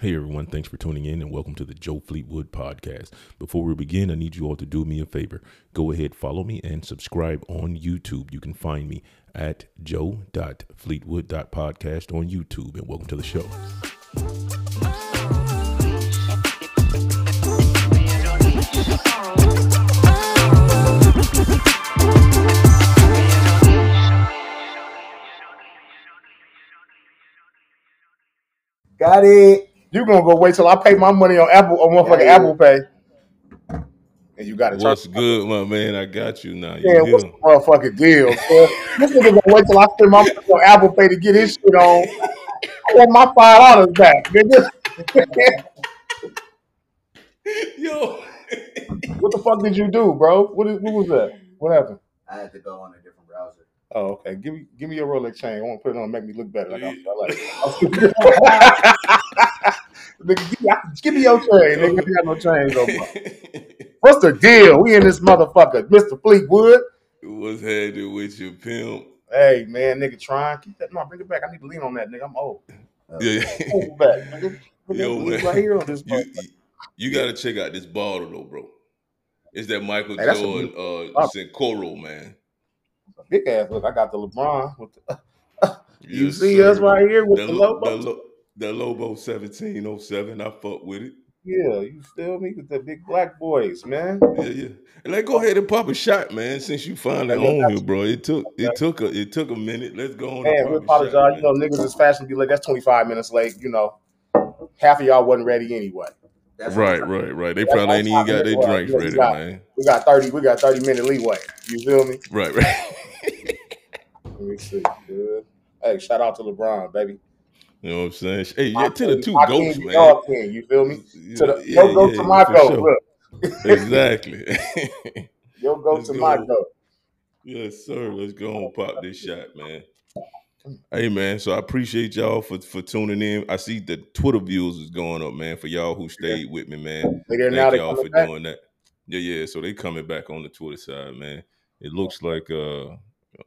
Hey everyone, thanks for tuning in and welcome to the Joe Fleetwood podcast. Before we begin, I need you all to do me a favor. Go ahead, follow me, and subscribe on YouTube. You can find me at joe.fleetwood.podcast on YouTube. And welcome to the show. Got it. You gonna go wait till I pay my money on Apple on motherfucking Yeah. Apple Pay. And you got to What's good, my man? I got you now. You Yeah, what's the motherfucking deal? man? this nigga gonna wait till I spend my money on Apple Pay to get his shit on. I want my five dollars back, nigga. Yo. what the fuck did you do, bro? What, is, what was that? What happened? I had to go on a different browser. Oh, okay. Give me give me your Rolex chain. I want to put it on and make me look better. Like, I'm, I like nigga, give, me, give me your chain, nigga. You got no chains on. bro. What's the deal? We in this motherfucker, Mr. Fleetwood. What's happening with your pimp? Hey man, nigga, trying keep that. No, bring it back. I need to lean on that, nigga. I'm old. Yeah. Hold it back, nigga. Put that Yo, man. right here on this. you, you gotta check out this bottle though, bro. It's that Michael Hey, that's a Jordan uh. Cincoro, man. Big ass look. I got the LeBron. With the, you Yes, see sir. us right here with the, the, Lo- logo. the, Lo- the Lobo 1707. I fuck with it. yeah, you feel me with the big black boys, man. Yeah, yeah. And let's go ahead and pop a shot, man. Since you finally Okay, on here, bro. It took it took a it took a minute. Let's go on. Man, and we pop a shot, apologize. You know, niggas is fashion to be late. That's 25 minutes late. You know, half of y'all wasn't ready anyway. That's Right, right, right. They That's probably ain't even got their drinks it was. ready, Yeah, man. We got 30. We got 30 minute leeway. You feel me? Right, right. Let me see. Good. Hey, shout out to LeBron, baby. You know what I'm saying? Hey, yeah, to the two goats, man. king, you feel me? Yeah, To the yeah, yo go yeah, to my goat. sure. Look, Exactly. yo go Let's to my goat. yes, sir. Let's go and pop this shot, man. Hey man, so I appreciate y'all for for tuning in. I see the Twitter views is going up, man. For y'all who stayed with me, man. Thank y'all for back. doing that. Yeah, yeah. So they coming back on the Twitter side, man. It looks like uh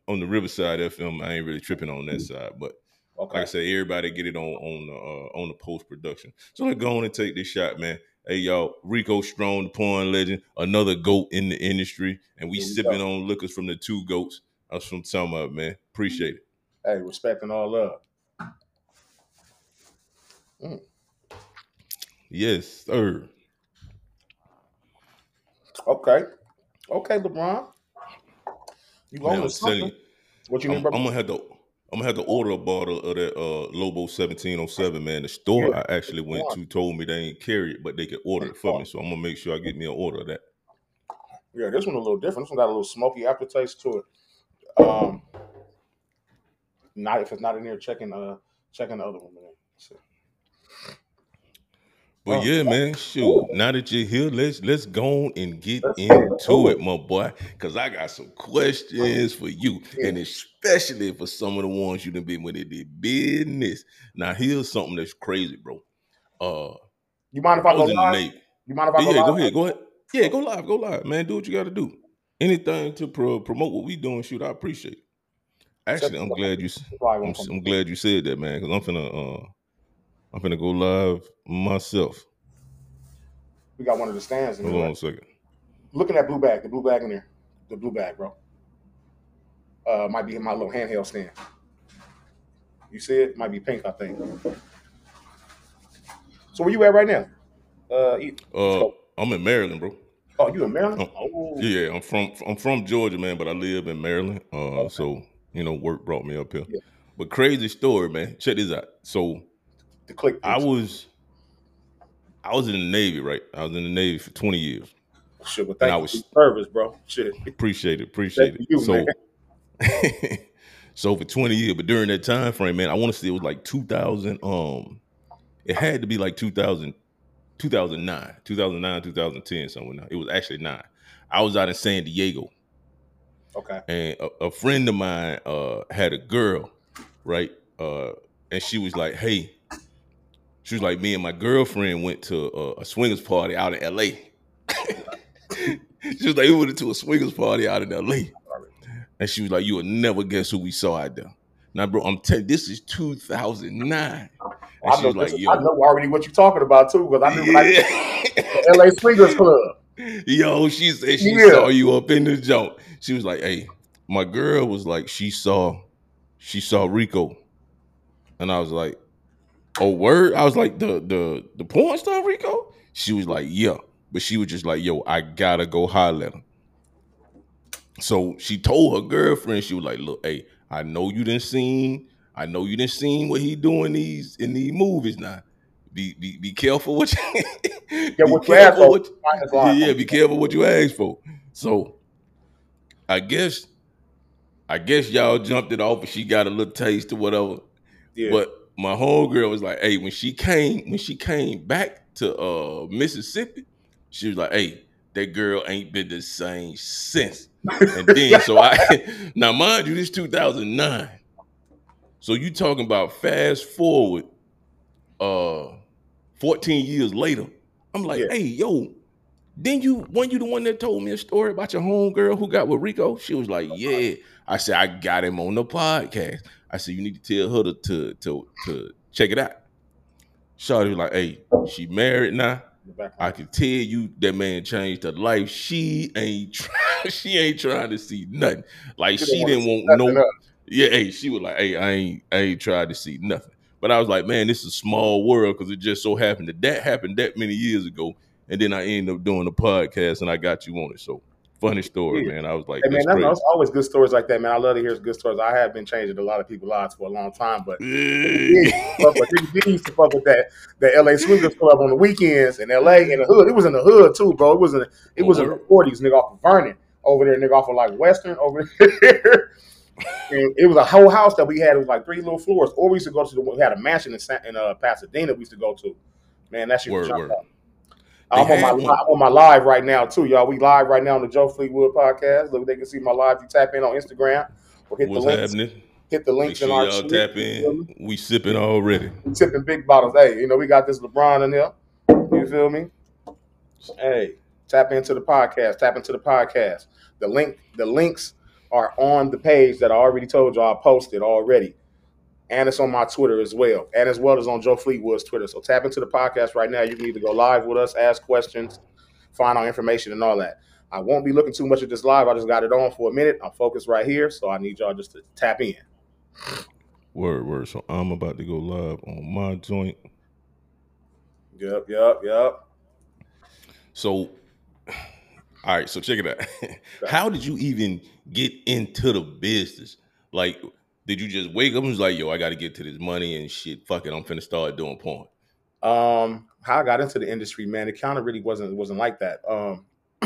on the Riverside FM, I ain't really tripping on that side, but Okay. like I said, everybody get it on on the uh, on the post production. So let's go on and take this shot, man. Hey y'all, Rico Strong, the porn legend, another goat in the industry, and we we sipping go. on liquors from the two goats. That's from talking about, man. Appreciate it. Hey, respect and all love. Yes, sir. Okay. Okay, LeBron. You Man, own I'm something. telling you, What you I'm? I'm gonna have to. I'm gonna have to order a bottle of that uh Lobo 1707, man. The store Yeah. I actually went to told me they ain't carry it, but they could order it for me. So I'm gonna make sure I get me an order of that. Yeah, this one a little different. This one got a little smoky aftertaste to it. Um, not if it's not in there. Checking uh, checking the other one. Man. So, But Oh. yeah, man, shoot. Now that you're here, let's let's go on and get into it. my boy. Cause I got some questions for you. And especially for some of the ones you done been with it did business. Now here's something that's crazy, bro. Uh you mind if I, I go live? Navy. You mind if I Yeah, go yeah, live? go ahead, go ahead. Yeah, go live, go live, man. Do what you got to do. Anything to pro- promote what we doing, shoot. I appreciate. it. Actually, I'm glad you. I'm, won't s- come. I'm glad you said that, man, because I'm finna. Uh, I'm gonna go live myself. We got one of the stands in Hold on a second. Looking at blue bag, the blue bag in there, the blue bag, bro. Uh, might be my little handheld stand. You see it? Might be pink, I think. So where you at right now? Uh, you- Uh, I'm in Maryland, bro. oh, you in Maryland? Oh, Oh, Yeah, I'm from I'm from Georgia, man, but I live in Maryland. Uh, so you know, work brought me up here. Yeah. But crazy story, man. Check this out. So the click. I was, I was in the Navy, right? I was in the Navy for 20 years. Shit, well, and thank I you was- for your service, bro. Shit. Appreciate it, appreciate Thank it. you, so, so for 20 years, but during that time frame, man, I want to say it was like 2000. Um, it had to be like 2000, 2009, 2009, 2010, somewhere now. It was actually nine. I was out in San Diego, Okay. and a, a friend of mine uh had a girl, right? Uh, and she was like, "Hey," she was like, "Me and my girlfriend went to a, a swingers party out in L.A." she was like, "We went to a swingers party out in L.A." And she was like, "You will never guess who we saw out there." Now, bro, I'm telling this is 2009, And I know, was like, this- "Yo, I know already what you're talking about too, because I knew when I. LA Swingers Club. Yo, she said she Yeah. saw you up in the joint. She was like, "Hey, my girl was like, she saw, she saw Rico," and I was like, "Oh, word!" I was like, "The the the porn star Rico." She was like, "Yeah," but she was just like, "Yo, I gotta go holler at him." So she told her girlfriend, she was like, "Look, hey, I know you didn't seen, I know you didn't seen what he doing these in these movies now." Be, be, be careful what you Yeah, be what you ask careful for. what- yeah, yeah, be careful what you ask for. So I guess I guess y'all jumped it off and she got a little taste or whatever. Yeah. But my whole homegirl was like, hey, when she came, when she came back to uh Mississippi, she was like, hey, that girl ain't been the same since. And then so I now mind you, this 2009. So you talking about fast forward uh 14 years later. I'm like, Yeah. hey, yo, then you when you the one that told me a story about your homegirl who got with Rico? She was like, Yeah. I said, I got him on the podcast. I said, you need to tell her to to to, to check it out. Shawty was like, hey, she married now. I can tell you that man changed her life. She ain't try, she ain't trying to see nothing. Like She she, didn't want no yeah, hey, she was like, hey, I ain't I ain't tried to see nothing. But I was like, man, this is a small world because it just so happened that that happened that many years ago. And then I ended up doing a podcast and I got you on it. So funny story, Yeah. man. I was like, Hey man, that's that's, always good stories like that, man. I love to hear good stories. I have been changing a lot of people's lives for a long time, but with used to fuck with that the LA Swingers Club on the weekends in LA in the hood. It was in the hood too, bro. It was in it was in the forties, nigga off of Vernon over there, nigga off of like Western over there. and it was a whole house that we had. It was like three little floors. Or we used to go to the one we had a mansion in, Sa- in uh, Pasadena. We used to go to. Man, that shit was Word, jump word. up. I'm on my had li- one. I'm on my live right now too, y'all. We live right now on the Joe Fleetwood podcast. Look, they can see my live. You tap in on Instagram or hit What's the links. happening? Hit the Make links sure in our y'all tap You feel me? in. We sipping already. We tipping big bottles. Hey, you know, we got this LeBron in here. You feel me? Hey, tap into the podcast. Tap into the podcast. The link, the links are on the page that I already told y'all I posted already. And it's on my Twitter as well. And as well as on Joe Fleetwood's Twitter. So tap into the podcast right now. You can either go live with us, ask questions, find out information and all that. I won't be looking too much at this live. I just got it on for a minute. I'm focused right here. So I need y'all just to tap in. Word, word. So I'm about to go live on my joint. Yep, yep, yep. So, all right. So check it out. How did you even get into the business? Like, did you just wake up and was like, "Yo, I got to get to this money and shit. Fuck it, I'm finna start doing porn." Um, how I got into the industry, man, it kind of really wasn't wasn't like that. Um,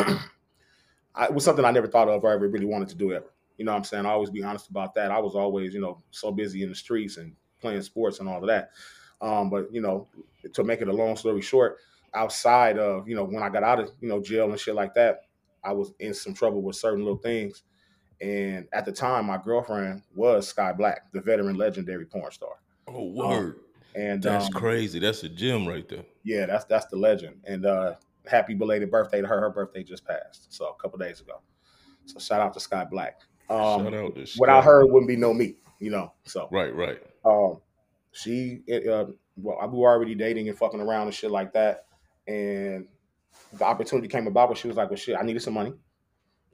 I, it was something I never thought of or ever really wanted to do ever. You know what I'm saying? I always be honest about that. I was always, you know, so busy in the streets and playing sports and all of that. Um, but you know, to make it a long story short, outside of you know when I got out of you know jail and shit like that, I was in some trouble with certain little things. And at the time, my girlfriend was Sky Black, the veteran legendary porn star. Oh, word. And That's um, crazy. That's a gem right there. yeah, that's that's the legend. And uh happy belated birthday to her. Her birthday just passed, so a couple days ago. So shout out to Sky Black. Um, Shout out to without Scott. her, it wouldn't be no me, you know. So Right, right. um, she, it, uh, well, we were already dating and fucking around and shit like that. And the opportunity came about where she was like, "Well, shit, I needed some money,"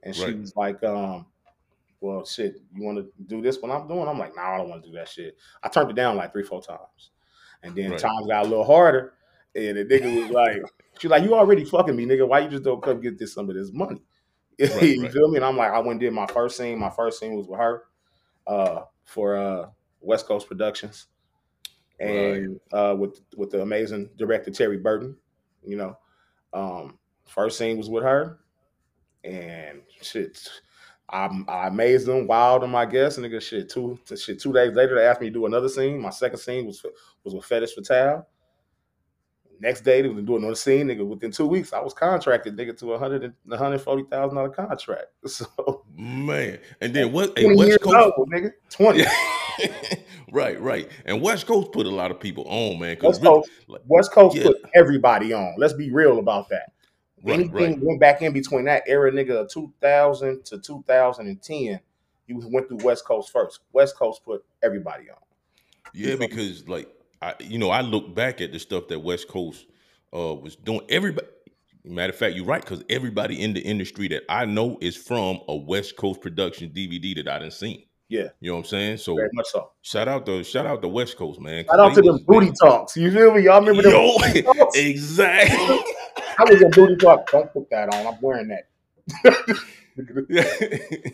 and she Right. was like, um, "Well, shit, you want to do this? What I'm doing?" I'm like, "Nah, I don't want to do that shit." I turned it down like three, four times, and then Right. times got a little harder, and the nigga was like, "She's like, you already fucking me, nigga. Why you just don't come get this some of this money?" you right. feel me? And I'm like, I went and did my first scene. My first scene was with her uh, for uh, West Coast Productions, and uh, with with the amazing director Terry Burton. You know, um, first scene was with her, and shit. I, I amazed them, wowed them, I guess. And nigga, shit, two shit, two days later, they asked me to do another scene. My second scene was was with Fetish Fatal. Next day, they was doing another scene. Nigga, within two weeks, I was contracted, nigga, to a hundred and one hundred forty thousand dollar contract. So Man. And then what hey, West Coast old, nigga, twenty. right, right. And West Coast put a lot of people on, man. West really- Coast, like- West Coast Yeah. put everybody on. Let's be real about that. Right, Anything right. went back in between that era, nigga, 2000 to 2010, you went through West Coast first. West Coast put everybody on. Yeah, because like I, you know, I look back at the stuff that West Coast uh, was doing. Everybody, matter of fact, you're right because everybody in the industry that I know is from a West Coast production DVD that I didn't see. Yeah. you know what I'm saying. So Very much so. shout out to shout out to West Coast man. Shout out to them booty talks. You feel me? Y'all remember them? Yo, booty talks? exactly. I was in booty talk. Don't put that on. I'm wearing that.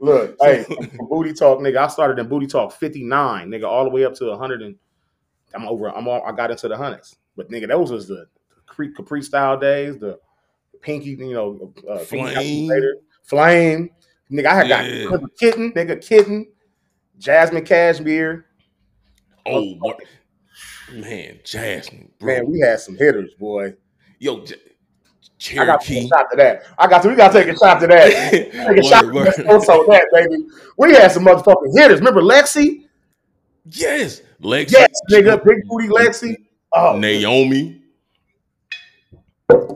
Look, hey, from booty talk, nigga. I started in booty talk 59, nigga, all the way up to 100 and I'm over. I'm all, I got into the hundreds, but nigga, those was the Kapri, Kapri style days, the pinky, you know, uh, Flame. Flame. Nigga, I had Yeah. got kitten, nigga, kitten, Jasmine Cashmere. oh, what? Man, Jasmine, bro. Man, we had some hitters, boy. Yo, I got to take a shot to that. I got to. We got to take a shot to that. Take a shot Word, to that. Also, that baby. We had some motherfucking hitters. Remember Lexi? Yes, Lexi. Yes, nigga, big booty Lexi. Oh, Naomi.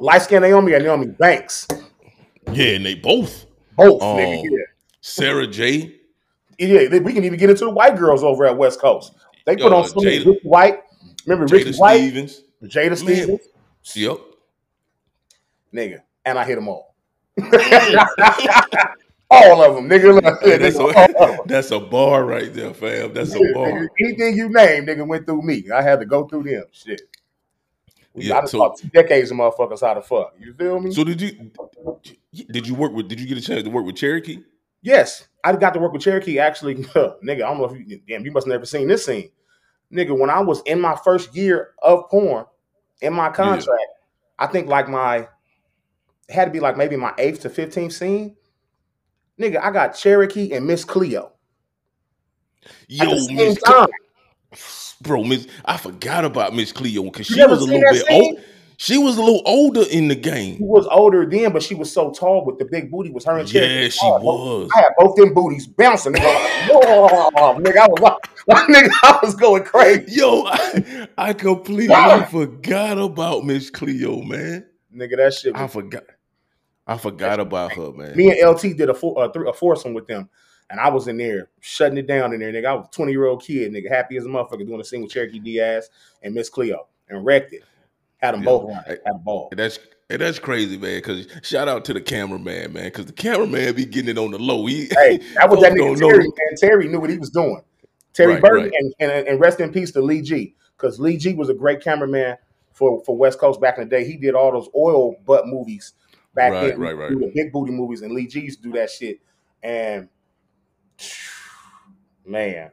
light skin Naomi and Naomi Banks. Yeah, and they both. Both, Oh. nigga. Yeah. Sarah J. yeah, we can even get into the white girls over at West Coast. They put Uh, on some Jada- Ricky White. Remember Jada Ricky White, Stevens. Jada. Stevens, Yep. nigga, and I hit them all. all of them, nigga. Look, Hey, that's, nigga, all of 'em. a, that's a bar right there, fam. That's a bar. nigga, anything you name, nigga, went through me. I had to go through them. Shit. We Yeah, got to so- talk two decades of motherfuckers how to fuck. You feel me? So did you did you work with did you get a chance to work with Cherokee? yes, I got to work with Cherokee. Actually, nigga, I don't know if you damn, you must have never seen this scene, nigga. When I was in my first year of porn, in my contract, I think like my it had to be like maybe my eighth to fifteenth scene. Nigga, I got Cherokee and Miss Cleo Yo, at the same Miss time. Bro, Miss I forgot about Miss Cleo because she was a little bit old. She was a little older in the game. She was older then, but she was so tall with the big booty. Was her and Cherokee? Yeah, she Oh, was. I had both them booties bouncing. Nigga, I was Whoa, nigga, I was like, nigga, I was going crazy. Yo, I, I completely Ah. forgot about Miss Cleo, man. Nigga, that shit. I forgot. I forgot about her, man. me and LT did a four, a, three, a foursome with them, and I was in there shutting it down in there, nigga. I was a twenty year old kid, nigga, happy as a motherfucker, doing a with Cherokee D'Ass and Miss Cleo, and wrecked it. Had them Yeah. both on. Had a ball. And that's and that's crazy, man. Because shout out to the cameraman, man. Because the cameraman be getting it on the low. He, Hey, that was that nigga don't know. Terry, man. Terry knew what he was doing. Terry Right, Burton, right. And, and and rest in peace to Lee G, because Lee G was a great cameraman for for West Coast back in the day. He did all those oil butt movies back Right, then. right, right. The big booty movies, and Lee G used to do that shit. And man,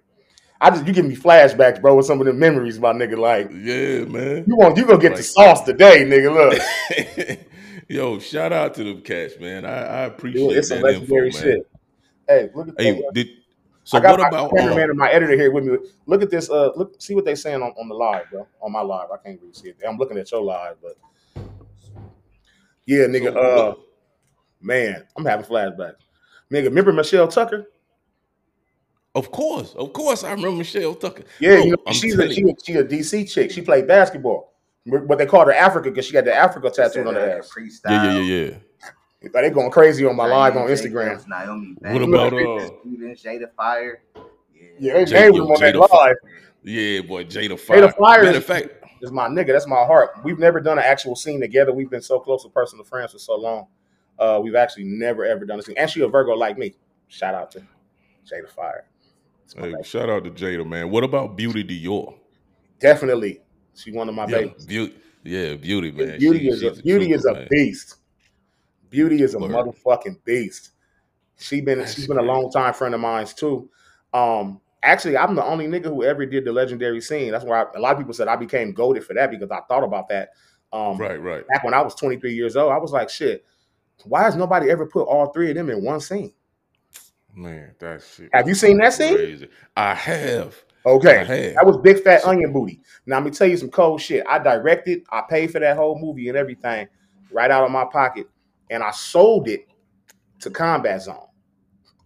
I just you give me flashbacks, bro, with some of the memories, my nigga. Like yeah, man. you want you gonna get the sauce today, nigga. Look, Yo, shout out to them cats, man. I, I appreciate Dude, it's some that info, legendary man. shit. Hey, look at Hey, that. did so? I got What my about? cameraman Uh, and my editor here with me. Look at this. Uh, look, see what they saying on, on the live, bro. On my live, I can't really see it. I'm looking at your live, but yeah, nigga. so Uh, what- man, I'm having flashbacks. Nigga, remember Michelle Tucker? Of course, of course, I remember Michelle Tucker. Yeah, Bro, you know she's a, telling she, a, she a DC chick. She played basketball, but they called her Africa because she got the Africa tattooed on her ass. Freestyle. Yeah, yeah, yeah, yeah. But they going crazy on my live on Naomi Instagram. Jacobs, Naomi What about uh? Stevens, Jada Fire. Yeah, they Jada- named yo, him on that Jada Fu- live. Yeah, boy, Jada Fire. Jada Fire Matter is- fact, is my nigga. That's my heart. We've never done an actual scene together. We've been so close to personal friends for so long. Uh, we've actually never ever done a scene. And she a Virgo like me. Shout out to Jada Fire. Hey, shout out to Jada, man. What about Beauty Dior? Definitely, she one of my Yeah, babies. beauty, yeah, beauty, man. Beauty She- is a she's beauty is trooper, a man. beast. Beauty is a motherfucking beast. She been she's been a long time friend of mine too. Um, actually, I'm the only nigga who ever did the legendary scene. That's why a lot of people said I became goaded for that because I thought about that. Um, Right, right. back when I was 23 years old, I was like, shit, why has nobody ever put all three of them in one scene? Man, that shit. Have you seen that scene? Crazy. I have. Okay. I have. That was Big Fat Onion Booty. Now, let me tell you some cold shit. I directed, I paid for that whole movie and everything right out of my pocket, and I sold it to Combat Zone.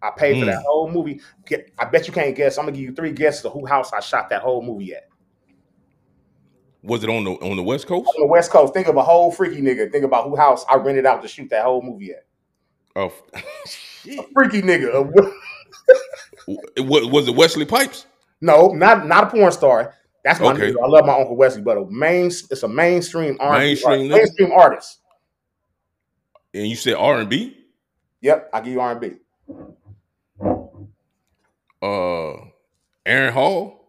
I paid for Mm. that whole movie. Get- I bet you can't guess. I'm gonna give you three guesses of who house I shot that whole movie at. Was it on the on the West Coast? On the West Coast. Think of a whole freaky nigga. Think about who house I rented out to shoot that whole movie at. Oh, shit. Freaky nigga. Wa- was it Wesley Pipes? No, not not a porn star. That's my Okay. nigga. I love my Uncle Wesley, but a main it's a mainstream R&B Mainstream artist. mainstream artist. And you said R and B. Yep, I give you R&B. Uh, Aaron Hall.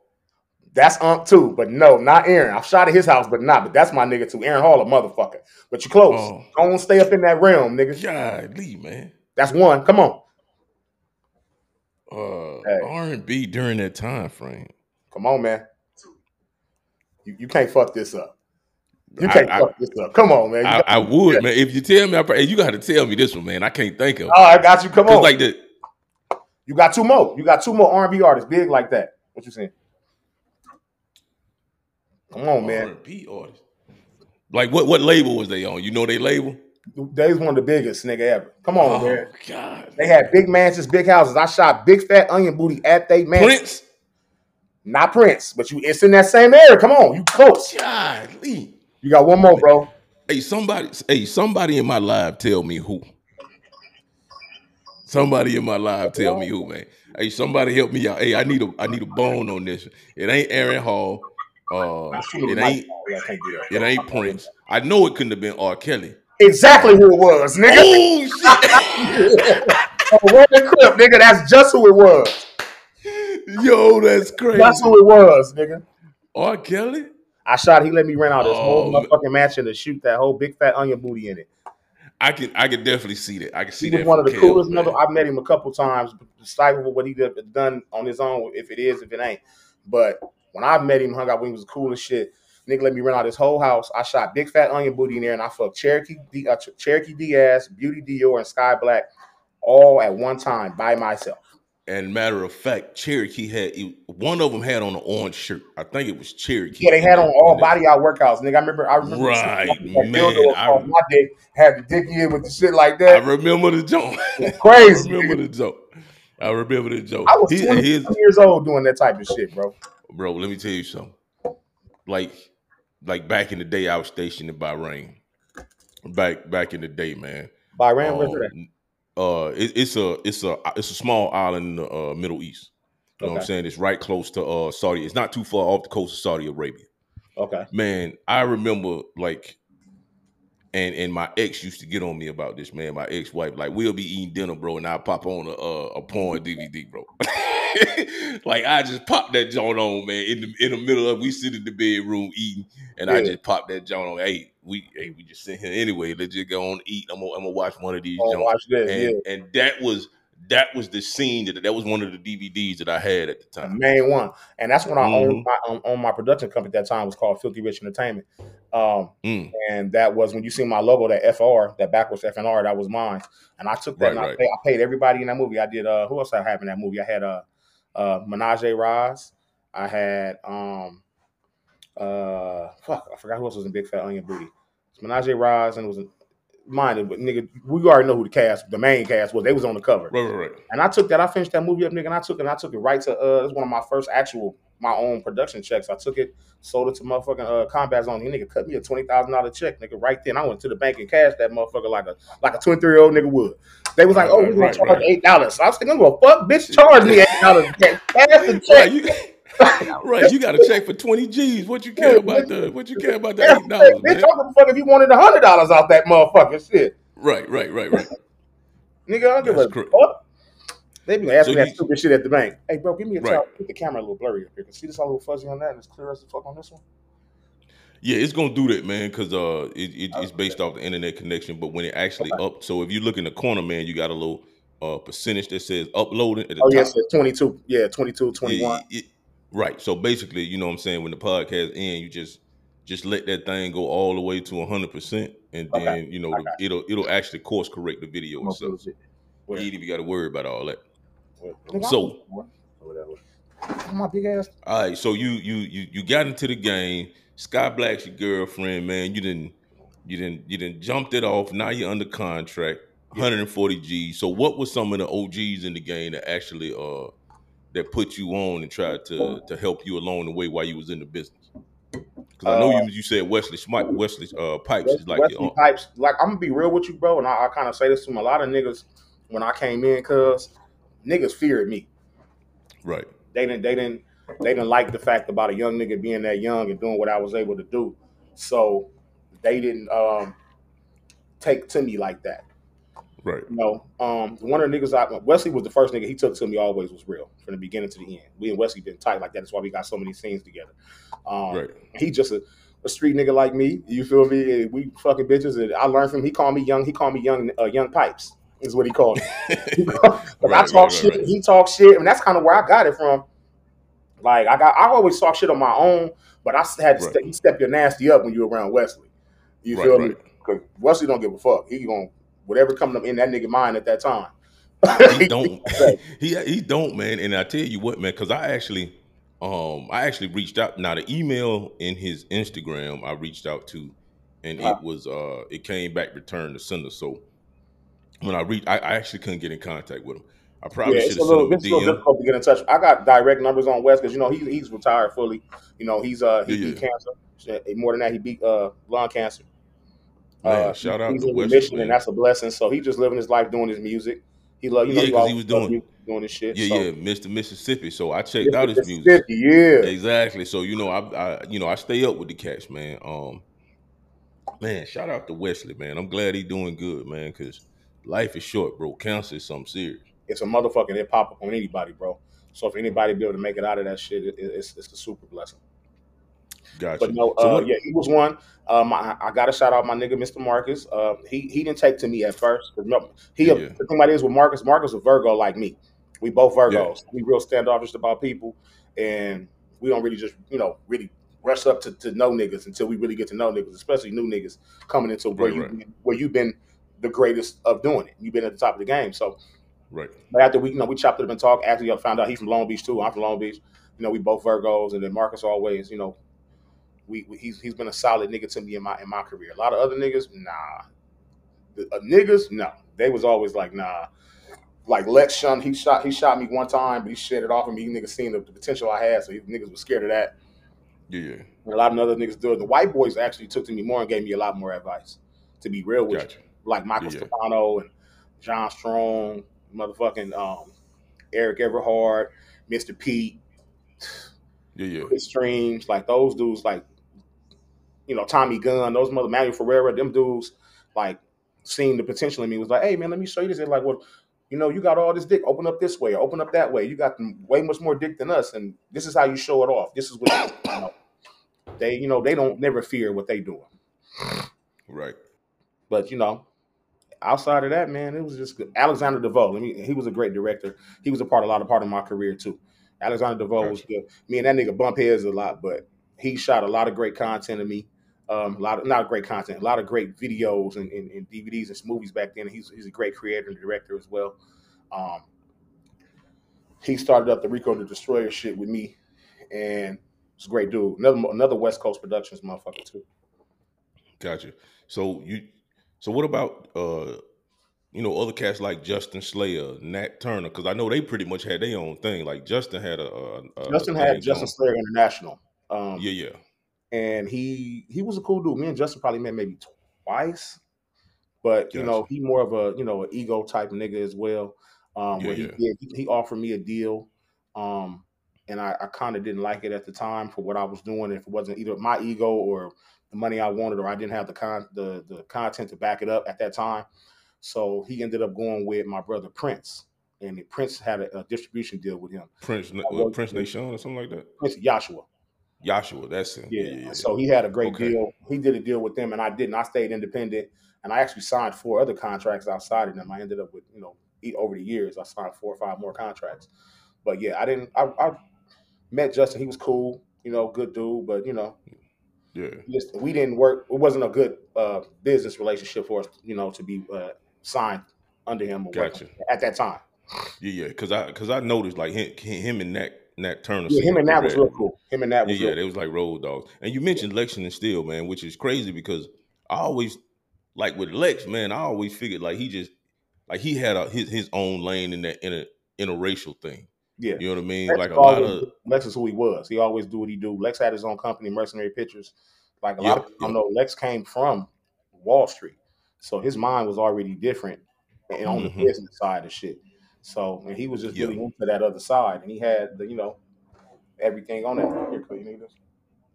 That's Unc too, but no, not Aaron. I've shot at his house, but not. But that's my nigga too. Aaron Hall, a motherfucker. But you close. Oh. Don't stay up in that realm, nigga. Golly, man. That's one. Come on, Uh, Hey. R and B during that time frame. come on, man. You, you can't fuck this up. You can't I- fuck this up. Come on, man. I, I would, man. If you tell me, I, you got to tell me this one, man. I can't think of. it. oh, I got you. Come on. like the you got two more. You got two more R&B artists big like that. What you saying? Come on, man. R&B artist. Like what? What label was they on? You know they label? They's one of the biggest nigga ever. Come on, oh man. God. They had big mansions, big houses. I shot big fat onion booty at they mansion. Prince. Not Prince, but you it's in that same area. Come on, you close. Golly. You got one more, bro. Hey, somebody. Hey, somebody in my live tell me who. Somebody in my live tell me who, man. Hey, somebody help me out. Hey, I need a I need a bone on this. It ain't Aaron Hall. Uh, it ain't Yeah, I can't do that. it ain't Prince. I know it couldn't have been R. Kelly. Exactly who it was, nigga. Oh roll the clip, nigga. That's just who it was. Yo, that's crazy. That's who it was, nigga. R. Kelly. I shot. He let me rent out this whole Oh, motherfucking mansion to shoot that whole big fat onion booty in it. I can I can definitely see that. I can see He that. one of the coolest. man. I've met him a couple times. Decipherable what he done on his own, if it is, if it ain't. But when I met him, hung out with him, he was cool as shit. Nigga let me rent out his whole house. I shot big fat onion booty in there, and I fucked Cherokee D, uh, Cherokee D'Ass, Beauty Dior, and Sky Black all at one time by myself. And matter of fact, Cherokee had one of them had on an orange shirt. I think it was Cherokee. Yeah, they had on all body out workouts, nigga. I remember. I remember Right, man, I my dick had the dick in with the shit like that. I remember the joke. Crazy. I remember the joke. I remember the joke. I was He- 20 years old doing that type of shit, bro. bro, let me tell you something. Like, like back in the day, I was stationed in Bahrain. Back back in the day, man. Where's Um, that? uh, it, it's a it's a it's a small island in the uh, Middle East. You know what I'm saying? It's right close to uh, Saudi. It's not too far off the coast of Saudi Arabia. Okay. Man, I remember like, and and my ex used to get on me about this. Man, my ex wife like we'll be eating dinner, bro, and I pop on a uh, a porn DVD, bro. like I just popped that joint on, man. In the in the middle of we sit in the bedroom eating, and I just popped that joint on. Hey, we hey we just sit here anyway. Let's just go on and eat. I'm gonna, I'm gonna watch one of these watch this. and yeah. and that was that was the scene that that was one of the DVDs that I had at the the time. main one, and that's when I Mhm. owned my um, owned my production company at that time. It was called Filthy Rich Entertainment, um, Mm, and that was when you see my logo, that FR, that backwards FNR, that was mine. And I took that, Right, and I, right. paid, I paid everybody in that movie. I did. Uh, who else I had in that movie? I had uh, uh, Menage a Roz. I had um, uh, fuck, I forgot who else was in Big Fat Onion Booty. It's Menage a Roz, and it was mine. But nigga, we already know who the cast, the main cast was. They was on the cover. right, right, right. And I took that. I finished that movie up, nigga. And I took it. And I took it right to. Uh, it was one of my first actual my own production checks. I took it, sold it to motherfucking uh, Combat Zone. The nigga cut me a twenty thousand dollar check, nigga. Right then, I went to the bank and cashed that motherfucker like a like a twenty three year old nigga would. They was like, "Oh, Right, we're gonna right, charge eight dollars." So I was thinking, "Well, fuck, bitch, charge me eight dollars. Cash the Right, check." you, right, you got a check for twenty G's. What you care about the what you care about the eight dollars, bitch? I give fuck if you wanted a hundred dollars off that motherfucking shit, Right, right, right, right. nigga. I don't give a fuck. They be asking So that you- stupid shit at the bank. Hey, bro, give me a Right. towel. Get the camera a little blurry up here. See this all a little fuzzy on that, and it's clear as the fuck on this one. Yeah, it's gonna do that, man, because uh, it, it, it's based off the internet connection. But when it actually up, so if you look in the corner, man, you got a little uh percentage that says uploading at the Oh, top. yes, it's 22. Yeah, 22, 21. it- it- right. So basically, you know what I'm saying, when the podcast end, you just just let that thing go all the way to hundred percent, and then Okay, you know I the, it'll it'll actually course correct the video I'm itself. put it- You ain't even got to worry about all that. Where? So- I'm- Whatever. My big ass. All right, so you you you you got into the game. Sky Black's your girlfriend, man. You didn't you didn't you didn't jumped it off. Now you're under contract, 140 G. So what was some of the OGs in the game that actually uh that put you on and tried to to help you along the way while you was in the business? Because I know Uh, you you said Wesley Smite, Wesley uh Pipes is like Wesley your, Pipes. Like, I'm gonna be real with you, bro, and I, I kind of say this to a lot of niggas when I came in, cause niggas feared me. right. They didn't. They didn't. they didn't like the fact about a young nigga being that young and doing what I was able to do. So they didn't um, take to me like that. Right. You know, um, one of the niggas I Wesley was the first nigga he took to me always was real from the beginning to the end. We and Wesley been tight like that. That's why we got so many scenes together. Um, Right. he just a, a street nigga like me. You feel me? We fucking bitches. And I learned from him. He called me young. He called me young. Uh, young pipes is what he called me. But I talk right, right, shit. right. He talk shit. and that's kind of where I got it from. Like I got, I always talk shit on my own, but I had to Right. step, step your nasty up when you're around Wesley. You Right, feel me? Because Wesley don't give a fuck. He gonna whatever coming up in that nigga mind at that time. he don't he he don't man and i tell you what man because i actually um i actually reached out now the email in his instagram i reached out to and Uh-huh. it was uh it came back returned to sender so when i reached I, I actually couldn't get in contact with him i probably Yeah, should have sent him a it's a little difficult to get in touch. I got direct numbers on West because you know he's he's retired fully. You know he's uh he Yeah, beat cancer. More than that, he beat uh lung cancer. Man, uh, shout out he's to in man. and that's a blessing. So he's just living his life doing his music. He loved, you know Yeah, 'cause he always was doing- music, doing his shit. yeah so. yeah mr mississippi so i checked out his music Yeah, Exactly. So you know, I, I you know I stay up with the cats, man. Um, man, shout out to Wesley, man. I'm glad he's doing good, man. Because life is short, bro. Cancer is something serious. it's a motherfucking it pop up on anybody, bro. So if anybody be able to make it out of that shit, it, it's it's a super blessing. Gotcha. But no, So uh, what- yeah, he was one. Um, I, I got to shout out my nigga, Mr. Marcus. Uh, he he didn't take to me at first. Remember, he Yeah, yeah. the thing about it is with Marcus, Marcus a Virgo like me. We both Virgos. We real standoffish about people, and we don't really just you know really rush up to, to know niggas until we really get to know niggas, especially new niggas coming into where Right, you right. where you've been the greatest of doing it. You've been at the top of the game, so. Right. But after we, you know, we chopped it up and talked. After y'all found out he's from Long Beach too. I'm from Long Beach. You know, we both Virgos, and then Marcus always, you know, we, we he's he's been a solid nigga to me in my in my career. A lot of other niggas, nah. The, uh, niggas, no. They was always like, nah. Like Lex Shun, he shot he shot me one time, but he shit it off of me. Niggas seen the, the potential I had, so he, niggas was scared of that. Yeah. And a lot of other niggas do it. The white boys actually took to me more and gave me a lot more advice. To be real with you Gotcha. Like Michael Yeah. Stefano and John Strong, motherfucking um, Erik Everhard, Mr. Pete, Yeah, yeah. Chris Streams, like those dudes, like you know Tommy Gunn, those mother Manuel Ferrara, them dudes, like seeing the potential in me was like, hey man, let me show you this. They're like, well, you know, you got all this dick. Open up this way, open up that way. You got way much more dick than us, and this is how you show it off. This is what you know. They, you know, they don't never fear what they doing. Right. But you know, outside of that, man, it was just good. Alexander DeVoe. I mean, he was a great director. He was a part, of a lot of part of my career too. Alexander DeVoe was good. Me and that nigga bump heads a lot, but he shot a lot of great content of me. Um, a lot of not great content, a lot of great videos and, and, and DVDs and movies back then. He's he's a great creator and director as well. Um, he started up the Rico the Destroyer shit with me, and it's a great dude. Another another West Coast Productions motherfucker too. Gotcha. So you, so what about uh, you know, other cats like Justin Slayer, Nat Turner? Because I know they pretty much had their own thing. Like Justin had a, a, a Justin had Justin going. Slayer International. Um, Yeah, yeah. and he he was a cool dude. Me and Justin probably met maybe twice, but you know he more of a you know an ego type nigga as well. Um, Yeah, where he yeah. did he, he offered me a deal, um, and I, I kind of didn't like it at the time for what I was doing. If it wasn't either my ego or the money I wanted, or I didn't have the con the the content to back it up at that time, so he ended up going with my brother Prince, and Prince had a, a distribution deal with him. Prince, uh, Prince Nation or something like that. Prince Yahshua. Yahshua, that's him. Yeah. Yeah. So he had a great Okay. deal. He did a deal with them, and I didn't. I stayed independent, and I actually signed four other contracts outside of them. I ended up with, you know, over the years, I signed four or five more contracts. But yeah, I didn't. I, I met Justin. He was cool, you know, good dude. But you know, yeah. just we didn't work. It wasn't a good uh, business relationship for us, you know, to be uh, signed under him or Gotcha. whatever at that time. Yeah, yeah, because I because I noticed like him, him and Nat Nat Turner. Yeah, him and that was real cool. Him and that Yeah, was yeah, real they was like road dogs. And you mentioned Lexington and Steele, man, which is crazy because I always like with Lex, man. I always figured like he just like he had a his his own lane in that in a interracial thing. Yeah. You know what I mean? Lex like a lot of Lex is who he was. He always do what he do. Lex had his own company, Mercenary Pictures. Like a Yeah, lot of people yeah. know, Lex came from Wall Street, so his mind was already different and on Mhm. the business side of shit. So and he was just Yeah. really into that other side, and he had the you know everything on that. Here, you need this?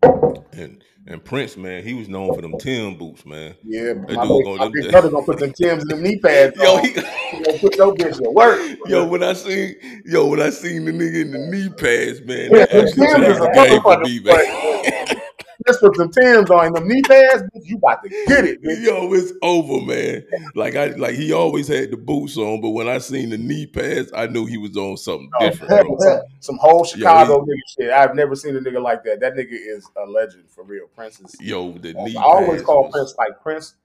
And and Prince, man, he was known for them Tim boots, man. Yeah, but That my, dude big, gonna- my big brother gonna put them Tims in them knee pads. Yo, on. he, gonna put your bitch to work. yo, when I seen, yo, when I seen the nigga in the knee pads, man, Yeah, that actually changed the game for me, man. Just put them Tims on them knee pads. bitch, You about to get it, bitch. Yo, it's over, man. Like I like he always had the boots on, but when I seen the knee pads, I knew he was on something oh, different, bro. some, some whole Yo, Chicago nigga shit. I've never seen a nigga like that. That nigga is a legend for real. Prince is. Yo, the knee I always call was- Prince like Prince.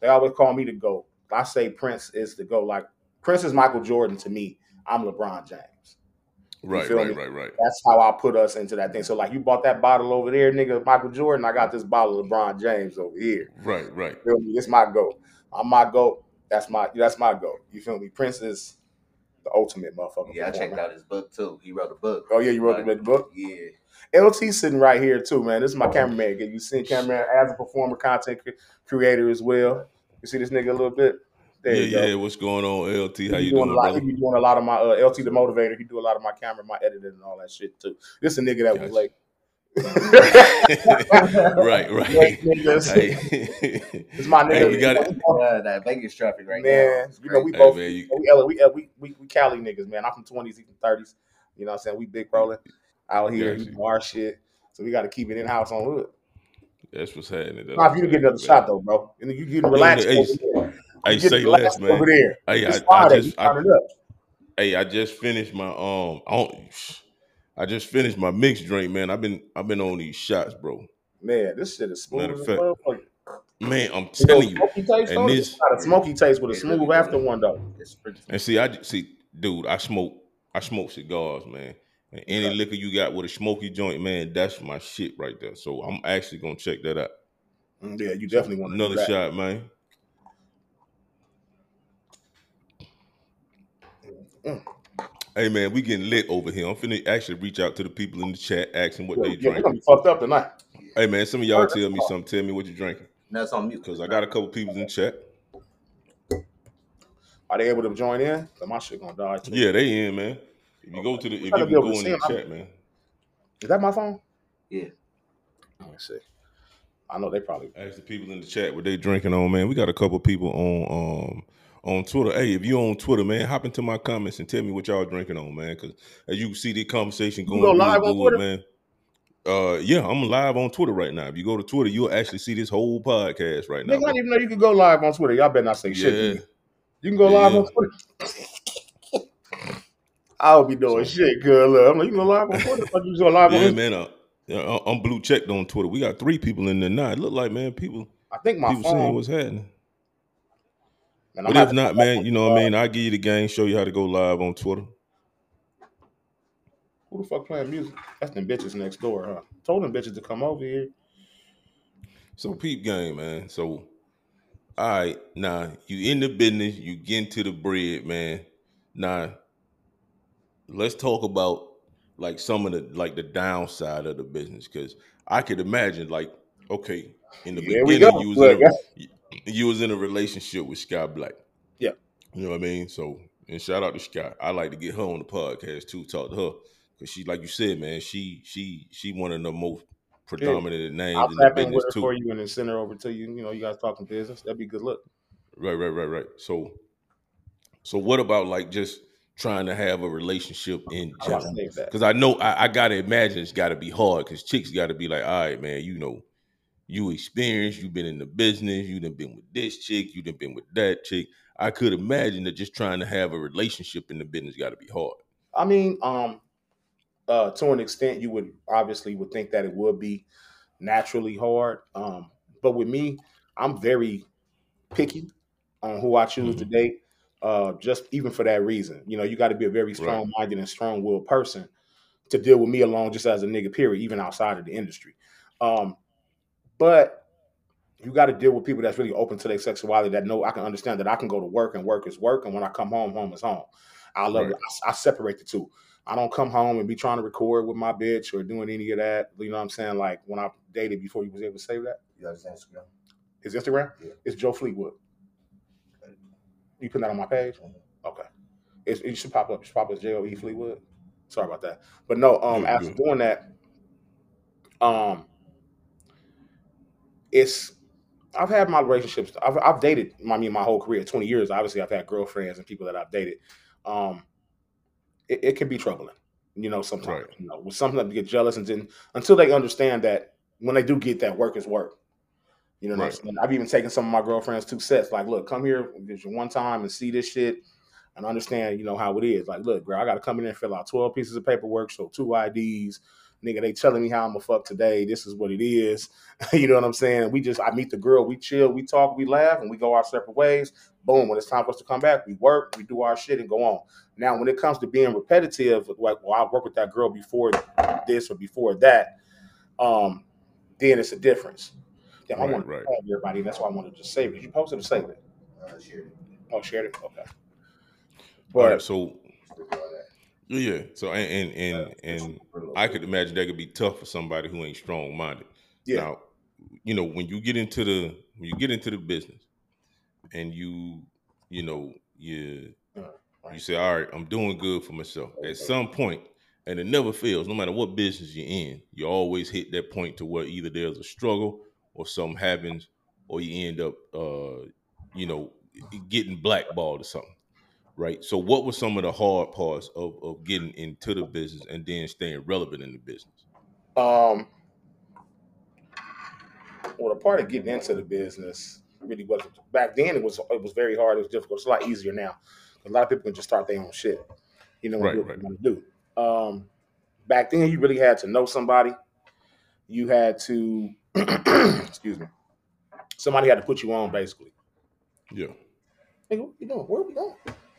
They always call me the GOAT. I say Prince is the GOAT. Like Prince is Michael Jordan to me. I'm LeBron James. Right, right, me? right, right. That's how I put us into that thing. So like you bought that bottle over there, nigga, Michael Jordan. I got this bottle of LeBron James over here. Right, right. feel me? This my goat. I'm my goat. That's my that's my goat. You feel me? Prince is the ultimate motherfucker. Yeah, I checked performer. out his book too. He wrote a book. Oh yeah, you wrote the Like, big book. Yeah. LT sitting right here too, man. This is my cameraman. Get you seen cameraman as a performer, content creator as well. You see this nigga a little bit. There yeah, you go. yeah. What's going on, LT? How be you doing doing, a lot. brother? He be doing a lot of my uh, LT the motivator. He do a lot of my camera, my editing, and all that shit too. This a nigga that was Gotcha. late. right, right. Hey, It's my Hey, nigga. we got it. Uh, that Vegas traffic right man, now. you know we Hey, both man, you- we, LA, we, uh, we we we Cali niggas, man. I'm from twenties, even thirties. You know what I'm saying? We big rolling out here, Gotcha. you know, our shit. So we got to keep it in house on hood. That's what's happening. That's Now, if you get another happening, shot though, bro, and then you getting relaxed hey, over there. Hey, say less, relaxed man. over there. Hey, It's I, I just, I, turn it up. hey, I just finished my um, I, I just finished my mixed drink, man. I've been, I've been on these shots, bro. Man, this shit is smooth Matter as of fact. Man, I'm You know, telling you. smoky taste and on this- It's got a smoky taste with a smooth really after one though. It's pretty And see, I see, dude, I smoke, I smoke cigars, man. And any Okay. liquor you got with a smoky joint, man, that's my shit right there. So I'm actually gonna check that out. Mm, Yeah, you definitely want Another that. shot, man. Mm. Hey man, we getting lit over here. I'm finna actually reach out to the people in the chat, asking what Yeah, they yeah, we're drink. gonna be fucked up tonight. Hey man, some of y'all tell me something. Tell me what you drinking, That's it's on mute. cause I got a couple people in the chat. Are they able to join in? my shit gonna die too. Yeah, they in, man. If you go to the, if you can go to in see the 'em. chat, man. Is that my phone? Yeah. Let me see. I know they probably. Ask the people in the chat what they drinking on, man. We got a couple people on um on Twitter. Hey, if you on Twitter, man, hop into my comments and tell me what y'all drinking on, man. Cause as you can see the conversation going go live on Twitter? man. Uh yeah, I'm live on Twitter right now. If you go to Twitter, you'll actually see this whole podcast right now. Nigga, I didn't even know you could go live on Twitter. Y'all better not say shit. Yeah. me. You can go live on Twitter. I'll be doing shit, good. Look, I'm like, you can go live on Twitter. You go live Yeah, on. man. Uh, yeah, I- I'm blue checked on Twitter. We got three people in there now. It look like man, people I think my phone. what's happening. Man, But if not, man, you know what I mean. I'll give you the game, show you how to go live on Twitter. Who the fuck playing music? That's them bitches next door, huh? Told them bitches to come over here. So peep game, man. So all right, now you in the business, you get into the bread, man. Now let's talk about like some of the like the downside of the business because I could imagine like okay in the Here beginning you was Look, in a, you was in a relationship with Sky Black. Yeah. You know what I mean? So and shout out to Sky. I like to get her on the podcast too, talk to her. Cause she like you said, man, she she she one of the most predominant names I'll in the business too. for you and then send her over to you. You know, you guys talking business. That'd be good look. Right, right, right, right. So, so what about like just trying to have a relationship in I'm about to general? Because I know I, I gotta imagine it's got to be hard. Because chicks got to be like, all right, man, you know, you experienced, you've been in the business, you done been with this chick, you done been with that chick. I could imagine that just trying to have a relationship in the business got to be hard. I mean, um, uh, to an extent, you would obviously would think that it would be naturally hard. Um, but with me, I'm very picky on who I choose to date. Uh, just even for that reason, you know, you got to be a very strong-minded and strong-willed person to deal with me alone, just as a nigga. Period. Even outside of the industry, um, but you got to deal with people that's really open to their sexuality that know I can understand that I can go to work and work is work, and when I come home, home is home. I love Right. it. I, I separate the two. I don't come home and be trying to record with my bitch or doing any of that. You know what I'm saying? Like when I dated before you was able to say that. You got his Instagram? His Instagram? Yeah. It's Joe Fleetwood. You put that on my page? Mhm. Okay. It's, it should pop up. It should pop up as J O E Fleetwood. Sorry about that. But no, um, after doing that, um, it's I've had my relationships. I've, I've dated. I mean, my whole career, twenty years. Obviously, I've had girlfriends and people that I've dated. Um, it, it can be troubling, you know. Sometimes, Right. you know, with something that get jealous, and then until they understand that when they do get that work is work. You know Right. I've even taken some of my girlfriends to sets. Like, look, come here one time and see this shit and understand, you know, how it is. Like, look, girl, I gotta come in and fill out 12 pieces of paperwork, show two IDs. Nigga, they telling me how I'm gonna fuck today. This is what it is. you know what I'm saying? We just I meet the girl, we chill, we talk, we laugh, and we go our separate ways. Boom. When it's time for us to come back, we work, we do our shit and go on. Now, when it comes to being repetitive, like well, I worked with that girl before this or before that, um, then it's a difference. Damn, I Right, want to right. tag everybody. That's why I wanted to just save it. You posted or save it? Uh, sure. Oh, shared it. Okay. All But right, so Still do all that. Yeah, so and and and, and I could imagine that could be tough for somebody who ain't strong minded. yeah, Now, you know, when you get into the when you get into the business and you, you know, you Uh, you say, All right, I'm doing good for myself. At some point, and it never fails, no matter what business you're in, you always hit that point to where either there's a struggle or something happens, or you end up uh, you know, getting blackballed or something. Right. So what were some of the hard parts of, of getting into the business and then staying relevant in the business? Um, well, the part of getting into the business really wasn't back then. It was it was very hard. It was difficult. It's a lot easier now. A lot of people can just start their own shit. You know, Right, what right. they want to do. Um, back then, you really had to know somebody. You had to, excuse me, somebody had to put you on basically. Yeah. Hey, what you doing? Where are we going?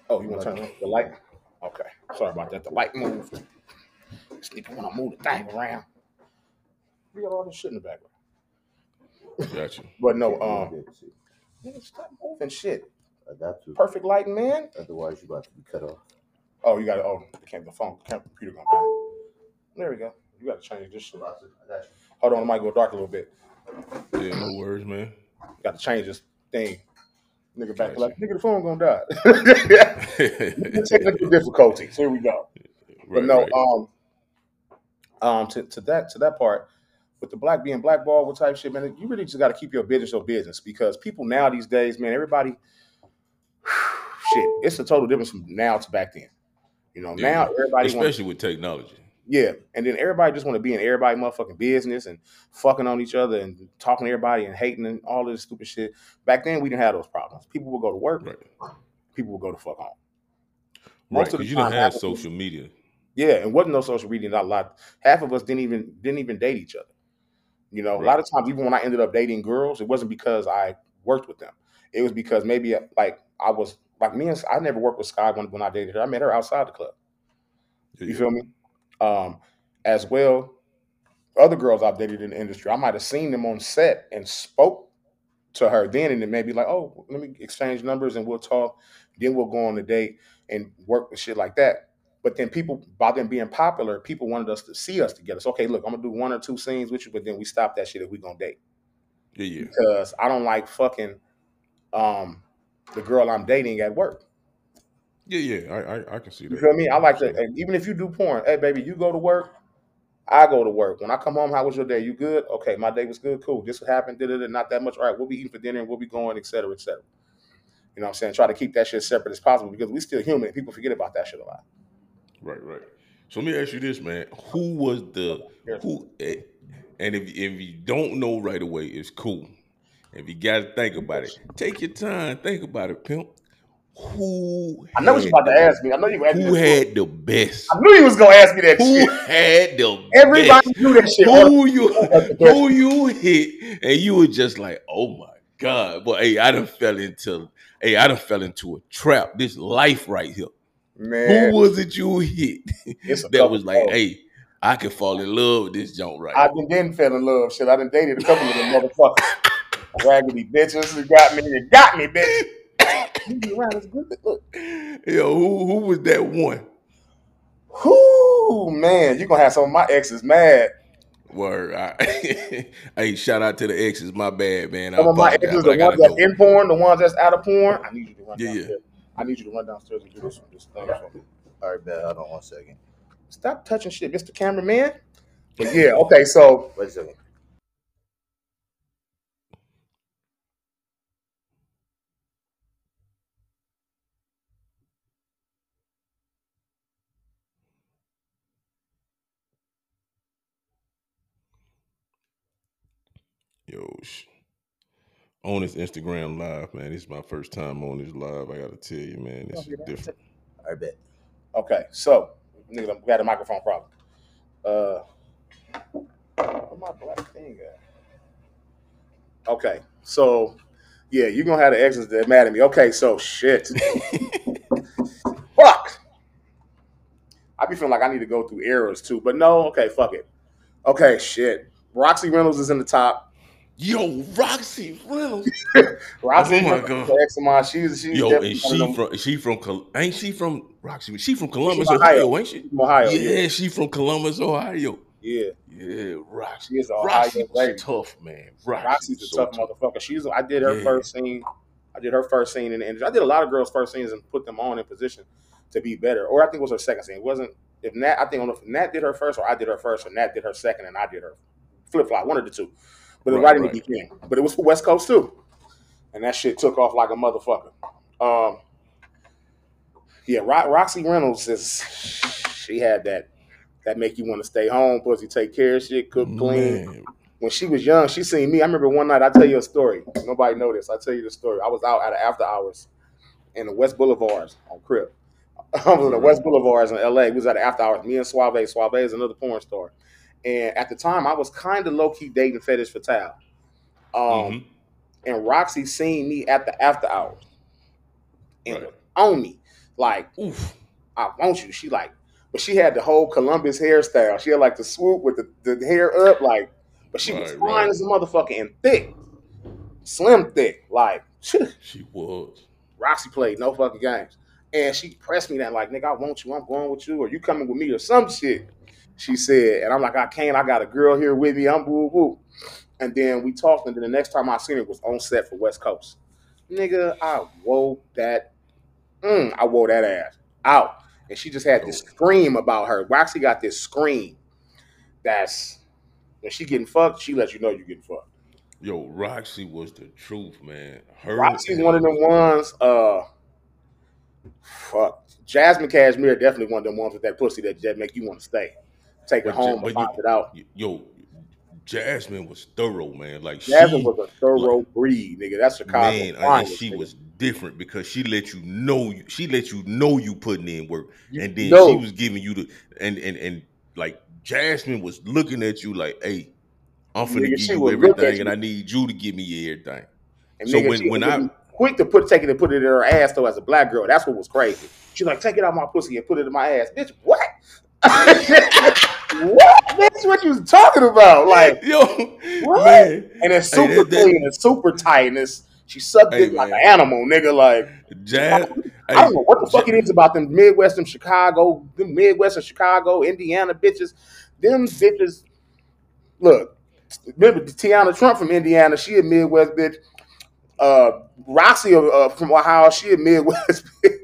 Oh, you want to turn on the light? Okay. Sorry about that. The light moved. This nigga want to move the thing around. We got all this shit in the background. Gotcha. But no, um, move it, see. nigga, stop moving shit. I got to. Perfect lighting, man. Otherwise, you're about to be cut off. Oh, you got to. Oh, the, cam- the phone, the computer gonna. There we go. You got to change this shit. I got you. Hold on, it might go dark a little bit. Yeah, no worries, man. Got to change this thing. Nigga back Gotcha. like nigga, the phone gonna die. Technical difficulties. Here we go. But no, right. um, um, to, to that to that part, with the black being blackballed with type shit, man, you really just got to keep your business your business because people now these days, man, everybody, shit, it's a total difference from now to back then. You know, Yeah, now everybody, especially with technology. Yeah, and then everybody just want to be in everybody motherfucking business and fucking on each other and talking to everybody and hating and all this stupid shit. Back then, we didn't have those problems. People would go to work, Right. people would go to fuck home. Right. Most of Because you didn't have social media. Yeah, and wasn't no social media. Not a lot. Half of us didn't even didn't even date each other. You know, a lot of times, even when I ended up dating girls, it wasn't because I worked with them. It was because maybe uh, like I was like me and I never worked with Skyy when, when I dated her. I met her outside the club. You Yeah. feel me? Um, as well, other girls I've dated in the industry, I might have seen them on set and spoke to her then, and then maybe like, oh, let me exchange numbers and we'll talk. Then we'll go on a date and work with shit like that. But then people, by them being popular, people wanted us to see us together. So okay, look, I'm gonna do one or two scenes with you, but then we stop that shit if we gonna date Yeah, yeah. because I don't like fucking um the girl I'm dating at work. Yeah, yeah. I, I, I can see that. You that. feel me? I like to, and even if you do porn, hey baby, you go to work, I go to work. When I come home, how was your day? You good? Okay, my day was good. Cool. This happened. Did it? Not that much. All right, we'll be eating for dinner and we'll be going, et cetera, et cetera. You know what I'm saying? Try to keep that shit separate as possible because we still human. and People forget about that shit a lot. Right, right. So let me ask you this, man. Who was the who? eh, And if if you don't know right away, it's cool. If you got to think about it, take your time, think about it, pimp. Who? I know what you about to ask me. I know you. Who had the best? I knew you was gonna ask me that Who shit. had the Everybody best? knew that shit. Who you the who you hit, and you were just like, oh my god, But hey, I done fell into, hey, I done fell into a trap. This life right here. Man, Who was it you hit that was like, hey, I could fall in love with this joint right I done didn't fell in love. Shit, I done dated a couple of them motherfuckers. Raggedy bitches who got me. You got me, bitch. Yo, who who was that one? whoo, man, you gonna have some of my exes mad. Word. I, hey, shout out to the exes. My bad, man. I Some of my apologize, exes, but the I gotta ones that's know. in porn, the ones that's out of porn. I need you to run Yeah, yeah. downstairs. I need you to run downstairs and do this, this thing for me. All right, bet. Hold on one second. Stop touching shit, Mr. Cameraman. But yeah, okay, so Wait a second. On this Instagram live, man. This is my first time on this live. I gotta tell you, man, this is different. I bet. Okay, so nigga, we got a microphone problem. Uh, where my black thing at? Okay, so yeah, you're gonna have the exes that mad at me. Okay, so shit. fuck. I be feeling like I need to go through errors too, but no. Okay, fuck it. Okay, shit. Roxy Reynolds is in the top. Yo, Roxy Reynolds. Roxy Oh my Reynolds, God. the ex of mine. She's she's Yo, definitely and she them from she from ain't she from Roxy? She from Columbus, from Ohio. Ohio, ain't she? from Ohio. Yeah, she from Columbus, Ohio. yeah. Yeah, Roxy. She is Ohio Roxy lady. tough, man. Roxy Roxy's a was so tough motherfucker. She's I did her Yeah. first scene. I did her first scene in the industry. I did a lot of girls' first scenes and put them on in position to be better. Or I think it was her second scene. It wasn't if Nat I think I don't know if Nat did her first or I did her first or Nat did her second and I did her flip flop, one of the two. But the Right, writing right. began. But it was for West Coast too. And that shit took off like a motherfucker. Um yeah, Ro- Roxy Reynolds is she had that that make you want to stay home, pussy, take care of shit, cook clean Man, when she was young, she seen me. I remember one night. I tell you a story. Nobody know this. I tell you the story. I was out at after hours in the West Boulevards on Crib. I was in the West Boulevards in L.A. We was at after hours. Me and Suave. Suave is another porn star. And at the time, I was kind of low key dating Fetish Fatal. Um, mhm. And Roxy seen me at the after hours and Right. on me like Oof. I want you. She like, but she had the whole Columbus hairstyle. She had like the swoop with the, the hair up, like, but she was fine right. as a motherfucker and thick, slim thick. Like, She was. Roxy played no fucking games. And she pressed me that, like, nigga, I want you. I'm going with you, or you coming with me, or some shit. She said, and I'm like, I can't. I got a girl here with me. I'm woo woo. And then we talked, and then the next time I seen her was on set for West Coast. Nigga, I wore that. Mm, I wore that ass out, and she just had this scream about her. Roxy got this scream. That's when she getting fucked. She lets you know you getting fucked. Yo, Roxy was the truth, man. Her Roxy's one of them ones. Uh, fuck. Jasmine Cashmere definitely one of them ones with that pussy that that make you want to stay, take it But home, but you- it out. Yo, Jasmine was thorough, man. Like Jasmine she, was a thorough breed, nigga. That's Chicago. man, and finest, she nigga. was different because she let you know you. She let you know you putting in work, You and then know. she was giving you the and and and like Jasmine was looking at you like, hey. I'm finna Nigga, give you would look at everything, you. and I need you to give me everything. And So nigga, when- when I- quick to put take it and put it in her ass though as a black girl, that's what was crazy. She's like, take it out my pussy and put it in my ass, bitch. What? what? That's what you was talking about. Like, Yo, What? man, and it's Hey, super that- that- clean, it's super tight, and it's she sucked Hey, it like an animal, nigga. Like, Jazz. I don't know what the fuck it is about them Midwestern Chicago, them Midwestern Chicago, Indiana bitches. Them bitches. Look, remember Tiana Trump from Indiana? She a Midwest bitch. Uh, Roxy uh, from Ohio, she a Midwest bitch.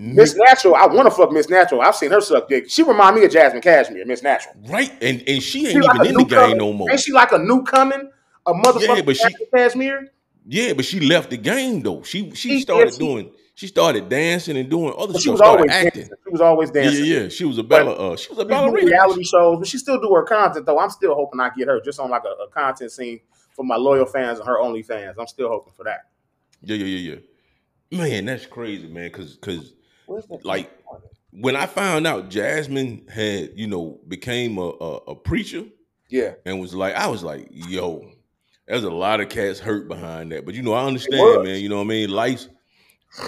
Miss Natural, I want to fuck Miss Natural. I've seen her suck dick. She remind me of Jasmine Cashmere, Miss Natural. Right, and and she ain't She even a in the game no more. Ain't she like a new coming? A motherfucker Yeah, but she- Cashmere? Yeah, but she left the game though. She she She- started she- doing. She started dancing and doing other But she was always acting. dancing. She was always dancing. yeah, yeah. She was a balla. Uh, she was a ballerina. reality shows, but she still do her content though. I'm still hoping I get her just on like a, a content scene for my loyal fans and her only fans. I'm still hoping for that. Yeah, yeah, yeah, yeah. Man, that's crazy, man. Cause cause Where's that? Like- when I found out Jasmine had you know became a a, a preacher yeah, and was like, I was like, yo, there's a lot of cats hurt behind that. But you know, I understand, man. You know what I mean? Life,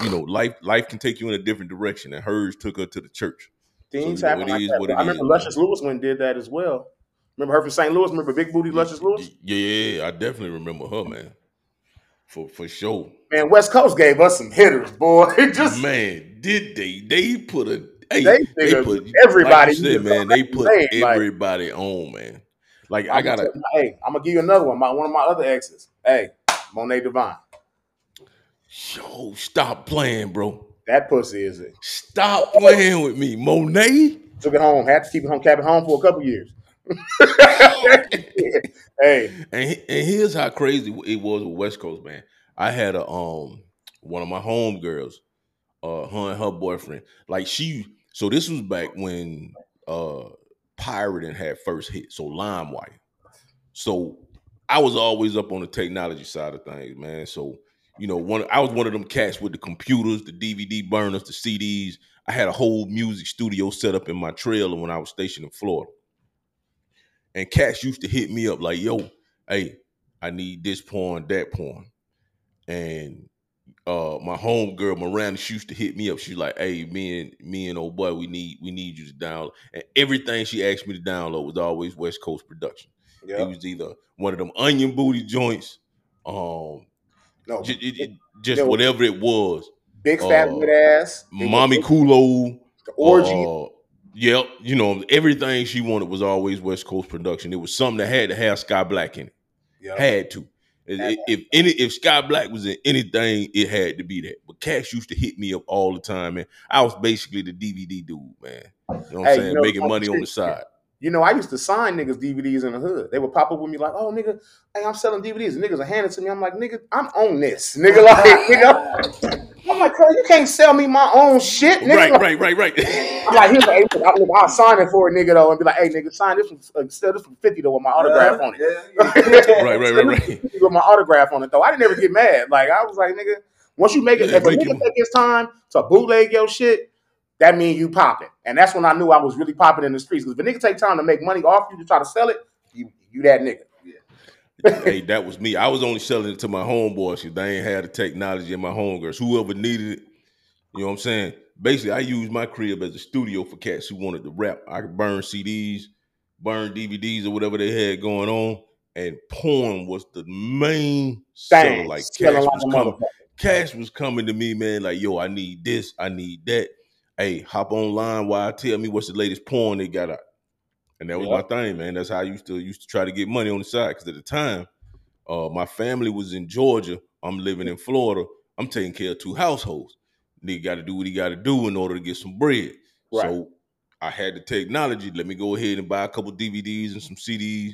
you know, life life can take you in a different direction, and hers took her to the church. things know, happen it like is that. what But it I remember is, Luscious. Lewis when did that as well. Remember her from St. Louis? Remember Big Booty Luscious Lewis? Yeah, yeah, I definitely remember her, man. For for sure. Man, West Coast gave us some hitters, boy. It just Man, did they? They put a hey, They they, put everybody Like said, man, they put name, like- everybody on, man. Like I gotta, you- hey, I'm gonna give you another one. My one of my other exes. Hey, Monet Divine. yo, stop playing, bro. That pussy is it. Stop playing with me, Monet. Took it home. Had to keep it home. Kept it home for a couple years. hey, And, and here's how crazy it was with West Coast, man. I had a um one of my homegirls, uh, her and her boyfriend. Like she, so this was back when uh Pirating had first hit, so LimeWire. So I was always up on the technology side of things, man. So you know, one I was one of them cats with the computers, the DVD burners, the CDs. I had a whole music studio set up in my trailer when I was stationed in Florida. And cats used to hit me up like, "Yo, hey, I need this porn, that porn. And uh my homegirl Miranda, she used to hit me up. She's like, hey, me and me and old boy, we need we need you to download. And everything she asked me to download was always West Coast production. It was either one of them onion booty joints, um, no, j- it- it- just whatever it was. big fat uh, ass. Mommy Kulo, the orgy. uh, yep, you know, everything she wanted was always West Coast production. It was something that had to have Skyy Black in it. yeah. Had to. If- any, if Skyy Black was in anything, it had to be that. But Cash used to hit me up all the time, man. I was basically the DVD dude, man. You know what I'm you saying? know, Making money on the side. You know, I used to sign niggas DVDs in the hood. They would pop up with me like, "Oh, nigga, hey, I'm selling DVDs." And niggas are handing it to me. I'm like, "Nigga, I'm on this, nigga." Like, nigga, I'm like, "Cuz, you can't sell me my own shit, nigga." Right, Like, right, right, right. I'm like, "Here's hey, look, I'll, I'll sign it for a nigga though," and be like, "Hey, nigga, sign this one. Uh, sell this for fifty though with my autograph on it." right, right, right, right. with my autograph on it though. I didn't ever get mad. Like I was like, nigga, once you make it, Yeah, if a nigga it- take his time to bootleg your shit, that mean you popping. And that's when I knew I was really popping in the streets. Because if a nigga take time to make money off you to try to sell it, you you that nigga. hey, that was me. I was only selling it to my homeboys because they ain't had the technology and my homegirls. Whoever needed it, you know what I'm saying? Basically, I used my crib as a studio for cats who wanted to rap. I could burn CDs, burn DVDs or whatever they had going on. And porn was the main seller. Like Cash was coming. Cash was coming to me, man, like, yo, I need this, I need that. Hey, hop online while I tell me what's the latest porn they got out. And that was Yeah. my thing, man. That's how I used to used to try to get money on the side. Because at the time, uh, my family was in Georgia. I'm living in Florida. I'm taking care of two households. Nigga got to do what he got to do in order to get some bread. Right. So I had the technology. Let me go ahead and buy a couple DVDs and some CDs.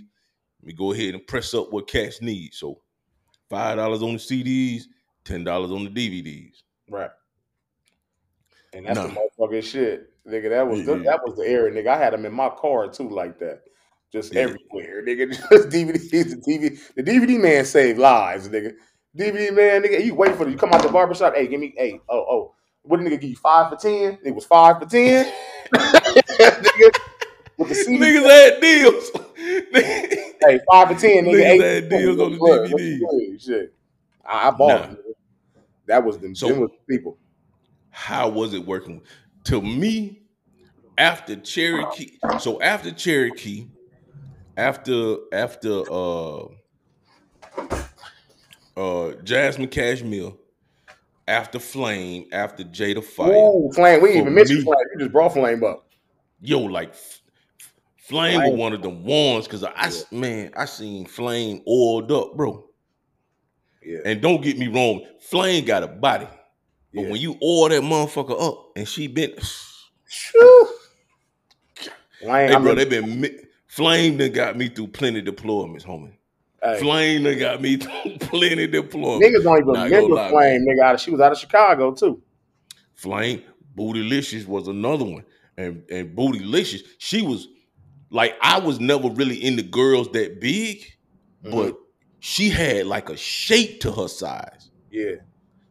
Let me go ahead and press up what cats need. So five dollars on the CDs, ten dollars on the DVDs. Right. And that's Nah. the motherfucking shit. Nigga, that was the, Yeah. that was the era, nigga. I had them in my car too, like that. Just Yeah. everywhere, nigga. Just DVDs, the TV, the DVD man saved lives, nigga. DVD man, nigga, you wait for the, you come out the barbershop, hey, give me, hey, oh, oh, what did nigga give you five for ten? It was five for ten. nigga, with the CD, Niggas had deals. hey, five for ten, nigga. Niggas eight had deals on the Look, look, DVDs. look, Shit, I, I bought Nah. them. That was the So- them was the people. How was it working? To me, after Cherokee, so after Cherokee, after after uh uh Jasmine Cashmere, after Flame, after Jada Fire, Ooh, Flame. We even me- Flame. You just brought Flame up. yo, like Flame Flame. was one of them ones because I s- man, I seen Flame oiled up, bro. Yeah. And don't get me wrong, Flame got a body. But yeah. when you oil that motherfucker up and she been. Flame, Hey, I bro, mean, they been mi- Flame done got me through plenty deployments, homie. hey, Flame done got me through plenty deployments. niggas don't even Not remember lie, Flame. Nigga, out of, she was out of Chicago too. Flame, Bootylicious was another one, and and Bootylicious, she was like I was never really into girls that big, Mm-hmm. but she had like a shape to her size. Yeah,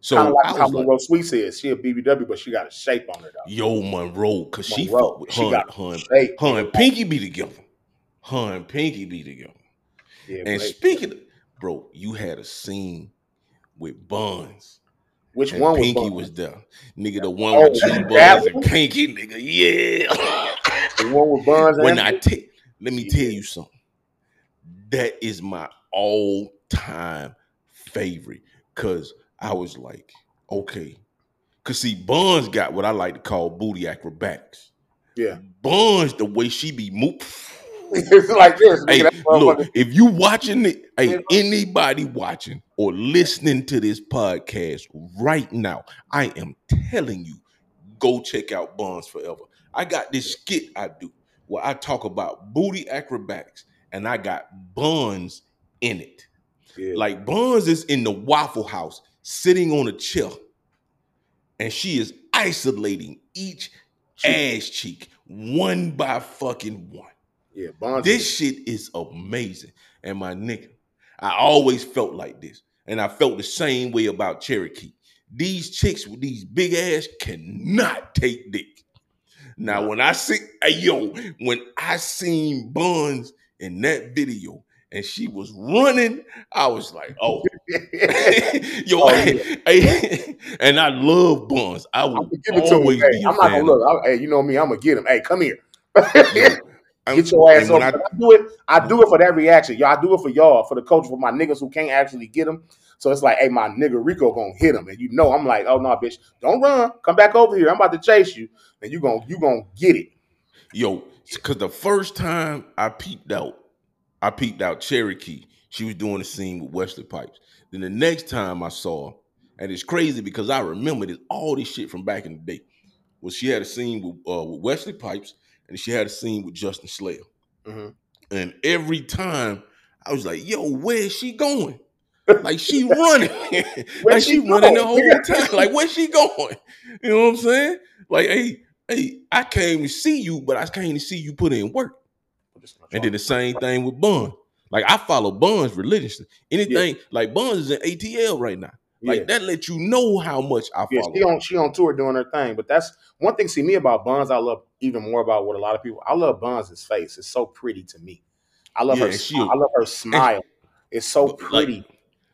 So kind of like I how was like, Monroe Sweet says. She a BBW, but she got a shape on her though. "Yo, Monroe," because she fuck with she her, got hun, shape. her and Pinky be together. Her and Pinky be together. Yeah, And speaking, of, bro, you had a scene with Buns. which And one was Pinky Pinky was there. Nigga, the one Oh, with two buns and? Pinky, nigga. Yeah. the one with Buns? when I tell let me tell you something. That is my all-time favorite. Cause I was like, okay. Cause see, Buns got what I like to call booty acrobatics. yeah, Buns, the way she be moving. it's like this. Hey, look, if you watching it, hey, anybody watching or listening to this podcast right now, I am telling you, go check out Buns Forever. I got this skit I do where I talk about booty acrobatics, and I got Buns in it. Yeah. Like Buns is in the Waffle House, sitting on a chair, and she is isolating each ass cheek one by fucking one. yeah, Buns. This shit is amazing. And my nigga, I always felt like this. And I felt the same way about Cherokee. These chicks with these big ass cannot take dick. Now, when I see, hey, yo, when I seen Buns in that video and she was running, I was like, oh, yo, Oh, hey, and I love Buns. I gonna give it to him. always Hey, be a I'm not gonna look. I, hey, you know me. I'm gonna get him. Hey, come here. Yeah. Get your ass up. I- I, do it. I do it for that reaction. Y'all I do it for y'all, for the coach, for my niggas who can't actually get him. So it's like, hey, my nigga Rico gonna hit him, and you know, I'm like, oh no, bitch, don't run. Come back over here. I'm about to chase you, and you gonna you gonna get it. Yo, because the first time I peeped out, I peeped out Cherokee. She was doing a scene with Wesley Pipes. Then the next time I saw her, and it's crazy because I remember this, all this shit from back in the day. Was she had a scene with, uh, with Wesley Pipes, and she had a scene with Justin Slayer. Mhm. And every time I was like, "Yo, where's she going? Like she running, like she, she running the whole time. Like where's she going? You know what I'm saying? Like, hey, hey, I came to see you, but I came to see you put in work. And then the same thing with Bun. Like I follow Buns religiously. Anything like Buns is in ATL right now. Like yeah. that let you know how much I follow. Yeah, she on she on tour doing her thing. But that's one thing. See me about Buns. I love even more about what a lot of people. I love Buns' face. It's so pretty to me. I love Yeah, her. she- I love her smile. It's so But, like- pretty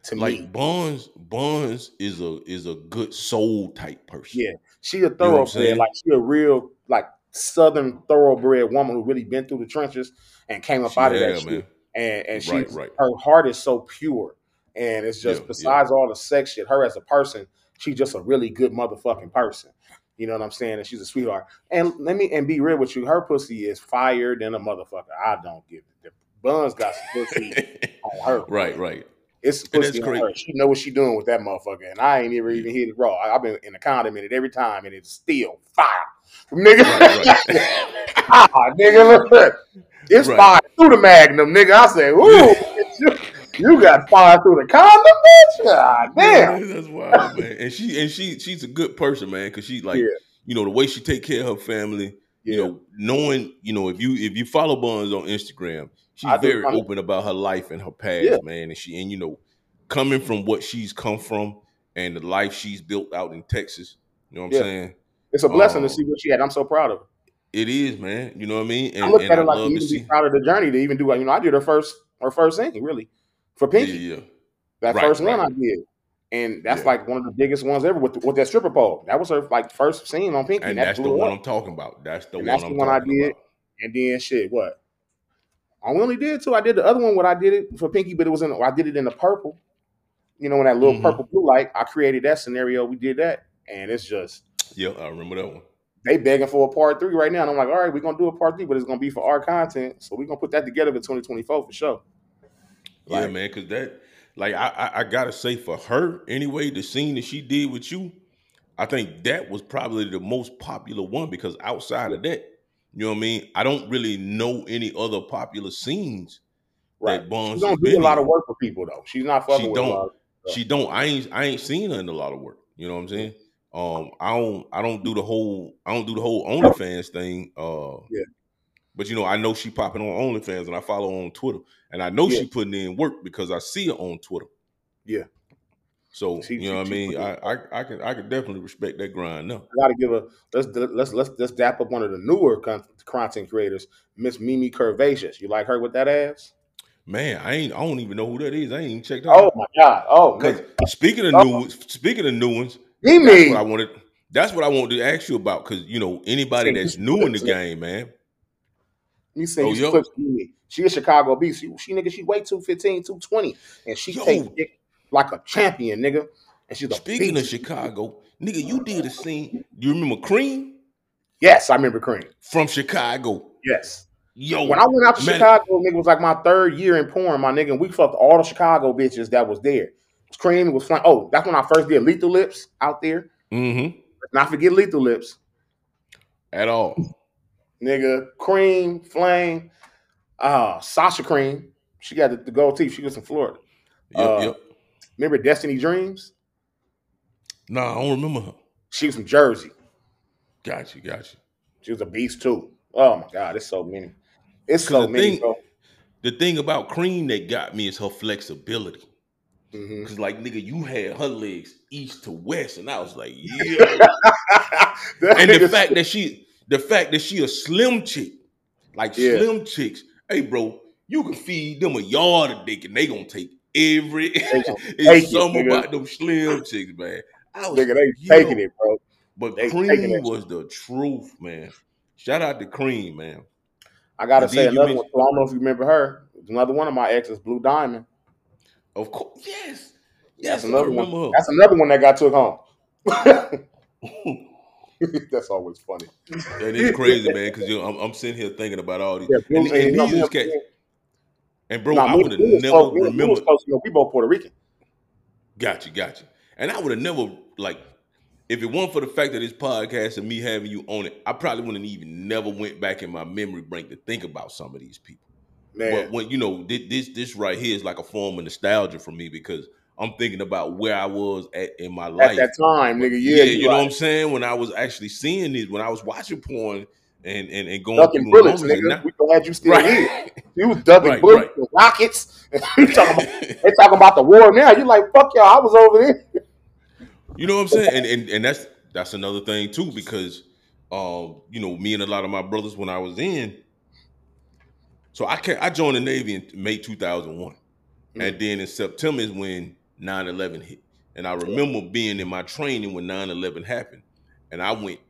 to like me. Buns, Buns is a is a good soul type person. Yeah, she a what I'm thoroughbred. like she a real like southern thoroughbred woman who really been through the trenches and came up She out of that shit. And and she Right, right. her heart is so pure. And it's just Yeah, yeah. besides all the sex shit, her as a person, she's just a really good motherfucking person. You know what I'm saying? And she's a sweetheart. And let me and be real with you, her pussy is fire than a motherfucker. I don't give it. The buns got some pussy on her. right, right. It's pussy that's on her. She know what she doing with that motherfucker, and I ain't ever even hit it raw. I, have been in the condom in it every time, and it's still fire, nigga. Right, right. ah, nigga, look, it's Right. fire through the magnum, nigga. I say, ooh, you, got fire through the condom, bitch. God damn. Yeah, that's wild, man. And she and she she's a good person, man, because she like Yeah. you know the way she take care of her family. Yeah. You know, knowing you know if you if you follow Buns on Instagram, she's I very open about her life and her past, Yeah. man. And she and you know coming from what she's come from and the life she's built out in Texas. You know what I'm Yeah. saying? It's a blessing Oh. to um, see what she had. I'm so proud of her. It is, man. You know what I mean? And, I look and at I her like love to to even be proud of the journey to even do. You know, I did her first her first thing really for Pinky. yeah. That Right, first one. I did. And that's Yeah. like one of the biggest ones ever with with that stripper pole. That was her like first scene on Pinky. And that that's the one up. I'm talking about. That's the And one that's I'm the one I did. about. And then shit, what? I only did two. I did the other one. What I did it for Pinky, but it was in. I did it in the purple. You know, in that little Mhm. purple blue light. I created that scenario. We did that, and it's just Yeah, I remember that one. they begging for a part three right now. And I'm like, all right, we're gonna do a part three, but it's gonna be for our content. So we're gonna put that together for 2024 for sure. Yeah, man, because that, like, I, I, I gotta say, for her anyway, the scene that she did with you, I think that was probably the most popular one because outside of that, you know what I mean. I don't really know any other popular scenes Right. that Buns She don't do a lot of work for people though. She's not fucking She don't. She don't. I ain't. I ain't seen her in a lot of work. You know what I'm saying? Um, I don't. I don't do the whole. I don't do the whole OnlyFans thing. Uh, Yeah. But you know, I know she popping on OnlyFans, and I follow her on Twitter, and I know Yeah. she putting in work because I see her on Twitter. Yeah. So She- you know what I mean? I, I I can I can definitely respect that grind. No, I gotta give a let's let's let's let's dap up one of the newer con- content creators, Miss Mimi Curvaceous. You like her with that ass? man, I ain't. I don't even know who that is. I ain't even checked oh out. Oh my god! Oh, Because speaking of Oh. new ones, speaking of new ones, Mimi. that's what I wanted. That's what I wanted to ask you about. Because you know anybody that's new in the game, man. Let me send Oh, you some yo. clips. Mimi. She is Chicago beast. She, she nigga, she weigh 215, 220. And she Yo. take dick like a champion, nigga. And she's a Speaking of. Chicago, nigga, you did a scene. You remember Cream Yes, I remember Cream. from Chicago? Yes. Yo, When I went out to man. Chicago, nigga, it was like my third year in porn, my nigga, and we fucked all the Chicago bitches that was there. Cream was flying. Oh, that's when I first did Lethal Lips out there. Mm-hmm. Let's not forget Lethal Lips. At all. nigga. Cream, Flame, uh, Sasha Cream. She got the, the gold teeth. She was in Florida. Yep, Uh, yep. Remember Destiny Dreams? Nah, I don't remember her. She was from Jersey. Got you, got you. She was a beast too. Oh my god, it's so many. It's so the many. thing- bro. The thing about Cream that got me is her flexibility. Mhm. Cause like nigga, you had her legs east to west, and I was like, yeah. And the fact that she, the fact that she a slim chick, like Yeah. slim chicks, hey bro, you can feed them a yard of dick and they gonna take every. it's it, something about them slim chicks, man. I was, nigga, they taking it, bro. But they Cream was the truth, man. Shout out to Cream, man. I gotta And say another one. I don't know if you remember her. Another one of my exes, Blue Diamond. Of course, yes, That's yes, I another one. her. That's another one that got took home. That's always funny. And That is crazy, man. Because I'm, I'm sitting here thinking about all these, Yeah, Blue, and, and you know, these and- bro, Nah, I would have never close- me- me remembered. close, you know, we both Puerto Rican. Got you, got you. And I would have never like if it weren't for the fact that this podcast and me having you on it, I probably wouldn't even never went back in my memory bank to think about some of these people. Man, But when you know this this right here is like a form of nostalgia for me because I'm thinking about where I was at in my life at that time, nigga, yeah, yeah, you know what I'm saying? When I was actually seeing this, when I was watching porn and and, and going ducking bullets, nigga. We gonna you still now- here. You was ducking Right, bullets right. rockets. you talking about, they talking about the war now. You like fuck y'all. I was over there. You know what I'm saying? And and and that's that's another thing too, because um, you know, me and a lot of my brothers when I was in. So I can I joined the Navy in May 2001. And then in September is when 9-11 hit. And I remember being in my training when 9-11 happened. And I went,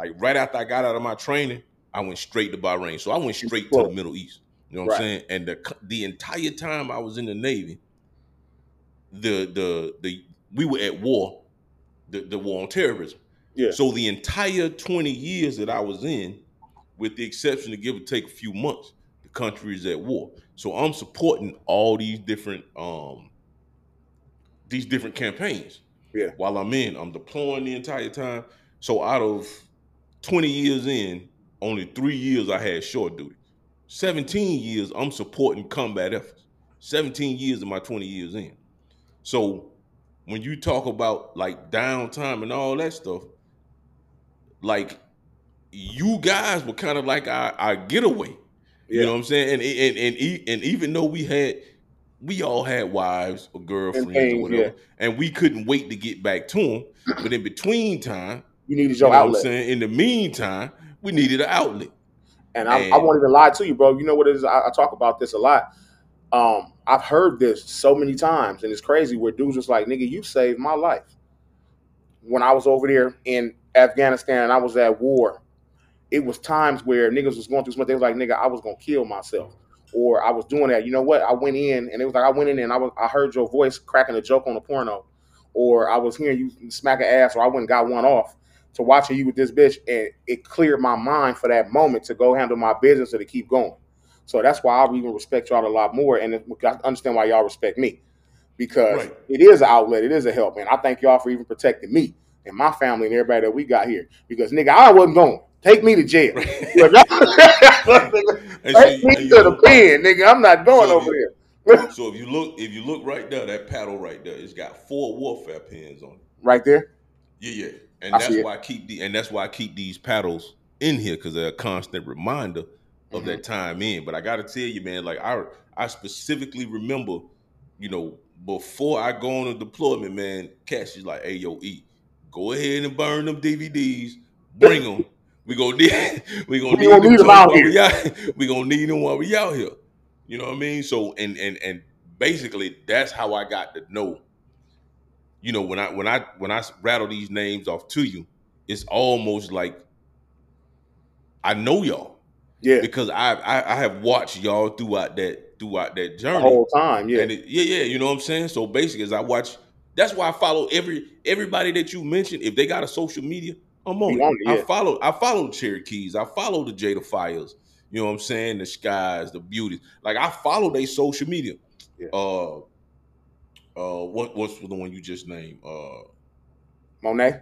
like right after I got out of my training, I went straight to Bahrain. So I went straight to the Middle East. You know what I'm saying? And the the entire time I was in the Navy, the the the we were at war, the, the war on terrorism. Yeah. So the entire 20 years that I was in, with the exception of give or take a few months, the country is at war. So I'm supporting all these different um these different campaigns. Yeah. While I'm in, I'm deploying the entire time. So out of 20 years in, only three years I had short duty. 17 years I'm supporting combat efforts. 17 years of my 20 years in. So when you talk about like downtime and all that stuff, like you guys were kind of like our, our getaway. You know what I'm saying? And and and, and even though we had we all had wives or girlfriends things, or whatever, and we couldn't wait to get back to them. But in between time, You needed you your know what I'm outlet. saying? In the meantime, we needed an outlet. And I, I won't even lie to you, bro. You know what it is? I, I talk about this a lot. Um, I've heard this so many times, and it's crazy where dudes was like, nigga, you saved my life. When I was over there in Afghanistan and I was at war, it was times where niggas was going through something. They was like, nigga, I was gonna kill myself. Or I was doing that. You know what? I went in and it was like I went in and I was I heard your voice cracking a joke on the porno. Or I was hearing you smack an ass, or I went and got one off to watching you with this bitch, and it cleared my mind for that moment to go handle my business or to keep going. So that's why I even respect y'all a lot more, and it- I understand why y'all respect me because Right. it is an outlet, it is a help, man. I thank y'all for even protecting me and my family and everybody that we got here because nigga, I wasn't going. Take me to jail. Look, nigga, And so Take you- me to the look- pen, nigga. I'm not going So over you- there. So if you look, if you look right there, that paddle right there, it's got four warfare pins on it. Right there. Yeah, yeah. And I that's why I keep the and that's why I keep these paddles in here because they're a constant reminder of Mhm. that time in. But I gotta tell you, man, like I I specifically remember, you know, before I go on a deployment, man, Cash is like, hey yo, E, go ahead and burn them DVDs, bring them. We gonna need we gonna We need them need 'em while out we out. We gonna need them while we out here. You know what I mean? So and and and basically that's how I got to know. You know, when I when I when I rattle these names off to you, it's almost like I know y'all Yeah. because I I, I have watched y'all throughout that throughout that journey. The whole time. Yeah. And it, yeah, yeah, you know what I'm saying. So basically, as I watch, that's why I follow every everybody that you mentioned. If they got a social media, I'm on it. it, I follow. I follow the Cherokees. I follow the Jada Fires. You know what I'm saying? The skies, the beauties. Like I follow their social media. Yeah. Uh, uh, what what's the one you just named? Uh, Monet.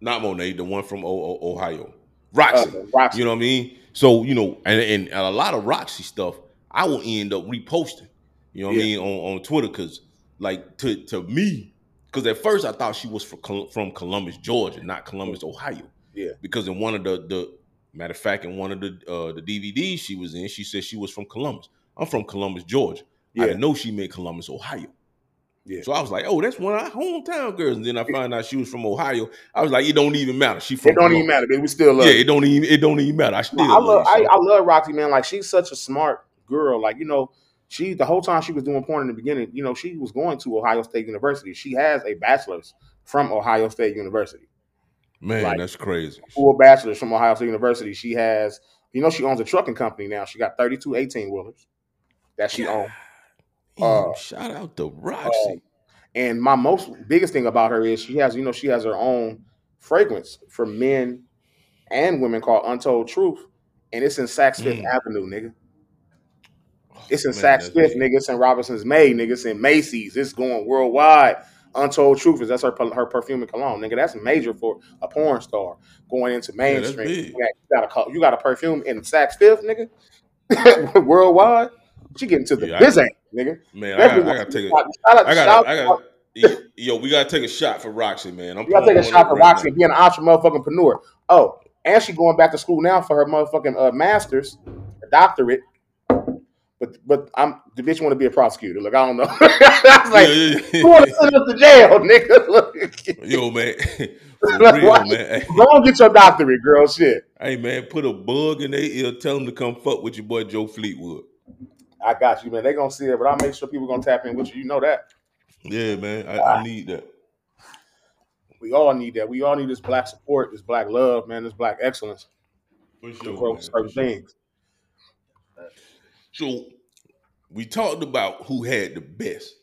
not Monet, the one from o- o- Ohio. Roxy. Uh, Roxy. You know what I mean? So you know, and, and a lot of Roxy stuff, I will end up reposting. You know what I mean on, on Twitter because like to to me, because at first I thought she was from from Columbus, Georgia, not Columbus, Ohio. Yeah. Because in one of the the matter of fact, in one of the uh, the DVDs she was in, she said she was from Columbus. I'm from Columbus, Georgia. I Yeah. didn't know she meant Columbus, Ohio. Yeah. So I was like, oh, that's one of our hometown girls. And then I found out she was from Ohio. I was like, it don't even matter. She from It don't even matter, but we still love. Yeah, it don't even it don't even matter. I still I love I. I love Roxy, man. Like she's such a smart girl. Like you know, she the whole time she was doing porn in the beginning, you know, she was going to Ohio State University. She has a bachelor's from Ohio State University, Man, like- that's crazy. full bachelor's from Ohio State University. She has, you know, she owns a trucking company now. She got 32 18 wheelers that she owns. Damn, uh, shout out to Roxy. And my most biggest thing about her is she has, you know, she has her own fragrance for men and women called Untold Truth, and it's in Saks Fifth Mm. Avenue, nigga. It's in Man, Saks Fifth, nigga. It's in Robinson's May, nigga. It's in Macy's. It's going worldwide. Untold Truth is that's her her perfume and cologne, nigga. That's major for a porn star going into mainstream. big. you, got a, you got a perfume in Saks Fifth, nigga. worldwide. She getting to the Yeah, biz nigga. Man, I got I gotta take a Shout out- I shout got I out- got yo, we gotta take a shot for Roxy, man. I'm gotta take a shot for right Roxy now. being an entre motherfucking preneur. Oh, and she going back to school now for her motherfucking uh, master's, doctorate. But but I'm the bitch want to be a prosecutor. Look, I don't know. I was like, Yeah, yeah, who want to send us to jail, nigga? Yeah. Yo, man. Real, man. Go and get your doctorate, girl. Shit, hey, man, put a bug in their ear, tell them to come fuck with your boy Joe Fleetwood. I got you, man. They gonna see it, but I'll make sure people gonna tap in with you. You know that. Yeah, man. I, I ah. need that. We all need that. We all need this black support, this black love, man, this black excellence For to sure, grow certain sure. things. So we talked about who had the best.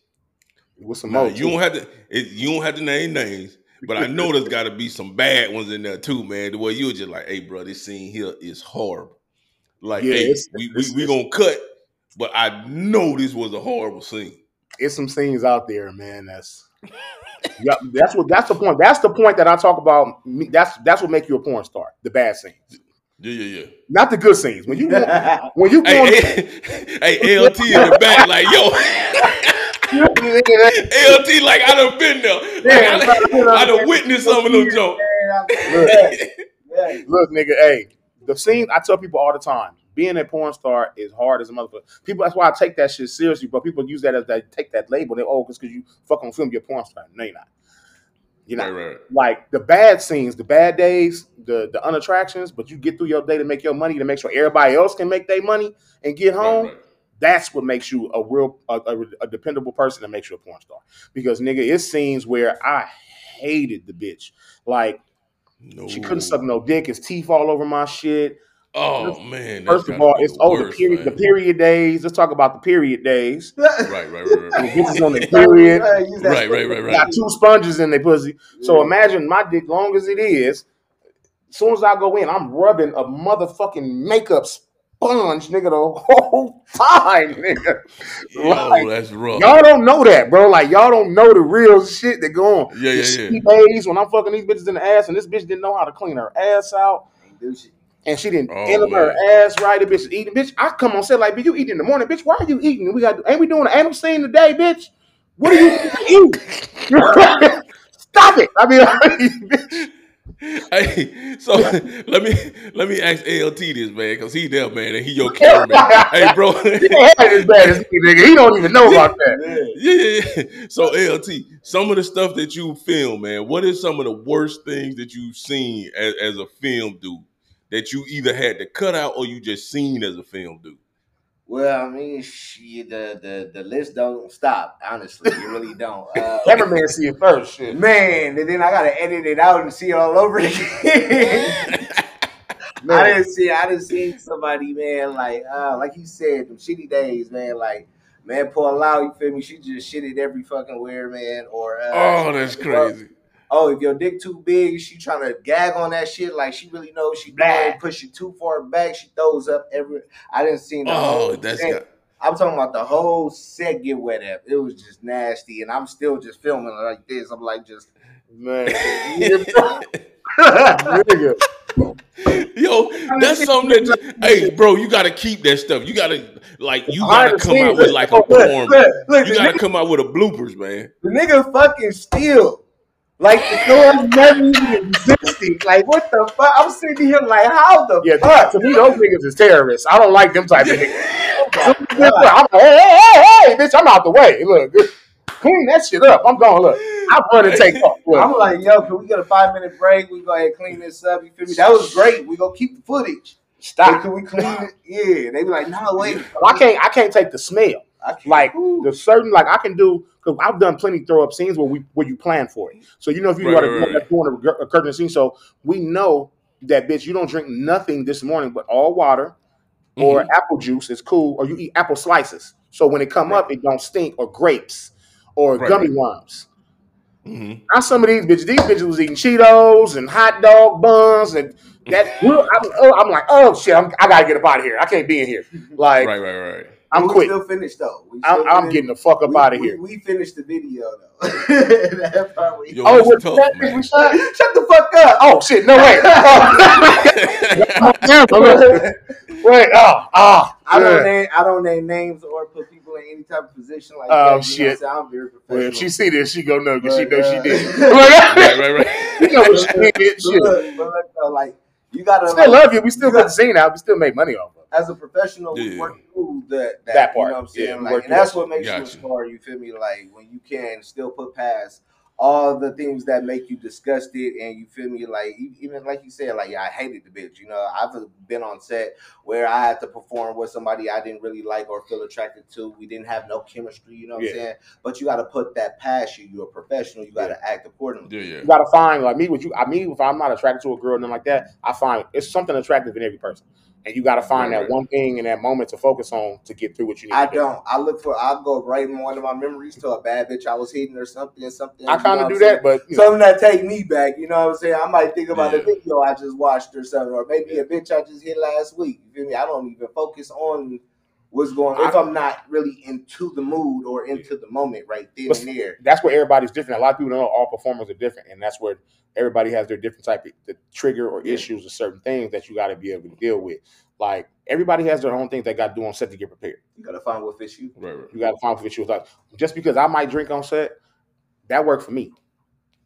With some Now, you don't have to it, you don't have to name names, but I know there's got to be some bad ones in there too, man. The way you were just like, "Hey, bro, this scene here is horrible." Like, Yeah, hey, it's- we, it's- we we gonna cut, but I know this was a horrible scene. it's some scenes out there, man. That's yeah, that's what that's the point. That's the point that I talk about. That's that's what make you a porn star. The bad scenes, Yeah, yeah, yeah. not the good scenes. When you when you going, Hey, hey, hey, LT in the back, like, yo, LT, like I done been there. Like, Yeah, I, I done witnessed some of them jokes. look, nigga, hey, the scene I tell people all the time. Being a porn star is hard as a motherfucker. People, that's why I take that shit seriously. But people use that as they take that label. They oh, because you fucking film you're a porn star. No, you're not. You're not. Right, right. like the bad scenes, the bad days, the the unattractions, but you get through your day to make your money to make sure everybody else can make their money and get home. Right. That's what makes you a real a, a, a dependable person that makes you a porn star. Because nigga, it's scenes where I hated the bitch. Like No. she couldn't suck no dick, his teeth all over my shit. Oh man. First of all, it's the oh the worst, period the period days. Let's talk about the period days. Right, right, right, The right. bitches on the period. Right, right, right, right. Got two sponges in their pussy. So imagine my dick, long as it is, as soon as I go in, I'm rubbing a motherfucking makeup sponge, nigga, the whole time, nigga. Yo, Like, that's rough. Y'all don't know that, bro. Like y'all don't know the real shit that go on. Yeah, The yeah, yeah. days when I'm fucking these bitches in the ass, and this bitch didn't know how to clean her ass out, and she didn't Oh, end her ass right. The bitch is eating, bitch. I come on set like, bitch, you eating in the morning, bitch. Why are you eating? We got, ain't we doing an anal scene today, bitch? What are you eating? Stop it! I mean, bitch. Hey, so let me let me ask LT this man, cause he there, man, and he your cameraman. hey, bro. He as bad as me, nigga. He don't even know about that. Yeah, yeah, yeah. So LT, some of the stuff that you film, man, what is some of the worst things that you've seen as, as a film dude that you either had to cut out or you just seen as a film dude? Well, I mean, shit, the, the the list don't stop. Honestly, you really don't. Uh, Cameraman see it first, shit. man, and then I gotta edit it out and see it all over again. I didn't see. I didn't see somebody, man. Like, uh, like you said, them shitty days, man. Like, man, Paul Lau, you feel me? She just shitted every fucking where, man. Or uh, oh, that's crazy. Oh, if your dick too big, she trying to gag on that shit. Like she really knows she bad, push it too far back. She throws up every. I didn't see the Oh, that's set. got I'm talking about the whole set get wet up. It was just nasty, and I'm still just filming like this. I'm like just Man. Yo, that's something that. hey, bro, you gotta keep that stuff. You gotta like you gotta come out with like a form. You gotta come out with a bloopers, man. The nigga fucking steal. Like the door's never even existing. Like what the fuck? I'm sitting here like, how the Yeah, fuck? to me, those niggas is terrorists. I don't like them type of niggas. Oh I'm like, hey, hey, hey, hey, bitch, I'm out the way. Look, clean that shit up. I'm going, look, I'm going to take off. Look, I'm like, yo, can we get a five minute break? We go ahead and clean this up. You feel me? That was great. We gonna keep the footage. But stop. can we clean it? Yeah. They be like, no, wait. I can't, I can't take the smell. I can't. Like Ooh. the certain, like I can do, because I've done plenty throw up scenes where we where you plan for it. So you know if you Right, got to right, right. doing a, a curtain scene, so we know that bitch, you don't drink nothing this morning but all water or Mhm. apple juice is cool, or you eat apple slices. So when it come up, it don't stink, or grapes, or gummy worms. Mhm. Now some of these bitches, these bitches was eating Cheetos and hot dog buns and that. I'm, oh, I'm like, oh shit, I'm, I gotta get up out of here. I can't be in here. Like Right, right, right. I'm we quick. still finished though. We I'm, still I'm getting the fuck up we- out of we- here. We finished the video though. that part we- Yo, Oh, it's with tough, that, man. we? Shut the fuck up. Oh shit, no way. Oh, damn. Wait, oh, oh. I don't name I don't name names or put people in any type of position like Oh, that. You know shit. what I'm saying? I'm very professional. Well, if she see this, she go know because she But, know she uh, did. Uh, right, right, right. you know what she uh, did. But Shit. look, but look, though, like you gotta Still like, love you. We still put the scene out. We still make money off of it. as a professional, we Yeah. work through that, that, That part. You know what I'm saying? we like, and that's what makes you a Gotcha. star. You feel me? Like when you can still put past all the things that make you disgusted, and you feel me? Like even like you said, like I hated the bitch. You know, I've uh, been on set where I had to perform with somebody I didn't really like or feel attracted to. We didn't have no chemistry. You know what Yeah. I'm saying? But you got to put that past you. You're a professional. You got to act accordingly. Yeah, yeah. You gotta find like me. with you? I mean, if I'm not attracted to a girl, nothing like that, I find it's something attractive in every person, and you gotta find Right, that one thing in that moment to focus on to get through what you need. I to do. don't. I look for. I go right in one of my memories to a bad bitch I was hitting or something. Something. I kind of do that, but you know, something that take me back. You know what I'm saying? I might think about Yeah. the video I just watched or something, or maybe a bitch I just hit last week. You feel me? I don't even focus on what's going on if I'm not really into the mood or into the moment right then and there. that's where everybody's different. A lot of people don't know all performers are different, and that's where everybody has their different type of the trigger or issues or certain things that you got to be able to deal with. Like everybody has their own things they got to do on set to get prepared. You gotta find what fits you. Right, right. You got to find what fits you like. Just because I might drink on set, that worked for me.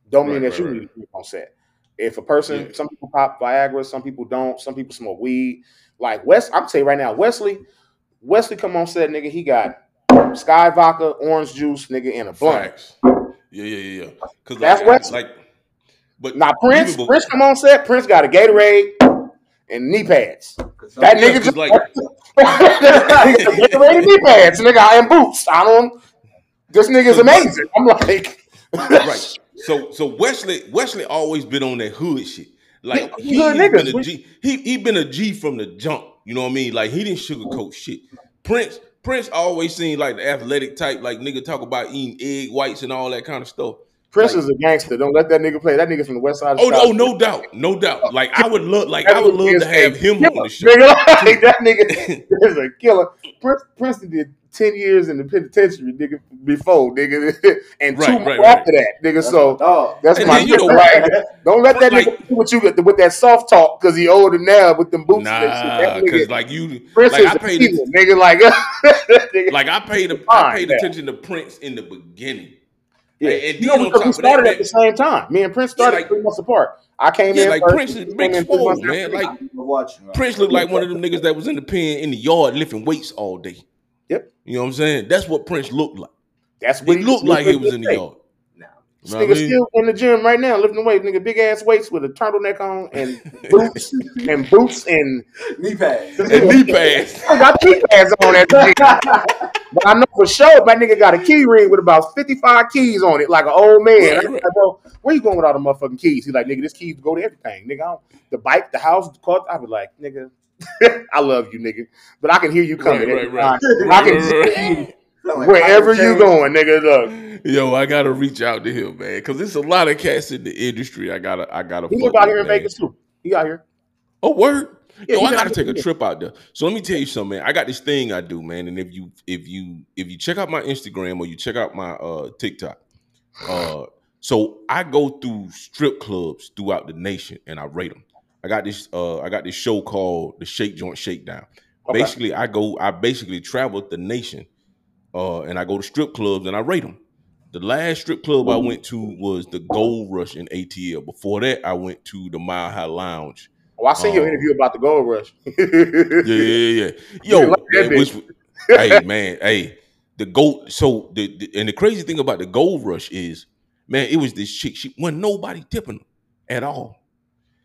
Don't mean Right, that you need to drink on set. If a person, Yeah. some people pop Viagra, some people don't. Some people smoke weed. Like Wes, I'm saying right now, Wesley, Wesley come on set, nigga. He got Skyy vodka, orange juice, nigga, in a blunt. Facts. Yeah, yeah, yeah, yeah. Because That's like, I, like, but Now Prince, Prince come on set. Prince got a Gatorade and knee pads. That nigga just like- Gatorade and knee pads, nigga, and boots. I don't. This nigga's amazing. I'm like, right. So so Wesley Wesley always been on that hood shit. Like Yeah, he hood been a G. He he been a G from the jump. You know what I mean? Like he didn't sugarcoat shit. Prince Prince always seemed like the athletic type. Like nigga talk about eating egg whites and all that kind of stuff. Prince Like- is a gangster. Don't let that nigga play. That nigga from the west side. Of Oh, oh, no doubt, no doubt. Uh, like I would love, like That I would love to have him killer, on the show. Nigga, like, that nigga is a killer. Prince, Princeton did ten years in the penitentiary, nigga, before, nigga, and two Right, more right, right. after that, nigga. That's So my that's And my then, you know, nigga, right? Don't let that Like- nigga do what you got with that soft talk because he older now with them boots. Nah, because like you, Prince like is I a paid, killer, nigga. Like, nigga. like I paid, I paid attention to Prince in the beginning. Yeah, And- and you know, because we top of that, started at the same time. Me and Prince started like- three months apart. I came Yeah, in like first, Prince he is came big swole, man. Like I'm watching. right? Prince looked like one of them niggas that was in the pen in the yard lifting weights all day. Yep. You know what I'm saying? That's what Prince looked like. that's what He what looked like he was in the yard. Now, This Know what I mean? still in the gym right now, lifting weights, nigga, big ass weights with a turtleneck on and boots and boots and knee pads. And knee pads. I got knee pads on that nigga. But I know for sure my nigga got a key ring with about 55 keys on it, like an old man. Right, I was right. like, bro, where you going with all the motherfucking keys? He's like, nigga, this keys go to everything. Nigga, I don't, the bike, the house, the car. I was like, nigga, I love you, nigga. But I can hear you coming. Right, every right, right. I can Right, right, like wherever you going, nigga. Look. Yo, I gotta reach out to him, man, because there's a lot of cats in the industry. I gotta, I gotta. He fuck out here in. Vegas too. He out here. Oh, word. Yeah, Yo, I gotta take a trip out there. So let me tell you something, man. I got this thing I do, man. And if you, if you, if you check out my Instagram or you check out my uh TikTok, uh, so I go through strip clubs throughout the nation and I rate them. I got this uh I got this show called the Shake Joint Shakedown. Okay. Basically, I go I basically travel the nation, uh, and I go to strip clubs and I rate them. The last strip club I went to was the Gold Rush in ATL. Before that, I went to the Mile High Lounge. Oh, I seen your Um, interview about the gold rush. Yeah, yeah, yeah. Yeah, Yo, like which- hey man, hey, the gold. So the, the and the crazy thing about the Gold Rush is, man, it was this chick. She wasn't nobody tipping her at all.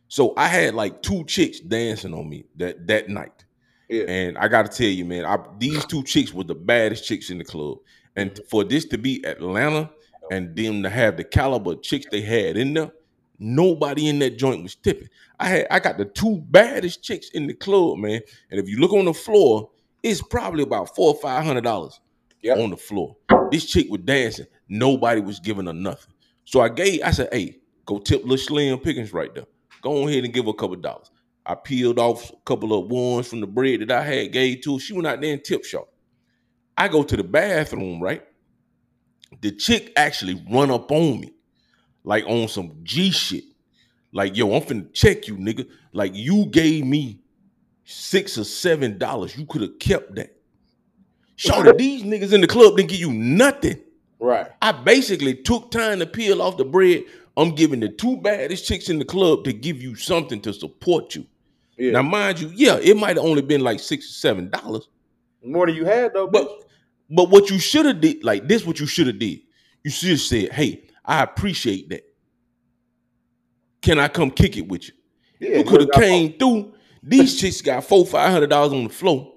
So I had like two chicks dancing on me that that night. Yeah. And I got to tell you, man, I, these two chicks were the baddest chicks in the club. And mm-hmm. for this to be Atlanta and them to have the caliber of chicks they had in there, nobody in that joint was tipping. I had I got the two baddest chicks in the club, man. And if you look on the floor, it's probably about four or five hundred dollars Yep. on the floor. This chick was dancing. Nobody was giving her nothing. So I gave, I said, hey, go tip little Slim Pickens right there. Go ahead and give her a couple dollars. I peeled off a couple of ones from the bread that I had gave to her. She went out there and tip shop. I go to the bathroom, right? The chick actually run up on me, like on some G shit. Like, yo, I'm finna check you, nigga. Like, you gave me six or seven dollars. You could have kept that. Shorty, these niggas in the club didn't give you nothing. right. I basically took time to peel off the bread. I'm giving the two baddest chicks in the club to give you something to support you. Yeah. Now, mind you, yeah, it might have only been like six or seven dollars, More than you had though, but bitch. but what you should have did, like this, what you should have did, you should have said, "Hey, I appreciate that. Can I come kick it with you?" Yeah, you could have came through. These chicks got four, five hundred dollars on the floor.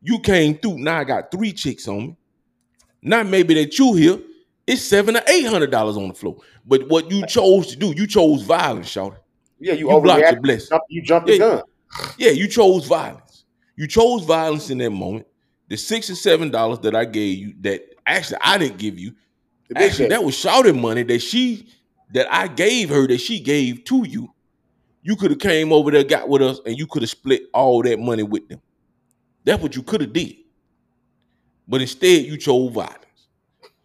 You came through. Now I got three chicks on me. Not maybe that you here. It's seven or eight hundred dollars on the floor. But what you chose to do, you chose violence, Shawty. Yeah, you, You blocked your blessing. You jumped the gun. Yeah, you chose violence. You chose violence in that moment. The six or seven dollars that I gave you, that actually I didn't give you. Actually, that was shouted money that she that I gave her that she gave to you. You could have came over there, got with us, and you could have split all that money with them. That's what you could have did. But instead, you chose violence.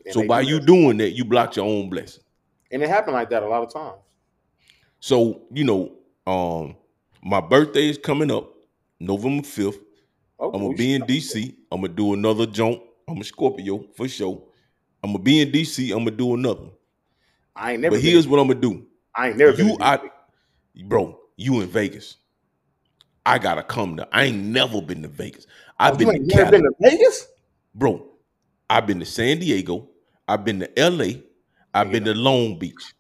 And so by do you doing that, you blocked your own blessing. and it happened like that a lot of times. So you know, um, my birthday is coming up, November fifth. Oh, I'm gonna be in DC. I'm gonna do another jump. I'm a Scorpio for sure. I'm gonna be in DC. I'm gonna do another. I ain't never. But here's what I'm gonna do. I ain't never. been You, I, bro, you in Vegas. I gotta come to. I ain't never been to Vegas. I've Oh, you been to never been to Vegas. bro. I've been to San Diego. I've been to LA. I've been to Long Beach.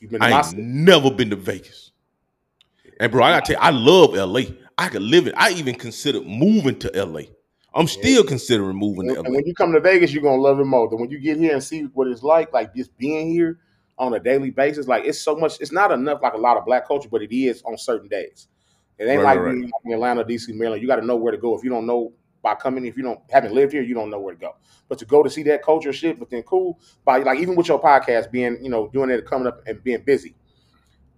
You've been to I ain't never been to Vegas. And bro, I gotta tell you, I love LA. I could live it. I even considered moving to LA. I'm still considering moving And, to and when you come to Vegas, you're gonna love it more. Then when you get here and see what it's like, like just being here on a daily basis, like it's so much. It's not enough like a lot of black culture, but it is on certain days. It ain't Right, like right, in Atlanta, DC, Maryland. You got to know where to go. If you don't know by coming, if you don't haven't lived here, you don't know where to go. But to go to see that culture shit, but then cool by like even with your podcast being, you know, doing it, coming up and being busy.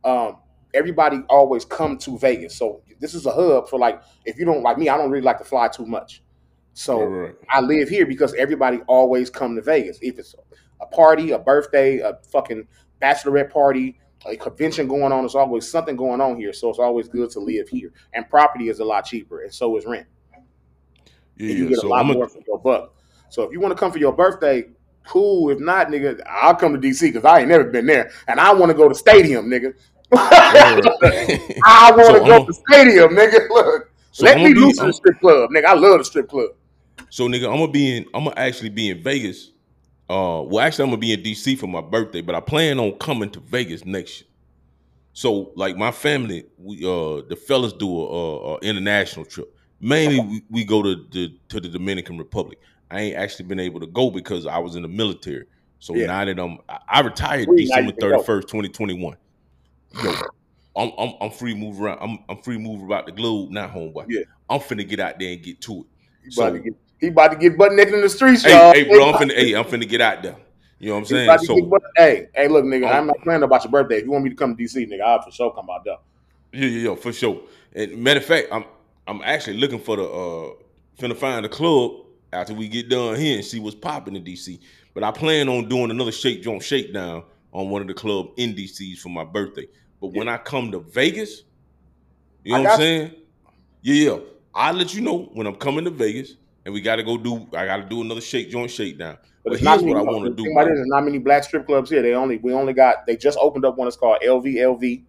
Um, everybody always come to Vegas, so this is a hub for like if you don't like me, I don't really like to fly too much. So Right. I live here because everybody always come to Vegas. If it's a party, a birthday, a fucking bachelorette party, a convention going on, there's always something going on here. So it's always good to live here. And property is a lot cheaper, and so is rent. Yeah, you get a lot I'm more for your buck. So if you want to come for your birthday, cool. If not, nigga, I'll come to DC because I ain't never been there, and I want to go to stadium, nigga. I want to So go I'm to stadium, nigga. Look, so let I'm me loose in the strip club, nigga. I love the strip club. So nigga, I'm gonna be in. I'm gonna actually be in Vegas. Uh, well, actually, I'm gonna be in DC for my birthday, but I plan on coming to Vegas next year. So, like my family, we uh the fellas do a, a, a international trip. Mainly, we, we go to the to the Dominican Republic. I ain't actually been able to go because I was in the military. So Yeah. now that I'm, I, retired Free, December thirty first, twenty twenty one. Yo, I'm, I'm I'm free move around. I'm I'm free move about the globe now, homeboy. Yeah. I'm finna get out there and get to it. He So- about, to get, he about to get butt naked in the streets, Hey, y'all. hey, bro, I'm finna, hey, I'm finna get out there. You know what I'm saying? So, butt- hey, hey, look, nigga, I'm- I'm not planning about your birthday. If you want me to come to DC, nigga, I'll for sure come out there. yeah, yeah, yeah, for sure. And matter of fact, I'm I'm actually looking for the uh finna find a club after we get done here and see what's popping in DC. But I plan on doing another shake joint shakedown on one of the club in DC's for my birthday. But when I come to Vegas, You know what I'm got you. saying? Yeah, yeah. I'll let you know when I'm coming to Vegas and we gotta go do I gotta do another shake joint shakedown. But, it's not here's what I want to do. thing about it man. is There's not many black strip clubs here. They only we only got they just opened up one. It's called LVLV.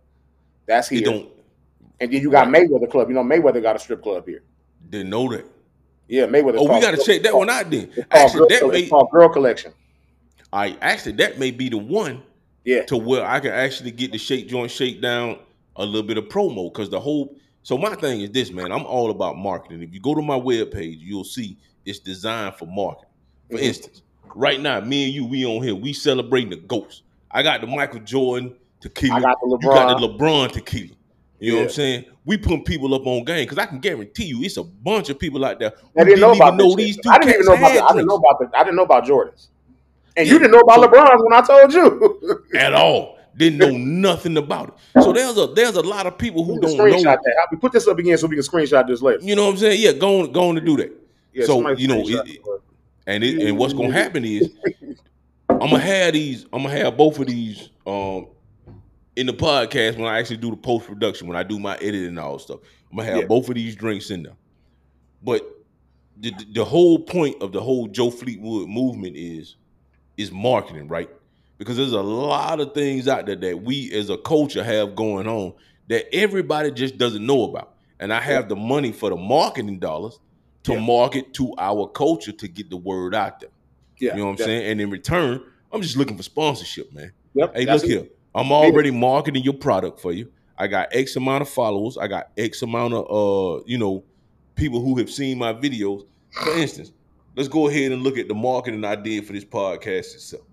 That's It here. don't And then you got Mayweather Club. You know Mayweather got a strip club here. didn't know that. Yeah, Mayweather. Oh, we gotta check that one out then. Actually, that it's may called Girl Collection. I actually that may be the one Yeah. to where I can actually get the shake joint shake down a little bit of promo because the whole so my thing is this man i'm all about marketing if you go to my webpage you'll see it's designed for marketing for Mhm. instance right now me and you we on here we celebrating the ghost i got the michael jordan tequila I got the you got the lebron tequila you know what i'm saying we putting people up on game because i can guarantee you it's a bunch of people out there I didn't know even about know these two I didn't even know about. The, I didn't know about the. I didn't know about Jordans. And Yeah. you didn't know about LeBron's when I told you. at all didn't know nothing about it so there's a there's a lot of people who don't know that. We put this up again so we can screenshot this later. You know what I'm saying? Yeah, go on, go on to do that. Yeah, So, you know, it- it. And it, and what's gonna happen is I'm gonna have these. I'm gonna have both of these um in the podcast when I actually do the post production when I do my editing and all stuff. I'm gonna have Yeah. both of these drinks in there. But the, the whole point of the whole Joe Fleetwood movement is is marketing, right? Because there's a lot of things out there that we as a culture have going on that everybody just doesn't know about. And I have the money for the marketing dollars to Yeah. market to our culture to get the word out there. Yeah, You know what I'm yeah. saying? And in return, I'm just looking for sponsorship, man. Yep. Hey, look it. here. I'm already marketing your product for you. I got X amount of followers. I got X amount of uh, you know, people who have seen my videos. For instance, let's go ahead and look at the marketing I did for this podcast itself.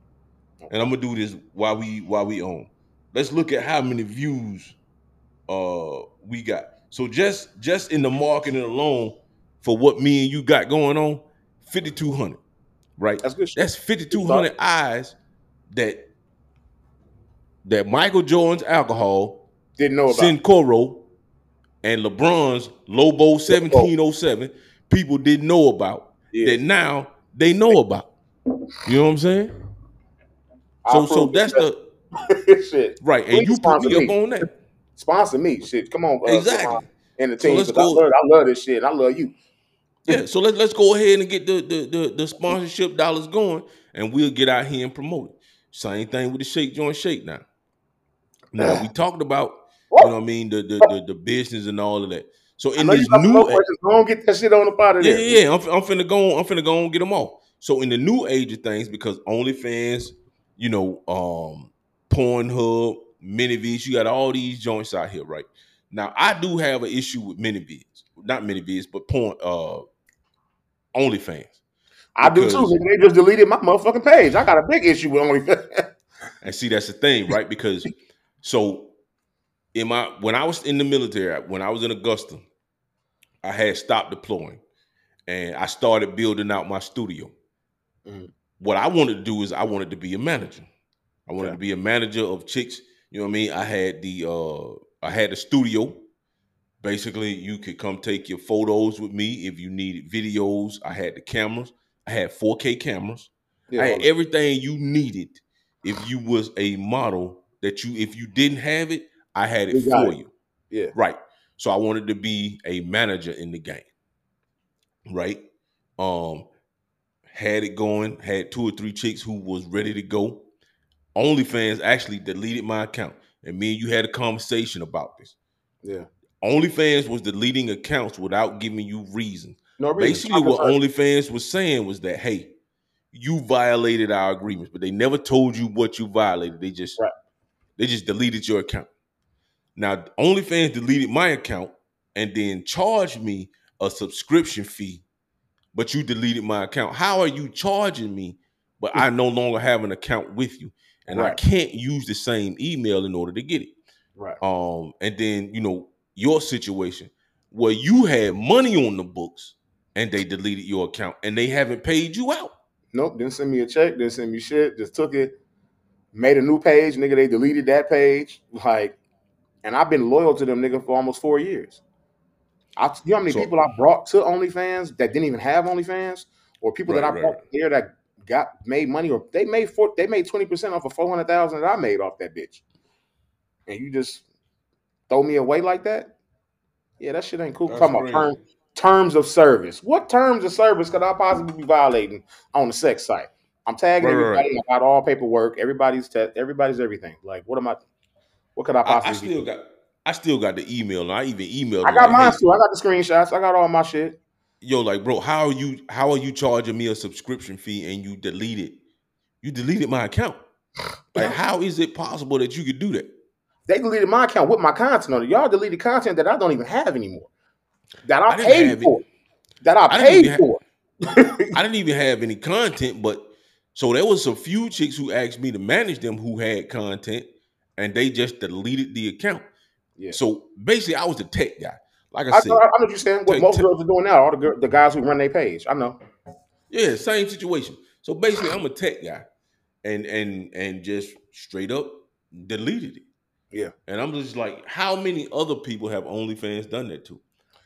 And I'm gonna do this while we while we on. Let's look at how many views uh we got. So just just in the marketing alone for what me and you got going on, 5200, right? That's good shit. That's 5,200 eyes that that Michael Jordan's alcohol, Didn't know about. Cincoro, and LeBron's Lobo 1707 people didn't know about Yeah. that now they know about. You know what I'm saying? So so that's the shit. right, and Please you put sponsor me up on that. Sponsor me, shit. Come on, uh, Exactly. And the team, let's 'cause I love, I love this shit. I love you. Yeah, so let's let's go ahead and get the the the, the sponsorship dollars going, and we'll get out here and promote it. Same thing with the Shake Joint Shake now. Now we talked about you know what I mean the the, the the business and all of that. So in this new questions. Go on, get that shit on the pot yeah, there. yeah, yeah, I'm, I'm finna go on, I'm finna go and get them all. So in the new age of things, because OnlyFans, you know, um, Pornhub, ManyVids, you got all these joints out here, right? Now I do have an issue with ManyVids, not ManyVids, but porn, uh, OnlyFans. I do too. They just deleted my motherfucking page. I got a big issue with OnlyFans. And see, that's the thing, right? Because so in my when I was in the military, when I was in Augusta, I had stopped deploying and I started building out my studio. Mhm. What I wanted to do is I wanted to be a manager. I wanted Okay. to be a manager of chicks. You know what I mean? I had the uh I had the studio. Basically, you could come take your photos with me if you needed videos. I had the cameras. I had 4K cameras. Yeah, I had everything you needed if you was a model that you if you didn't have it, I had it You for it. you. Yeah. Right. So I wanted to be a manager in the game. Right. Um had it going, had two or three chicks who was ready to go. OnlyFans actually deleted my account. And me and you had a conversation about this. yeah. OnlyFans was deleting accounts without giving you reason. No reason. Basically, what OnlyFans was saying was that, hey, you violated our agreements, but they never told you what you violated. They just Right. They just deleted your account. Now, OnlyFans deleted my account and then charged me a subscription fee, but you deleted my account. How are you charging me, but I no longer have an account with you? And I can't use the same email in order to get it. right. Um, and then you know your situation where you had money on the books and they deleted your account and they haven't paid you out. Nope. Didn't send me a check. Didn't send me shit. Just took it. Made a new page, nigga. They deleted that page. Like, and I've been loyal to them, nigga, for almost four years. I, you know how many So- people I brought to OnlyFans that didn't even have OnlyFans, or people that I right, brought here that got made money, or they made four, they made twenty percent off of four hundred thousand that I made off that bitch, and you just throw me away like that? Yeah, that shit ain't cool. That's Talking about term, terms of service. What terms of service could I possibly be violating on the sex site? I'm tagging Right, right, everybody. I got all paperwork. Everybody's te- everybody's everything. Like, what am I? What could I I, possibly? I be still doing? got I still got the email and I even emailed I got like, mine hey, too. I got the screenshots. I got all my shit. yo, like, bro, how are you how are you charging me a subscription fee and you deleted it? you deleted my account? Like, how is it possible that you could do that? They deleted my account with my content on it. Y'all deleted content that I don't even have anymore. That I, I paid have it. for. That I, I paid for. I didn't even have any content, but so there was a few chicks who asked me to manage them who had content, and they just deleted the account. Yeah. So basically, I was the tech guy. Like I I, I, said, I know what you're saying. What Take- most take- girls are doing now, all the gir- the guys who run their page. I know. yeah, same situation. So basically, I'm a tech guy, and and and just straight up deleted it. Yeah. And I'm just like, how many other people have OnlyFans done that to?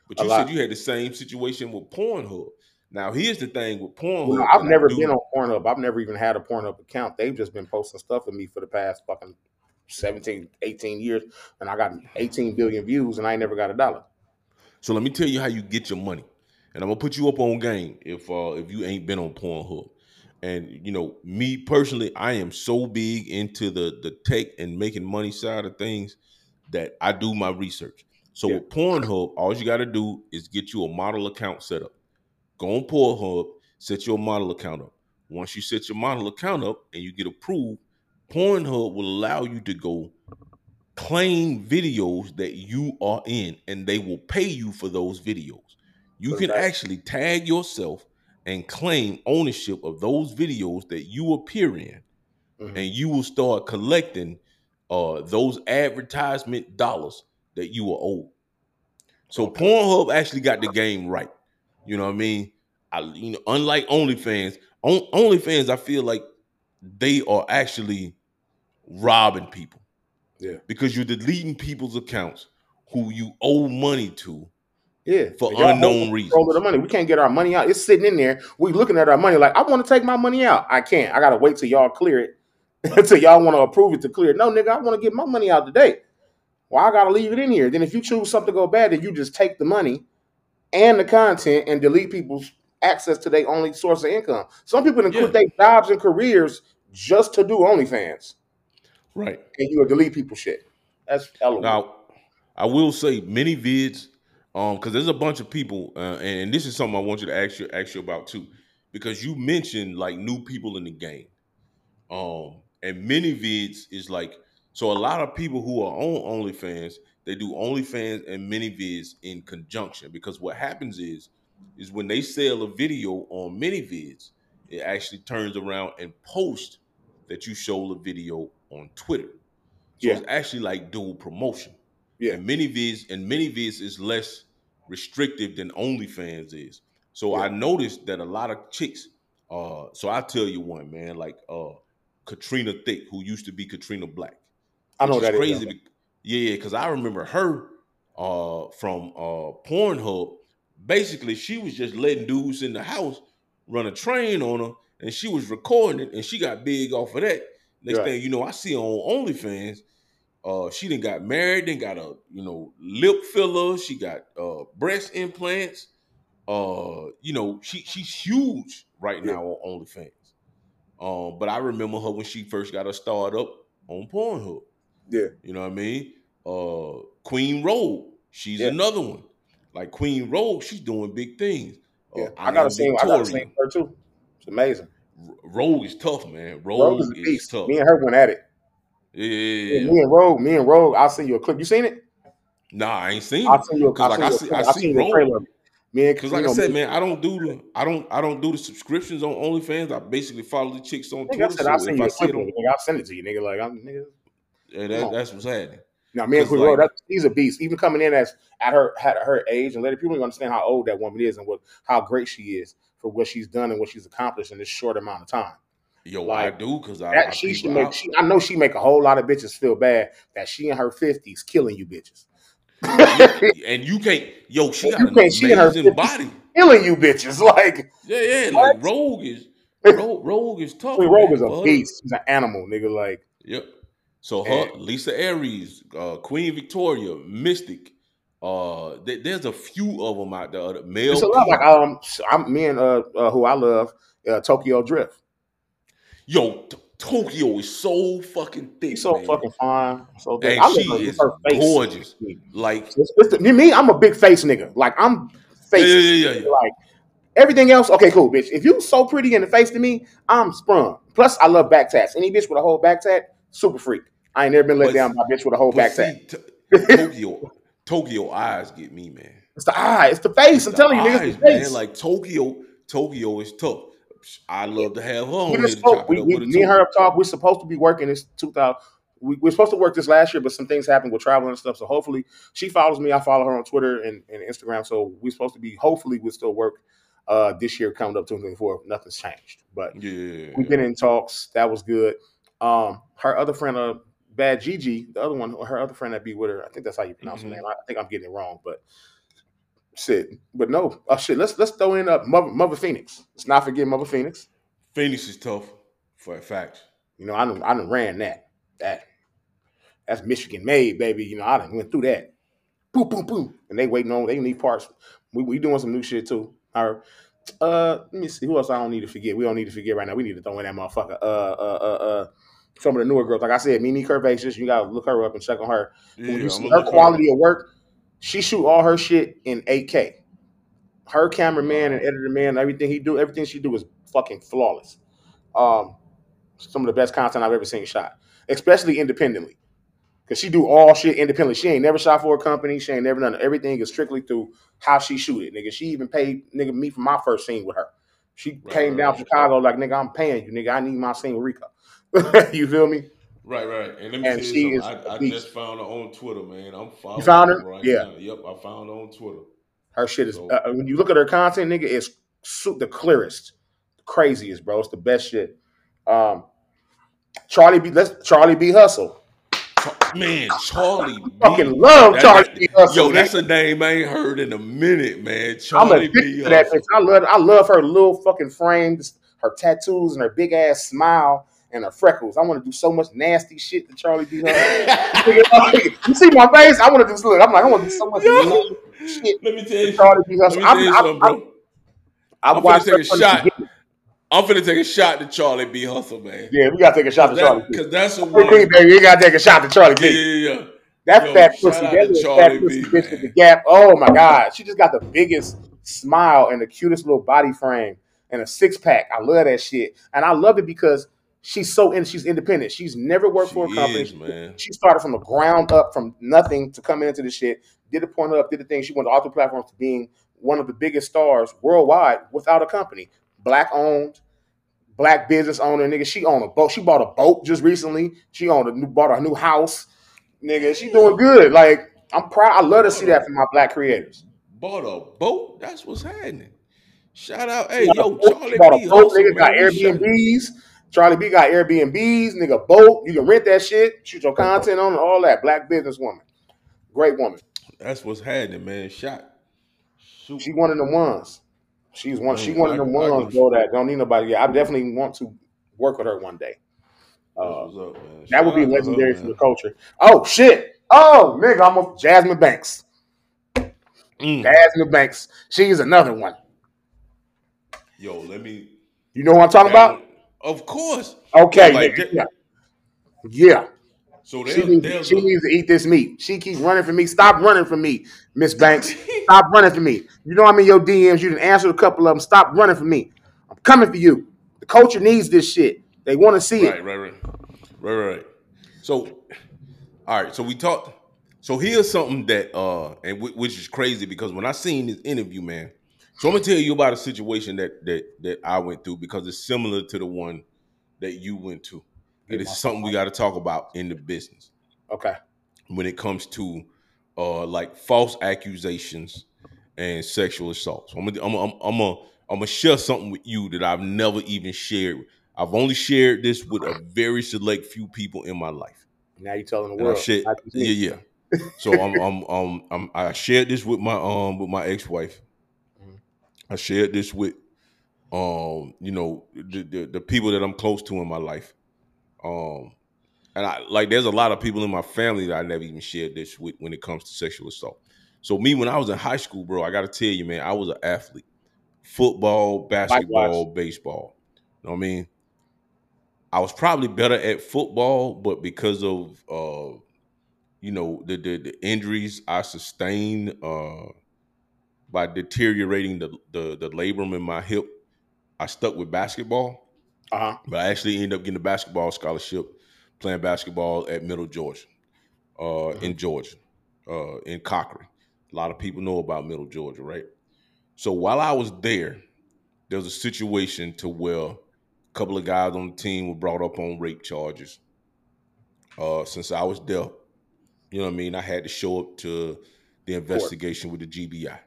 But you said you had the same situation with Pornhub. Now here's the thing with Pornhub. Well, I've never been on Pornhub. I've never even had a Pornhub account. They've just been posting stuff with me for the past fucking 17, 18 years, and I got 18 billion views, and I ain't never got a dollar. So let me tell you how you get your money, and I'm gonna put you up on game if uh if you ain't been on Pornhub. And you know, me personally, I am so big into the the tech and making money side of things that I do my research. So Yeah. with Pornhub, all you got to do is get you a model account set up. Go on Pornhub, set your model account up. Once you set your model account up and you get approved, Pornhub will allow you to go claim videos that you are in and they will pay you for those videos. You can actually tag yourself and claim ownership of those videos that you appear in Mhm. and you will start collecting uh those advertisement dollars that you are owed. So. Pornhub actually got the game right. You know what I mean? I you know, unlike OnlyFans, on, OnlyFans, I feel like they are actually robbing people. Yeah. Because you're deleting people's accounts who you owe money to. Yeah, For unknown reasons. the money. We can't get our money out. It's sitting in there. We looking at our money like I want to take my money out. I can't. I gotta wait till y'all clear it. Until y'all want to approve it to clear it. No, nigga, I want to get my money out today. Well, I gotta leave it in here. Then if you choose something to go bad, then you just take the money and the content and delete people's access to their only source of income. Some people Yeah. quit their jobs and careers just to do OnlyFans, Right. and you will delete people's shit. That's. Now, I will say ManyVids, um, because there's a bunch of people, uh, and this is something I want you to ask you ask you about too, because you mentioned like new people in the game, um, and ManyVids is like so a lot of people who are on OnlyFans they do OnlyFans and ManyVids in conjunction because what happens is is when they sell a video on ManyVids, it actually turns around and posts that you show the video on Twitter. So Yeah. it's actually like dual promotion. Yeah. And ManyVids and ManyVids is less restrictive than OnlyFans is. So I noticed that a lot of chicks, uh, so I'll tell you one, man, like uh Katrina Thick, who used to be Katrina Black. I know that is is, crazy. be- yeah, because I remember her uh from uh Pornhub. Basically, she was just letting dudes in the house run a train on her, and she was recording it, and she got big off of that. Next Right. thing you know, I see her on OnlyFans. Uh, she didn't got married, then got a you know lip filler. She got uh breast implants. Uh, you know she she's huge right now on OnlyFans. Um, but I remember her when she first got her start up on Pornhub. Yeah. You know what I mean? Uh Queen Rogue, she's Yeah. another one. Like Queen Rogue, she's doing big things. Uh, Yeah, I gotta see. I gotta see her too. It's amazing. Rogue is tough, man. Rogue, Rogue is a beast. tough. Me and her went at it. Yeah, yeah. Me and Rogue, me and Rogue. I'll send you a clip. You seen it? Nah, I ain't seen I'll it. send you. a- I'll like, I see- trailer. I see send you a Rogue. trailer of it. Me Cause like I said, man, I don't do the I don't I don't do the subscriptions on OnlyFans. I basically follow the chicks on Nigga, I Twitter. said I'll send you I a clip it on. Nigga, I'll send it to you, nigga. Like I'm, nigga. yeah, that, that's what's happening. Now, me and 'Cause, Queen like- he's a beast. Even coming in as at her at her age and letting people don't understand how old that woman is and what how great she is for what she's done and what she's accomplished in this short amount of time. Yo, Like, I do because I, That I she should make. She, I know she make a whole lot of bitches feel bad that she in her fifties killing you bitches. and you can't. Yo, she got you an can't- she in her amazing 50s. body. killing you bitches. Like Yeah, yeah. What? Like Rogue is Rogue, Rogue is tough. Queen Rogue man, is a her. beast. She's an animal, nigga. Like Yep. So her, And- Lisa Aries, uh, Queen Victoria, Mystic, Uh, th- there's a few of them out there. The male, It's a lot like um, I'm me and uh, uh who I love, uh, Tokyo Drift. yo, T- Tokyo is so fucking thick. He's so man. fucking fine. So thick. And I she is her face. gorgeous. Like, It's, it's the, me, I'm a big face nigga. Like I'm face. yeah, yeah, yeah. Like everything else, okay, cool, bitch. If you so pretty in the face to me, I'm sprung. Plus, I love back tats. Any bitch with a whole back tat, super freak. I ain't never been let But- down by a bitch with a whole But back see, T- Tokyo, Tokyo eyes get me, man. It's the eye. It's the face. I'm The telling you, niggas, eyes, the face. man. Like Tokyo, Tokyo is tough. I love to have her on we just spoke. We, we, me and her talked. We're supposed to be working this 2000. We, we're supposed to work this last year, but some things happened with travel and stuff. So hopefully, she follows me. I follow her on Twitter and, and Instagram. So we're supposed to be. Hopefully, we'll still work uh, this year coming up 2024. Nothing's changed, but Yeah, we've been in talks. That was good. Um, her other friend, uh, Bad Gigi, the other one, her other friend that be with her. I think that's how you pronounce Mhm. her name. I think I'm getting it wrong, but shit. But no, oh shit. Let's let's throw in uh, Mother, Mother Phoenix. Let's not forget Mother Phoenix. Phoenix is tough for a fact. You know, I done, I done ran that. That that's Michigan made, baby. You know, I done went through that. Boom, boom, boom. And they waiting on, they need parts. We, we doing some new shit too. All right. uh, let me see who else I don't need to forget. We don't need to forget right now. We need to throw in that motherfucker. Uh, uh, uh, uh, some of the newer girls. Like I said, Mimi Curvaceous, you gotta look her up and check on her. Yeah, when you see her quality of work, she shoot all her shit in 8K. Her cameraman and editor man, everything he do, everything she do is fucking flawless. Um, some of the best content I've ever seen shot, especially independently, because she do all shit independently. She ain't never shot for a company. She ain't never done everything is strictly through how she shoot it, nigga. She even paid nigga me for my first scene with her. She Right, came right, down right. Chicago like nigga, I'm paying you, nigga. I need my scene with Rico. you feel me? Right, right. And let me And she you is. I, I just found her on Twitter, man. I'm following found her? right Yeah. now. Yep, I found her on Twitter. Her shit is So- uh, when you look at her content, nigga, it's the clearest, craziest, bro. It's the best shit. Um, Charlie B. Let's Charlie B. Hustle. Man, Charlie. B. Fucking love That- Charlie that- B. Hustle. Yo, that's a name I ain't heard in a minute, man. I'm Charlie B. that Hustle. bitch. I love I love her little fucking frames, her tattoos, and her big ass smile and her freckles. I want to do so much nasty shit to Charlie B. Hustle. You see my face? I want to do look. I'm like I want to do so much Yo. shit Let me tell you. Charlie B. Let me tell you I'm- something, I'm- bro. I've I'm finna watched take a shot. I'm finna take a shot to Charlie B. Hustle, man. Yeah, we gotta take a shot to Charlie. B. Because that's a one. baby, you gotta take a shot to Charlie B. yeah, yeah. yeah. That Yo, fat pussy, that Charlie fat pussy bitch with the gap. Oh my god, she just got the biggest smile and the cutest little body frame and a six pack. I love that shit, and I love it because she's so in. She's independent. She's never worked for a company. is, man. She started from the ground up, from nothing to come into the shit. Did the point up, did the thing. She went to all the platforms to being one of the biggest stars worldwide without a company. Black owned, black business owner, nigga. She owned a boat. She bought a boat just recently. She owned a new bought a new house. Nigga, she doing good. Like, I'm proud. I love to see that from my black creators. Bought a boat. That's what's happening. Shout out, hey, yo, Charlie bought a boat, nigga got Airbnbs. Charlie B got Airbnbs, nigga, boat. You can rent that shit, shoot your content on it, all that. Black businesswoman. Great woman. That's what's happening, man. Shot. Shoot. She one of them ones. She's one. She Man, one of I- them I ones, bro. That don't need nobody. Yeah, I definitely want to work with her one day. Uh, up, that would be out to her, legendary for the culture. Oh shit! Oh nigga, I'm a Jasmine Banks. Mm. Jasmine Banks. She's another one. Yo, let me. You know who I'm talking about? Of course. Okay, Like, yeah. Yeah, So she, needs, she needs to eat this meat. She keeps running from me. Stop running from me, Miss Banks. Stop running from me. You know I'm in your DMs. You didn't answer a couple of them. Stop running from me. I'm coming for you. The culture needs this shit. They want to see right, it. right, right, right, right, right. So, all right. So we talked. So here's something that, uh, and w- which is crazy because when I seen this interview, man. So I'm gonna tell you about a situation that that that I went through because it's similar to the one that you went to, and it's something we got to talk about in the business Okay. when it comes to uh like false accusations and sexual assault. So I'm gonna I'm gonna, I'm gonna I'm gonna share something with you that I've never even shared. I've only shared this with a very select few people in my life. Now you're telling the And world. shared, Not just me. yeah, yeah. So I'm, I'm, um, I'm, I shared this with my, um, with my ex-wife. I shared this with, um, you know, the, the the people that I'm close to in my life. Um, and I like, there's a lot of people in my family that I never even shared this with when it comes to sexual assault. So me when I was in high school, bro, I got to tell you, man, I was an athlete. Football, basketball, Likewise. baseball. You know what I mean? I was probably better at football, but because of uh, you know, the the, the injuries I sustained uh by deteriorating the, the the labrum in my hip, I stuck with basketball. Uh huh. But I actually ended up getting a basketball scholarship, playing basketball at Middle Georgia, uh, in Georgia, uh, in Cochran. A lot of people know about Middle Georgia, right? So while I was there, there was a situation to where a couple of guys on the team were brought up on rape charges. Uh, since I was there, you know what I mean, I had to show up to the investigation with the GBI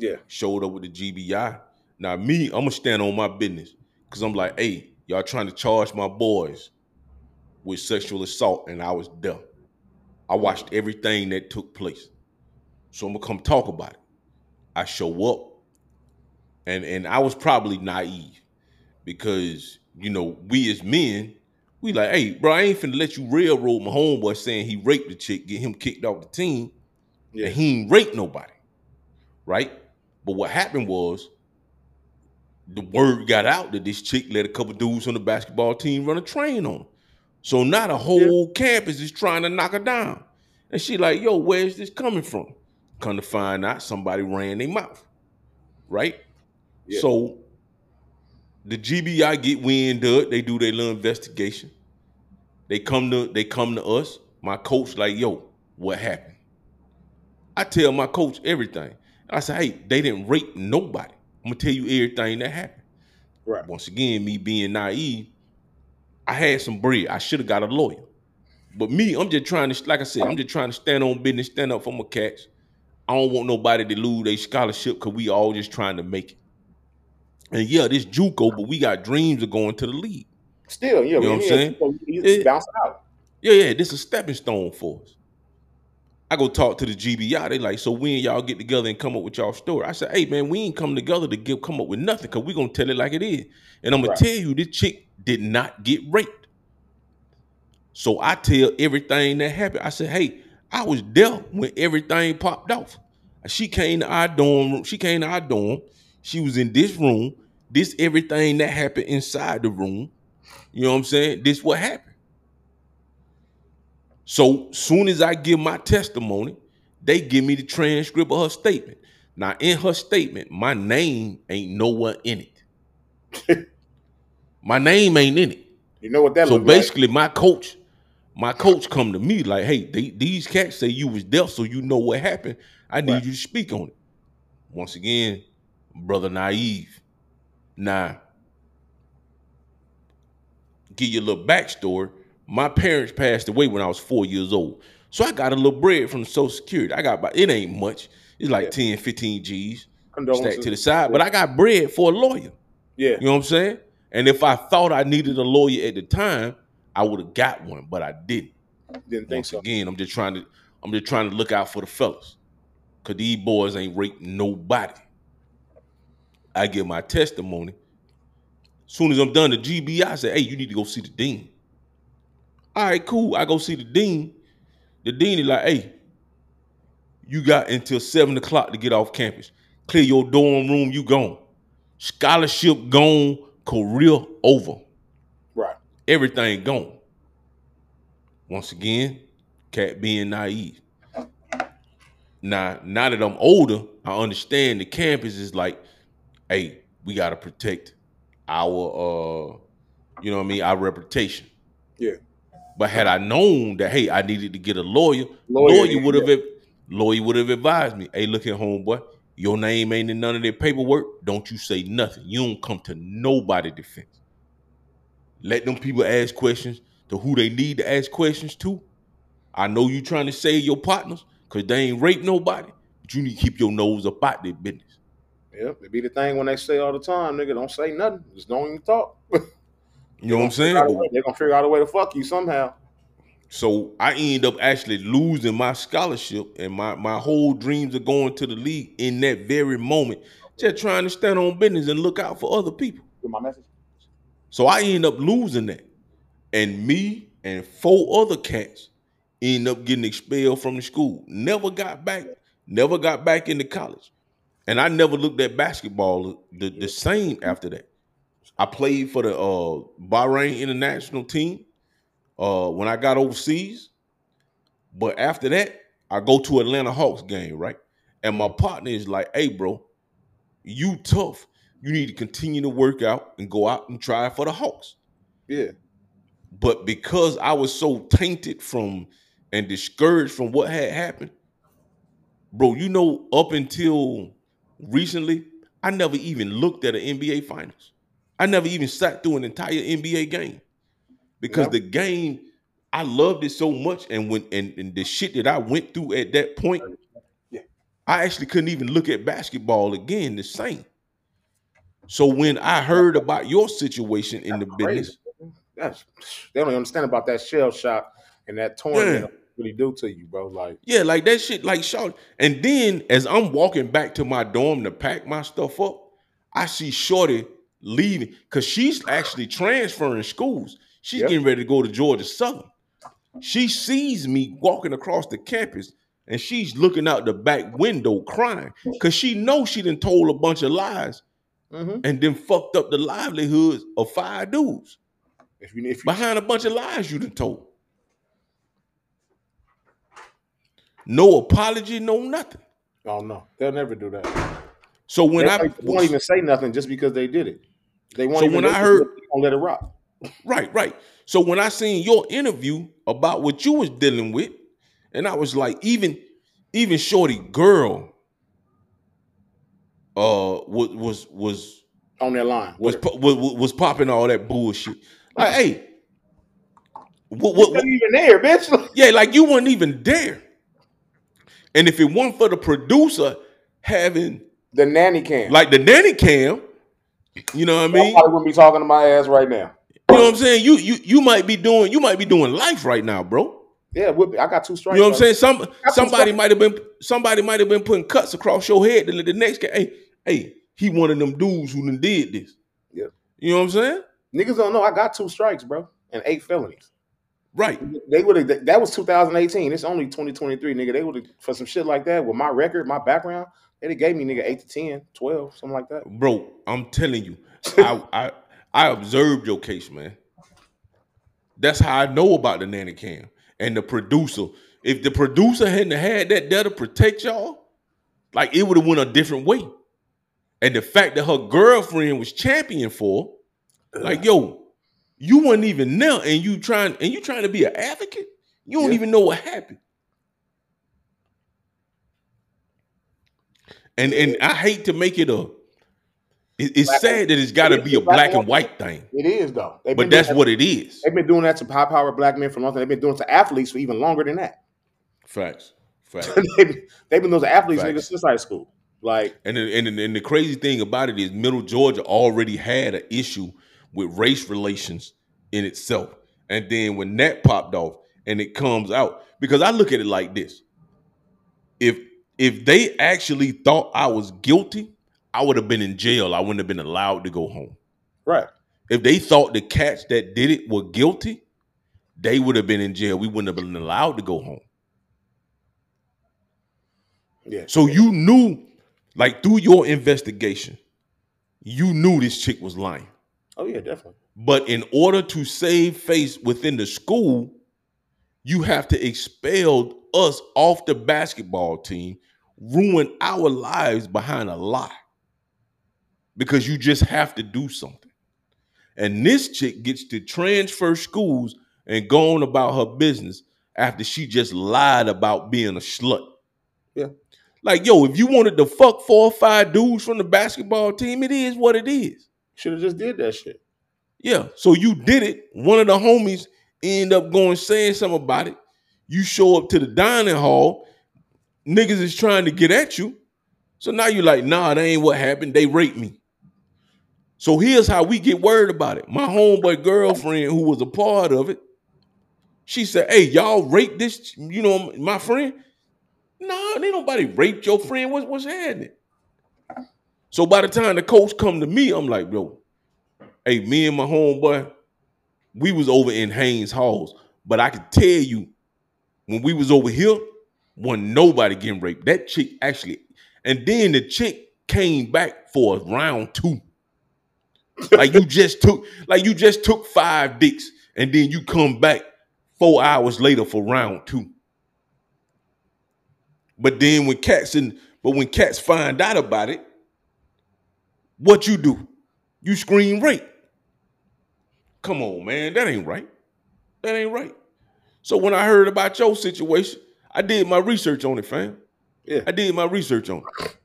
Yeah. showed up with the GBI. Now me, I'm gonna stand on my business because I'm like, hey, y'all trying to charge my boys with sexual assault, and I was there. I watched everything that took place, so I'm gonna come talk about it. I show up, and and I was probably naive because you know we as men, we like, hey, bro, I ain't finna let you railroad my homeboy saying he raped the chick, get him kicked off the team, Yeah. and he ain't raped nobody, right? But what happened was the word got out that this chick let a couple dudes on the basketball team run a train on her. So now the whole campus is trying to knock her down. And she like, yo, where's this coming from? Come to find out somebody ran their mouth. Right? Yeah. So the GBI get wind of it, they do their little investigation. They come to they come to us. My coach like, yo, what happened? I tell my coach everything. I say, hey, they didn't rape nobody. I'm gonna tell you everything that happened. Right. Once again, me being naive, I had some bread. I should have got a lawyer. But me, I'm just trying to, like I said, I'm just trying to stand on business, stand up for my cats. I don't want nobody to lose their scholarship because we all just trying to make it. And yeah, this JUCO, but we got dreams of going to the league. Still, yeah. You know what I'm saying? Bounce out. Yeah, yeah, this is a stepping stone for us. I go talk to the GBI. They like, so when y'all get together and come up with y'all story? I said, hey man, we ain't come together to give come up with nothing because we gonna tell it like it is. And I'm gonna Right. tell you, this chick did not get raped. So I tell everything that happened. I said, hey, I was there when everything popped off. She came to our dorm room. She came to our dorm. She was in this room. This everything that happened inside the room. You know what I'm saying? This what happened. So soon as I give my testimony, they give me the transcript of her statement. Now, in her statement, my name ain't nowhere in it. my name ain't in it. You know what that so looks like? basically, my coach, my coach come to me like, "Hey, they, these cats say you was there, so you know what happened. I need Right. you to speak on it." Once again, brother, naive. Now, give you a little backstory. My parents passed away when I was four years old. So I got a little bread from Social Security. I got about, it ain't much. It's like 10, 15 G's stacked to the side. But I got bread for a lawyer. Yeah. You know what I'm saying? And if I thought I needed a lawyer at the time, I would have got one, but I didn't. Didn't think Once so. again, I'm just trying to I'm just trying to look out for the fellas. Cause these boys ain't raped nobody. I give my testimony. Soon as I'm done, the GBI say, hey, you need to go see the dean. All right, cool. I go see the dean. The dean is like, hey, you got until seven o'clock to get off campus. Clear your dorm room, you gone. Scholarship gone, career over. Right. Everything gone. Once again, cat being naive. Now, now that I'm older, I understand the campus is like, hey, we gotta protect our uh, you know what I mean, our reputation. Yeah. But had I known that, hey, I needed to get a lawyer, Lawyer, lawyer, would have lawyer would have advised me, hey, look here, homeboy, your name ain't in none of their paperwork. Don't you say nothing. You don't come to nobody defense. Let them people ask questions to who they need to ask questions to. I know you trying to save your partners because they ain't rape nobody, but you need to keep your nose up out their business. Yeah, it be the thing when they say all the time, nigga, don't say nothing. Just don't even talk. You know what I'm saying? They're gonna figure out a way to fuck you somehow. So I end up actually losing my scholarship and my, my whole dreams of going to the league in that very moment, just trying to stand on business and look out for other people. Get my message? So I end up losing that. And me and four other cats end up getting expelled from the school. Never got back never got back into college. And I never looked at basketball the, the same after that. I played for the uh, Bahrain international team uh, when I got overseas. But after that, I go to Atlanta Hawks game, right? And my partner is like, hey, bro, you tough. You need to continue to work out and go out and try for the Hawks. Yeah. But because I was so tainted from and discouraged from what had happened, bro, you know, up until recently, I never even looked at an NBA finals. I never even sat through an entire NBA game because the game I loved it so much, and when and, and the shit that I went through at that point, Yeah. I actually couldn't even look at basketball again the same. So when I heard about your situation in the business, That's they don't understand about that shell shock and that torn Yeah. really do to you, bro. Like Yeah, like that shit, like short. And then as I'm walking back to my dorm to pack my stuff up, I see Shorty leaving because she's actually transferring schools. She's Yep. getting ready to go to Georgia Southern. She sees me walking across the campus and she's looking out the back window crying because she knows she done told a bunch of lies mhm. and then fucked up the livelihoods of five dudes if you if you behind a bunch of lies you done told. No apology, no nothing. oh no, they'll never do that. So when they I won't even say nothing just because they did it. They won't So when I heard- gonna let it rock. right, right. So when I seen your interview about what you was dealing with, and I was like, even even Shorty girl, uh, was was was on their line. was was, was popping all that bullshit. Like, hey, what, her. what, even there, bitch. Yeah, like you weren't even there. And if it weren't for the producer having the nanny cam. like the nanny cam, you know what I I mean? probably wouldn't be talking to my ass right now. You know what I'm saying? You you you might be doing you might be doing life right now, bro. Yeah, would be. I got two strikes. You know what I'm saying? Some some somebody might have been somebody might have been putting cuts across your head. The, the next guy, hey, hey, he one of them dudes who done did this. Yeah. You know what I'm saying? Niggas don't know I got two strikes, bro, and eight felonies. Right. They would have. That was 2018. It's only 2023, nigga. They would have for some shit like that with my record, my background. They'd have gave me nigga eight to 10, 12, something like that. Bro, I'm telling you, I, I I observed your case, man. That's how I know about the nanny cam and the producer. If the producer hadn't had that there to protect y'all, like it would have went a different way. And the fact that her girlfriend was champion for, like yo, you weren't even there, and you trying and you trying to be an advocate. You don't Yeah. even know what happened. And and I hate to make it a. it- it's Black sad that it's got to be a black and white thing, It is though. They've but that's doing what it is. They've been doing that to high power black men for a long. Time. They've been doing it to athletes for even longer than that. Facts, facts. they've they've been those athletes Facts. niggas since high school. Like And the, and, the, and the crazy thing about it is, Middle Georgia already had an issue with race relations in itself. And then when that popped off, and it comes out, because I look at it like this: if if they actually thought I was guilty, I would have been in jail. I wouldn't have been allowed to go home. right. If they thought the cats that did it were guilty, they would have been in jail. We wouldn't have been allowed to go home. Yeah. So you knew, like through your investigation, you knew this chick was lying. Oh yeah, definitely. But in order to save face within the school, you have to expel us off the basketball team, ruin our lives behind a lie. Because you just have to do something. And this chick gets to transfer schools and go on about her business after she just lied about being a slut. Yeah. Like, yo, if you wanted to fuck four or five dudes from the basketball team, it is what it is. Should have just did that shit. Yeah. So you did it. One of the homies end up going saying something about it. You show up to the dining hall. Niggas is trying to get at you. So now you're like, nah, that ain't what happened. They raped me. So here's how we get worried about it. My homeboy girlfriend, who was a part of it, she said, Hey, y'all raped this, you know, my friend? No, ain't nobody raped your friend. What's what's happening? So by the time the coach come to me, I'm like, bro, hey, me and my homeboy, we was over in Haynes Halls. But I can tell you, when we was over here, wasn't nobody getting raped. That chick actually, and then the chick came back for round two. like you just took, like you just took five dicks, and then you come back four hours later for round two. But then when cats and but when cats find out about it, what you do? You scream rape. Come on, man, that ain't right. That ain't right. So when I heard about your situation, I did my research on it, fam. Yeah. I did my research on it.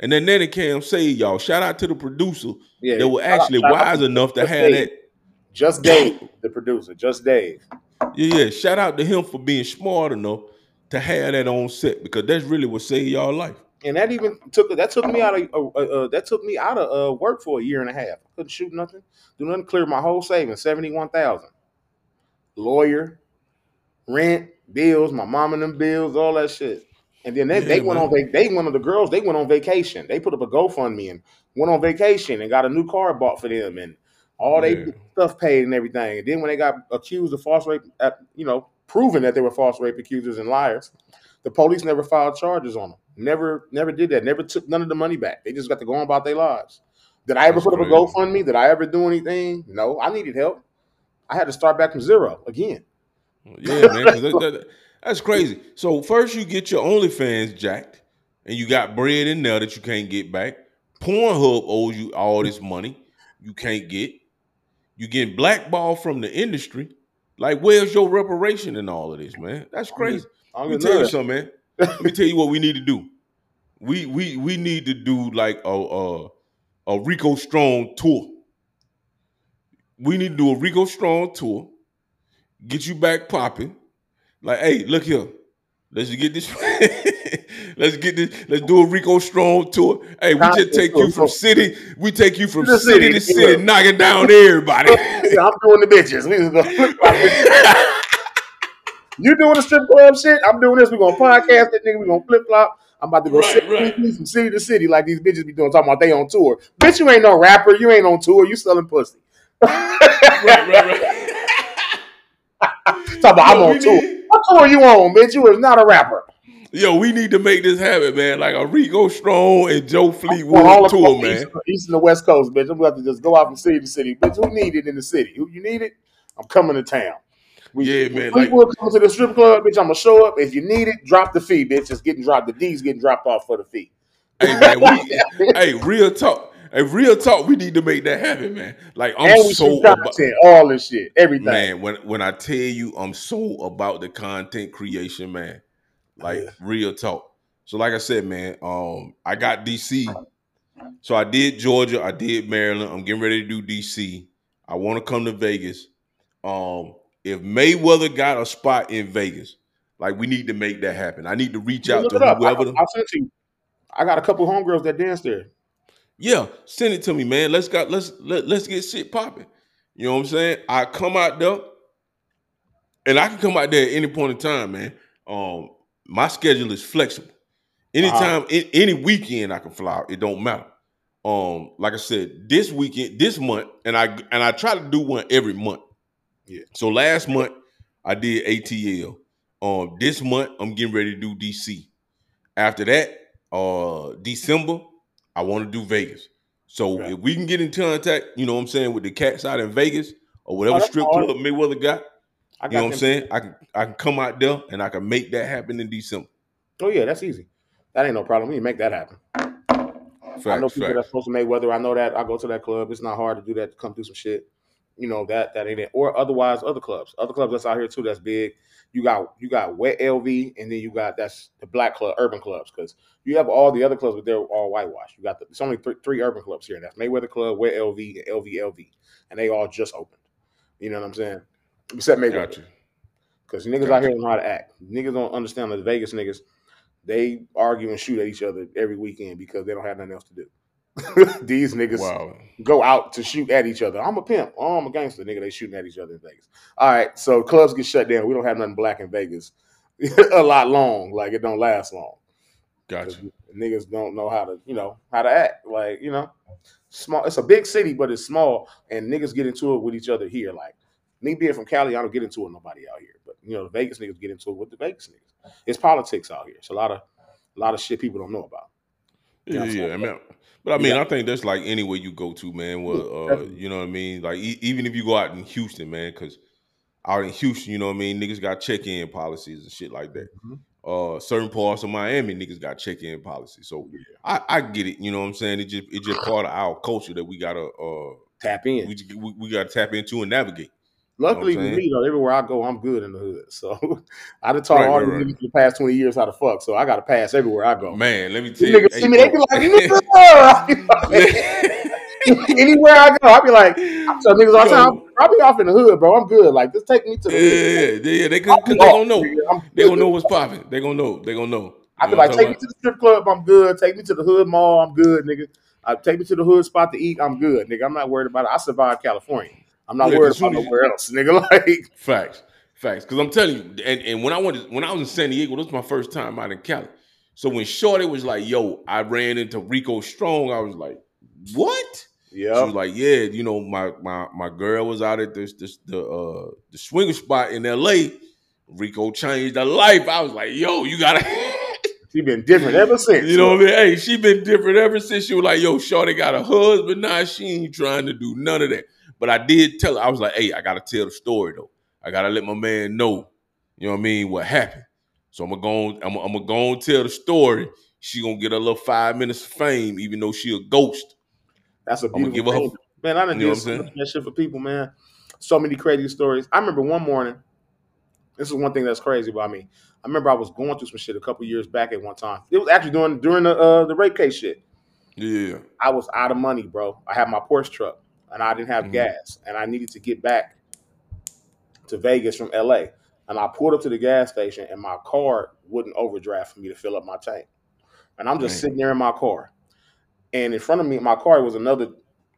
And then Nanny Cam say, y'all, shout out to the producer Yeah, that was actually out wise enough to Just have Dave. that. Just Dave, the producer, just Dave. Yeah, yeah. Shout out to him for being smart enough to have that on set because that's really what saved y'all life. And that even took that took me out of uh, uh, uh, that took me out of uh, work for a year and a half. Couldn't shoot nothing, do nothing. Clear my whole savings, seventy one thousand. Lawyer, rent, bills, my mom and them bills, all that shit. And then they, Yeah, they went man. on vac- they one of the girls they went on vacation. They put up a GoFundMe and went on vacation and got a new car bought for them and all they stuff paid and everything. And then when they got accused of false rape, at, you know, proven that they were false rape accusers and liars, the police never filed charges on them. Never, never did that. Never took none of the money back. They just got to go on about their lives. Did I ever That's put up a. GoFundMe? Did I ever do anything? No, I needed help. I had to start back from zero again. Yeah, man. that- that- that's crazy. So first you get your OnlyFans jacked, and you got bread in there that you can't get back. Pornhub owes you all this money you can't get. You getting blackballed from the industry. Like, where's your reparation in all of this, man? That's crazy. I'm Let me gonna tell you nut. something, man. Let me tell you what we need to do. We we we need to do like a a, a Rico Strong tour. We need to do a Rico Strong tour. Get you back popping. Like, hey, look here. Let's get this. let's get this. Let's do a Rico Strong tour. Hey, we just take you from city. We take you from city to city, yeah. knocking down everybody. Yeah, I'm doing the bitches. We gonna you doing the strip club shit? I'm doing this. We're gonna podcast that nigga. We're gonna flip flop. I'm about to go Right, right. from city to city like these bitches be doing, talking about they on tour. Bitch, you ain't no rapper. You ain't on tour. You selling pussy. right, right, right. Talk about I'm on tour. need- What tour you on, bitch? You is not a rapper. Yo, we need to make this happen, man. Like a Rico Strong and Joe Fleetwood tour, man. East, east and the west coast, bitch. I'm about to just go out from city to city. Bitch, who need it in the city? Who you need it? I'm coming to town. We, Yeah, man, like- comes to the strip club, bitch. I'm gonna show up. If you need it, drop the fee, bitch. It's getting dropped. The D's getting dropped off for the fee. Hey, man, we, hey, real talk. Hey, real talk. We need to make that happen, man. Like I'm and so about, all this shit, everything. man. When when I tell you, I'm so about the content creation, man. Like Yeah. real talk. So, like I said, man, um, I got DC. So I did Georgia. I did Maryland. I'm getting ready to do DC. I want to come to Vegas. Um, if Mayweather got a spot in Vegas, like we need to make that happen. I need to reach out to. I, whoever. It to you. I got a couple homegirls that dance there. Yeah, send it to me, man. Let's got let's let, let's get shit popping. You know what I'm saying? I come out there, and I can come out there at any point in time, man. Um, my schedule is flexible. Anytime, a- any weekend, I can fly. out. It don't matter. Um, like I said, this weekend, this month, and I and I try to do one every month. Yeah. So last month I did ATL. Um, this month I'm getting ready to do DC. After that, uh, December I want to do Vegas. So if we can get in contact, you know what I'm saying, with the cats out in Vegas or oh, whatever Oh, strip club Mayweather got, I got you know what I'm saying? I can I can come out there and I can make that happen in December. Oh yeah, that's easy. That ain't no problem. We can make that happen. Facts, I know people facts. that's supposed to Mayweather. I know that. I go to that club. It's not hard to do that to come do some shit. You know that that ain't it. Or otherwise, other clubs, other clubs that's out here too. That's big. You got you got wet LV, and then you got that's the black club, urban clubs. Because you have all the other clubs, but they're all whitewashed. You got the, it's only three, three urban clubs here. That's Mayweather Club, Wet LV, and LV LV, and they all just opened. You know what I'm saying? Except Mayweather. Got you. Because niggas out here don't know how to act. Niggas don't understand the Vegas niggas, they argue and shoot at each other every weekend because they don't have nothing else to do. These niggas Wow. go out to shoot at each other. I'm a pimp. Oh, I'm a gangster. Nigga, they shooting at each other in Vegas. All right, so clubs get shut down. We don't have nothing black in Vegas a lot long. Like it don't last long. Got 'Cause you. Niggas don't know how to, you know, how to act. Like, you know, small. It's a big city, but it's small, and niggas get into it with each other here. Like, Me being from Cali, I don't get into it with nobody out here. But you know, the Vegas niggas get into it with the Vegas niggas. It's politics out here. It's a lot of a lot of shit people don't know about. Yeah, Yeah, yeah. I mean, but I mean, Yeah. I think that's like anywhere you go to, man. Well, uh, you know what I mean. Like e- even if you go out in Houston, man, because out in Houston, you know what I mean, niggas got check-in policies and shit like that. Mhm. Uh, certain parts of Miami, niggas got check-in policies. So I, I get it. You know what I'm saying? It just it's just part of our culture that we gotta uh Tap in. we we, we gotta tap into and navigate. Luckily know what I'm for me though, everywhere I go, I'm good in the hood. So I done taught Right, all right, these right. niggas for the past 20 years how to fuck. So I got to pass everywhere I go. Man, let me tell These you. niggas hey, see me, they be like, "Nigga, anywhere I go, I be like, tell niggas all the time, I'll be off in the hood, bro. I'm good. Like, just take me to the hood. Yeah, yeah, yeah. They cause, cause they know. They gonna know what's popping. They gonna know. They gonna know. I be like, take I'm me to the strip club, I'm good. Take me to the hood mall, I'm good, nigga. Uh, take me to the hood spot to eat, I'm good, nigga. I'm not worried about it. I survived California. I'm not Yeah, worried about nowhere else, nigga. Like, Facts, facts. Because I'm telling you, and, and when I went, when I was in San Diego, this was my first time out in Cali. So when Shorty was like, "Yo," I ran into Rico Strong. I was like, "What?" Yeah. She was like, "Yeah, you know, my my my girl was out at this this the uh the swinger spot in L.A. Rico changed her life. I was like, "Yo, you gotta." she been different ever since. You know what I mean? Hey, she been different ever since she was like, yo, Shorty got a husband now. She ain't trying to do none of that. But I did tell her, I was like, hey, I gotta tell the story though. I gotta let my man know, you know what I mean, what happened. So I'm gonna go on, I'm, I'm gonna go and tell the story. She gonna get a little five minutes of fame, even though she a ghost. That's a beautiful give her. Man, I done You know did what I'm much that shit for people, man. So many crazy stories. I remember one morning. This is one thing that's crazy about me. I remember I was going through some shit a couple years back at one time. It was actually during during the uh, the rape case shit. Yeah. I was out of money, bro. I had my Porsche truck and I didn't have Mhm. gas, and I needed to get back to Vegas from LA. And I pulled up to the gas station, and my car wouldn't overdraft for me to fill up my tank. And I'm just sitting there in my car, and in front of me, in my car was another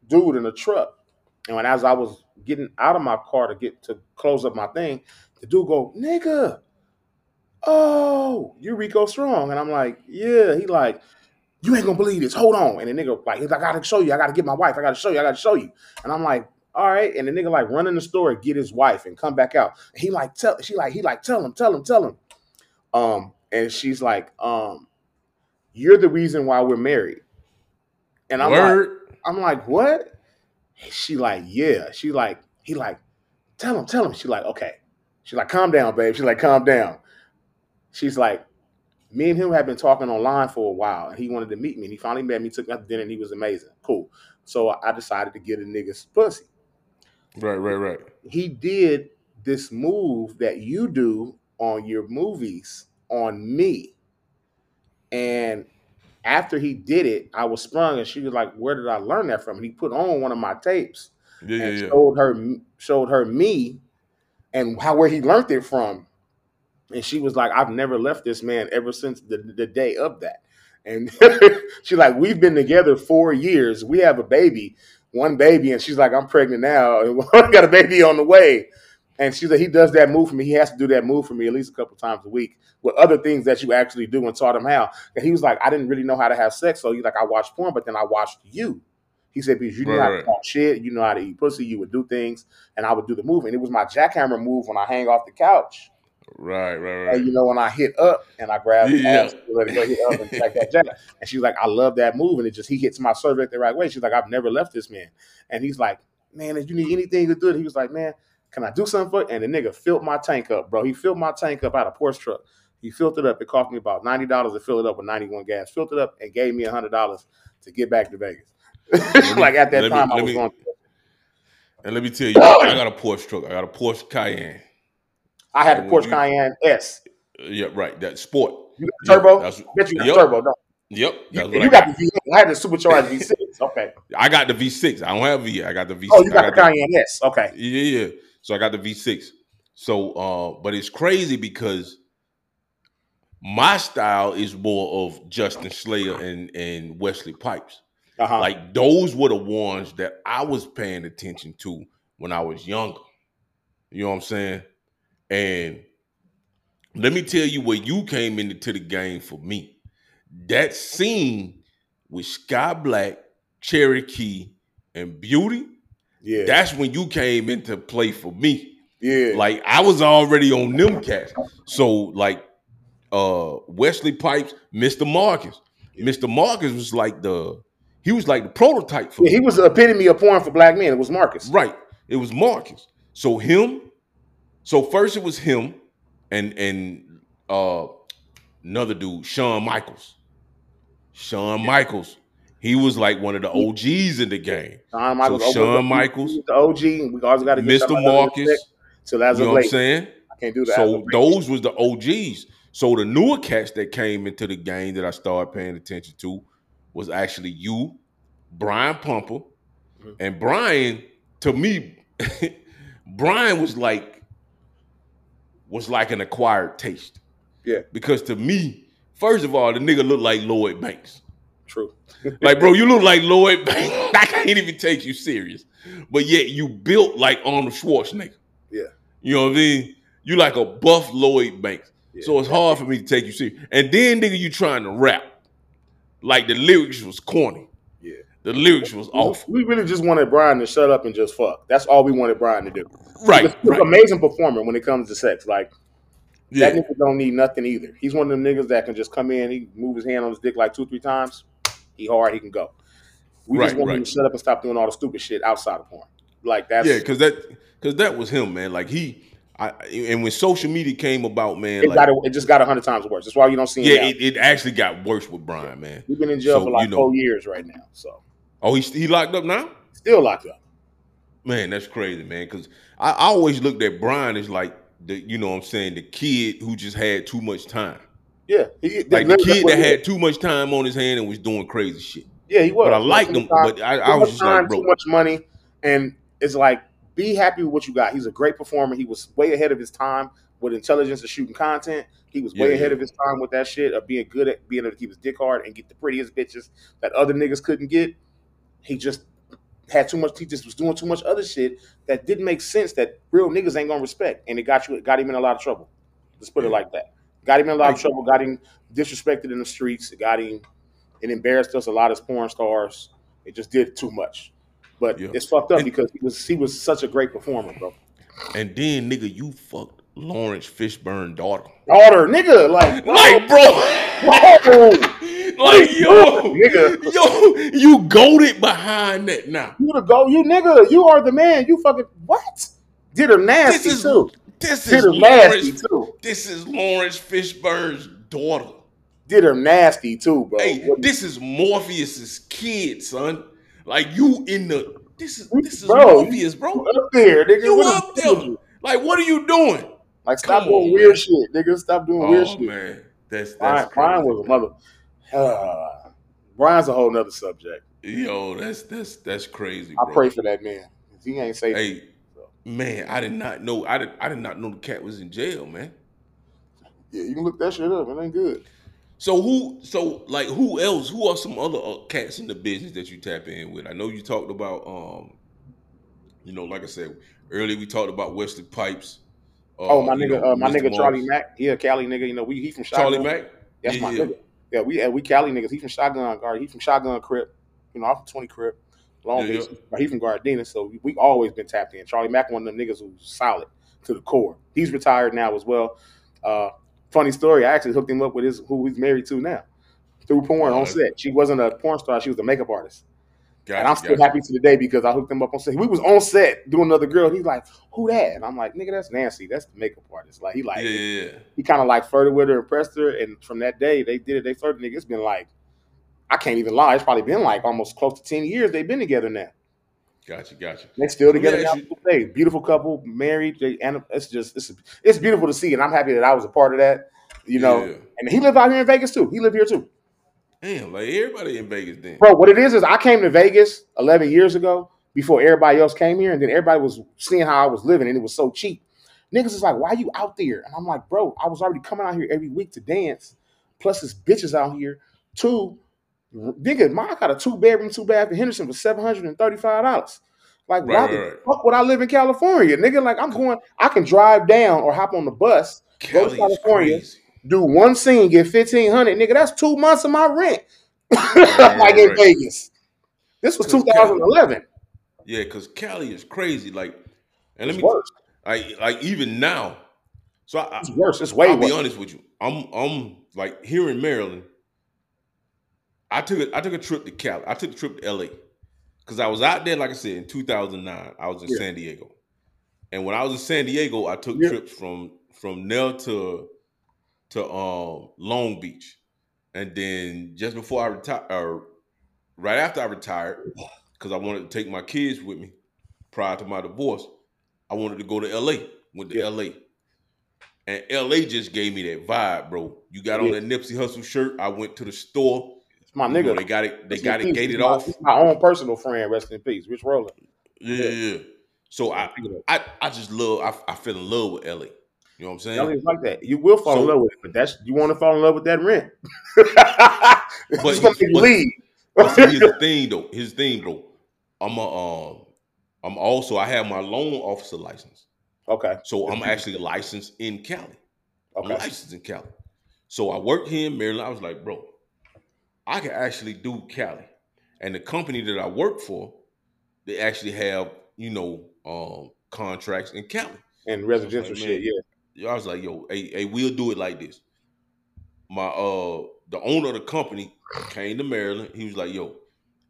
dude in a truck. And when as I was getting out of my car to get to close up my thing, the dude go, "Nigga, oh, you Rico Strong," and I'm like, "Yeah." He like, "You ain't gonna believe this. Hold on." And the nigga like, he's like, "I gotta show you. I gotta get my wife. I gotta show you. I gotta show you." And I'm like, "All right." And the nigga like run in the store get his wife and come back out. And he like tell she like he like tell him tell him tell him. Um, and she's like, um, "You're the reason why we're married." And I'm like, I'm like, what? She like, yeah. She like, he like, tell him, tell him. She like, okay. She like, calm down, babe. She like, calm down. She's like, me and him have been talking online for a while, and he wanted to meet me. And he finally met me, took me out to dinner, and he was amazing. Cool. So I decided to get a nigga's pussy. right, right, right. He did this move that you do on your movies on me. And after he did it, I was sprung, and she was like, "Where did I learn that from?" And he put on one of my tapes Yeah, yeah, and yeah. showed her showed her me and how where he learned it from. And she was like, I've never left this man ever since the, the day of that. And she's like, We've been together four years. We have a baby, one baby, and she's like, I'm pregnant now, and we got a baby on the way. And she's like, he does that move for me. He has to do that move for me at least a couple times a week with other things that you actually do and taught him how. And he was like, I didn't really know how to have sex. So he's like, I watched porn, but then I watched you. He said, because you knew how to Right. talk shit, you know how to eat pussy, you would do things, and I would do the move. And it was my jackhammer move when I hang off the couch. Right, right, right. And you know, when I hit up and I grab the Yeah. ass, let it go hit up and jack that jack. And she's like, I love that move. And it just he hits my cervix the right way. She's like, I've never left this man. And he's like, Man, if you need anything to do it, he was like, Man, can I do something for it? And the nigga filled my tank up, bro. He filled my tank up out of Porsche truck. He filled it up. It cost me about ninety dollars to fill it up with ninety one gas. Filled it up and gave me hundred dollars to get back to Vegas. like at that let me- time, I was me- going. And let me tell you, I got a Porsche truck. I got a Porsche Cayenne. I had the Porsche you- Cayenne S. Yeah, right. That sport. You got the turbo? that's- Bet you got yep. turbo, don't Yep. you? You, you got the V8. I had the supercharged V6. Okay. I got the V6. I don't have V. I got the V6. Oh, you I got the Cayenne S. Okay. Yeah, yeah. So I got the V6. So, uh, but it's crazy because my style is more of Justin Slayer and and Wesley Pipes. Uh huh. Like those were the ones that I was paying attention to when I was younger. You know what I'm saying? And let me tell you where you came into the game for me. That scene with Skyy Black, Cherokee, and Beauty. yeah. That's when you came into play for me. Yeah. Like I was already on them cats. So like uh Wesley Pipes, Mr. Marcus. Mr. Marcus was like the he was like the prototype for Yeah, he was the epitome of porn for black men. It was Marcus. Right. It was Marcus. So him, so first it was him and and uh another dude, Shawn Michaels. Shawn Michaels. He was like one of the OGs in the game. Shawn Michaels. So Shawn Michaels, the OG, we always got to get Mr. Marcus. So You know what I'm saying? I can't do that. So those was the OGs. So the newer cats that came into the game that I started paying attention to was actually you, Brian Pumper, Mhm. and Brian. To me, Brian was like was like an acquired taste. Yeah. Because to me, first of all, the nigga looked like Lloyd Banks. True. Like, bro, you look like Lloyd Banks. I can't even take you serious. But yet you built like Arnold Schwarzenegger. Yeah. You know what I mean? You like a buff Lloyd Banks. Yeah. So it's hard for me to take you serious. And then nigga, you trying to rap. Like the lyrics was corny. Yeah. The lyrics was awful. We really just wanted Brian to shut up and just fuck. That's all we wanted Brian to do. Right, right. amazing performer when it comes to sex. Like Yeah. that nigga don't need nothing either. He's one of them niggas that can just come in, he move his hand on his dick like two, three times. He hard, he can go. We just Right, want him to shut up and stop doing all the stupid shit outside of porn. Like that's Yeah, because that because that was him, man. Like he I and when social media came about, man, it, like got it, just got a hundred times worse. That's why you don't see him. yeah, it, it actually got worse with Brian, man. We've been in jail So, for like you know- four years right now. So Oh, he he locked up now? still locked up. Man, that's crazy, man. Because I, I always looked at Brian as like the, you know what I'm saying, the kid who just had too much time. Yeah. He, Like the kid that had too much time on his hand and was doing crazy shit. Yeah, he was. But I liked him. But I, I was just time, like, bro, too much money, and it's like be happy with what you got. He's a great performer. He was way ahead of his time with intelligence and shooting content. He was way Yeah, ahead yeah. of his time with that shit of being good at being able to keep his dick hard and get the prettiest bitches that other niggas couldn't get. He just had too much. He just was doing too much other shit that didn't make sense. That real niggas ain't gonna respect, and it got you. It got him in a lot of trouble. Let's put it like that. Got him in a lot of trouble. Got him disrespected in the streets. It got him. It embarrassed us a lot as porn stars. It just did too much. But Yeah. it's fucked up And- because he was he was such a great performer, bro. and then nigga, you fucked Laurence Fishburne daughter. Daughter, nigga, like, Like, bro. whoa, like, yo, Nigga. yo, you goaded behind that now. you the go, you nigga, you are the man. You fucking what? Did her nasty This is- too. This Did is Laurence. too. This is Laurence Fishburne's daughter. Did her nasty too, bro. Hey, What- this is Morpheus's kid, son. Like you in the this is this is Bro, Morpheus, bro. up there, nigga. You What up there? Like, what are you doing? Like, stop Come doing on, weird man. shit, nigga. Stop doing weird Oh shit. man, that's that's crazy, was a mother. Uh, Brian's a whole nother subject. Yo, that's that's that's crazy. I Bro. pray for that man. He ain't safe. Hey, man, I did not know. I did. I did not know the cat was in jail, man. Yeah, you can look that shit up. It ain't good. So who? So like, who else? Who are some other uh, cats in the business that you tap in with? I know you talked about. um You know, like I said earlier, we talked about Wesley Pipes. uh, Oh, my nigga, know, uh, my Mr. nigga Charlie. Mack. He a Cali nigga. You know, we he from Charlie. Mack. That's yeah, my yeah. nigga. Yeah, we uh, we Cali niggas. He from Shotgun Guard. He from Shotgun Crip. You know, I'm from Twenty Crip, Long Yeah, Beach. But he from Gardena, so we, we always been tapped in. Charlie Mack, one of them niggas who's solid to the core. He's retired now as well. Uh, funny story. I actually hooked him up with his who he's married to now through porn Oh, on set. She wasn't a porn star. She was a makeup artist. Gotcha, and I'm still gotcha. happy to the day because I hooked him up on set. We was on set doing another girl. And he's like, "Who that?" And I'm like, "Nigga, that's Nancy. That's the makeup artist." Like he like Yeah, yeah, yeah. he kind of like flirted with her, impressed her, and from that day they did it. They flirted. Nigga, it's been like I can't even lie. It's probably been like almost close to ten years they've been together now. Gotcha, gotcha. They still together now. you- to. Beautiful couple, married. They and it's just it's it's beautiful to see, and I'm happy that I was a part of that. You know, and he lived out here in Vegas too. He lived here too. Damn, like everybody in Vegas then. Bro, what it is is I came to Vegas 11 years ago before everybody else came here, and then everybody was seeing how I was living, and it was so cheap. Niggas is like, why you out there? And I'm like, bro, I was already coming out here every week to dance. Plus, this bitches out here. Two, nigga, mine got a two bedroom, two bath in Henderson for seven hundred and thirty five dollars. Like, why Right, the right, right. fuck would I live in California, nigga? Like, I'm going, I can drive down or hop on the bus, go to California, crazy. Do one scene, get fifteen hundred, nigga. That's two months of my rent. right, like in right. Vegas. This was Cause 2011. Yeah, because Cali is crazy. Like, and let It's me worse. Like like even now. So I, It's worse. It's way I'll worse. be honest with you. I'm I'm like here in Maryland. I took a, I took a trip to Cali. I took a trip to LA because I was out there, like I said, in 2009. I was in Yeah. San Diego, and when I was in San Diego, I took Yeah. trips from from there to to um Long Beach, and then just before I retired, or right after I retired, because I wanted to take my kids with me prior to my divorce, I wanted to go to LA. Went to Yeah. LA. And LA just gave me that vibe, bro. You got on Yeah. that Nipsey Hussle shirt. I went to the store. It's my You know, nigga. they got it. They Rest got it peace. gated my- off. My own personal friend, rest in peace. Rich Roller. Yeah, yeah. yeah. So I, I, I just love. I, I feel in love with LA. You know what I'm saying? Is like that. You will fall in love with it, but that's you want to fall in love with that rent. But but leave. But see, here's the thing, though. Here's the thing, though. I'm a. Um, I'm also. I have my loan officer license, okay. so I'm actually licensed in Cali. I'm Okay. licensed in Cali. So I worked here in Maryland. I was like, bro, I can actually do Cali. And the company that I work for, they actually have, you know, um, contracts in Cali. And residential Like, shit, yeah. I was like, yo, hey, hey, we'll do it like this. My uh the owner of the company came to Maryland. He was like, yo,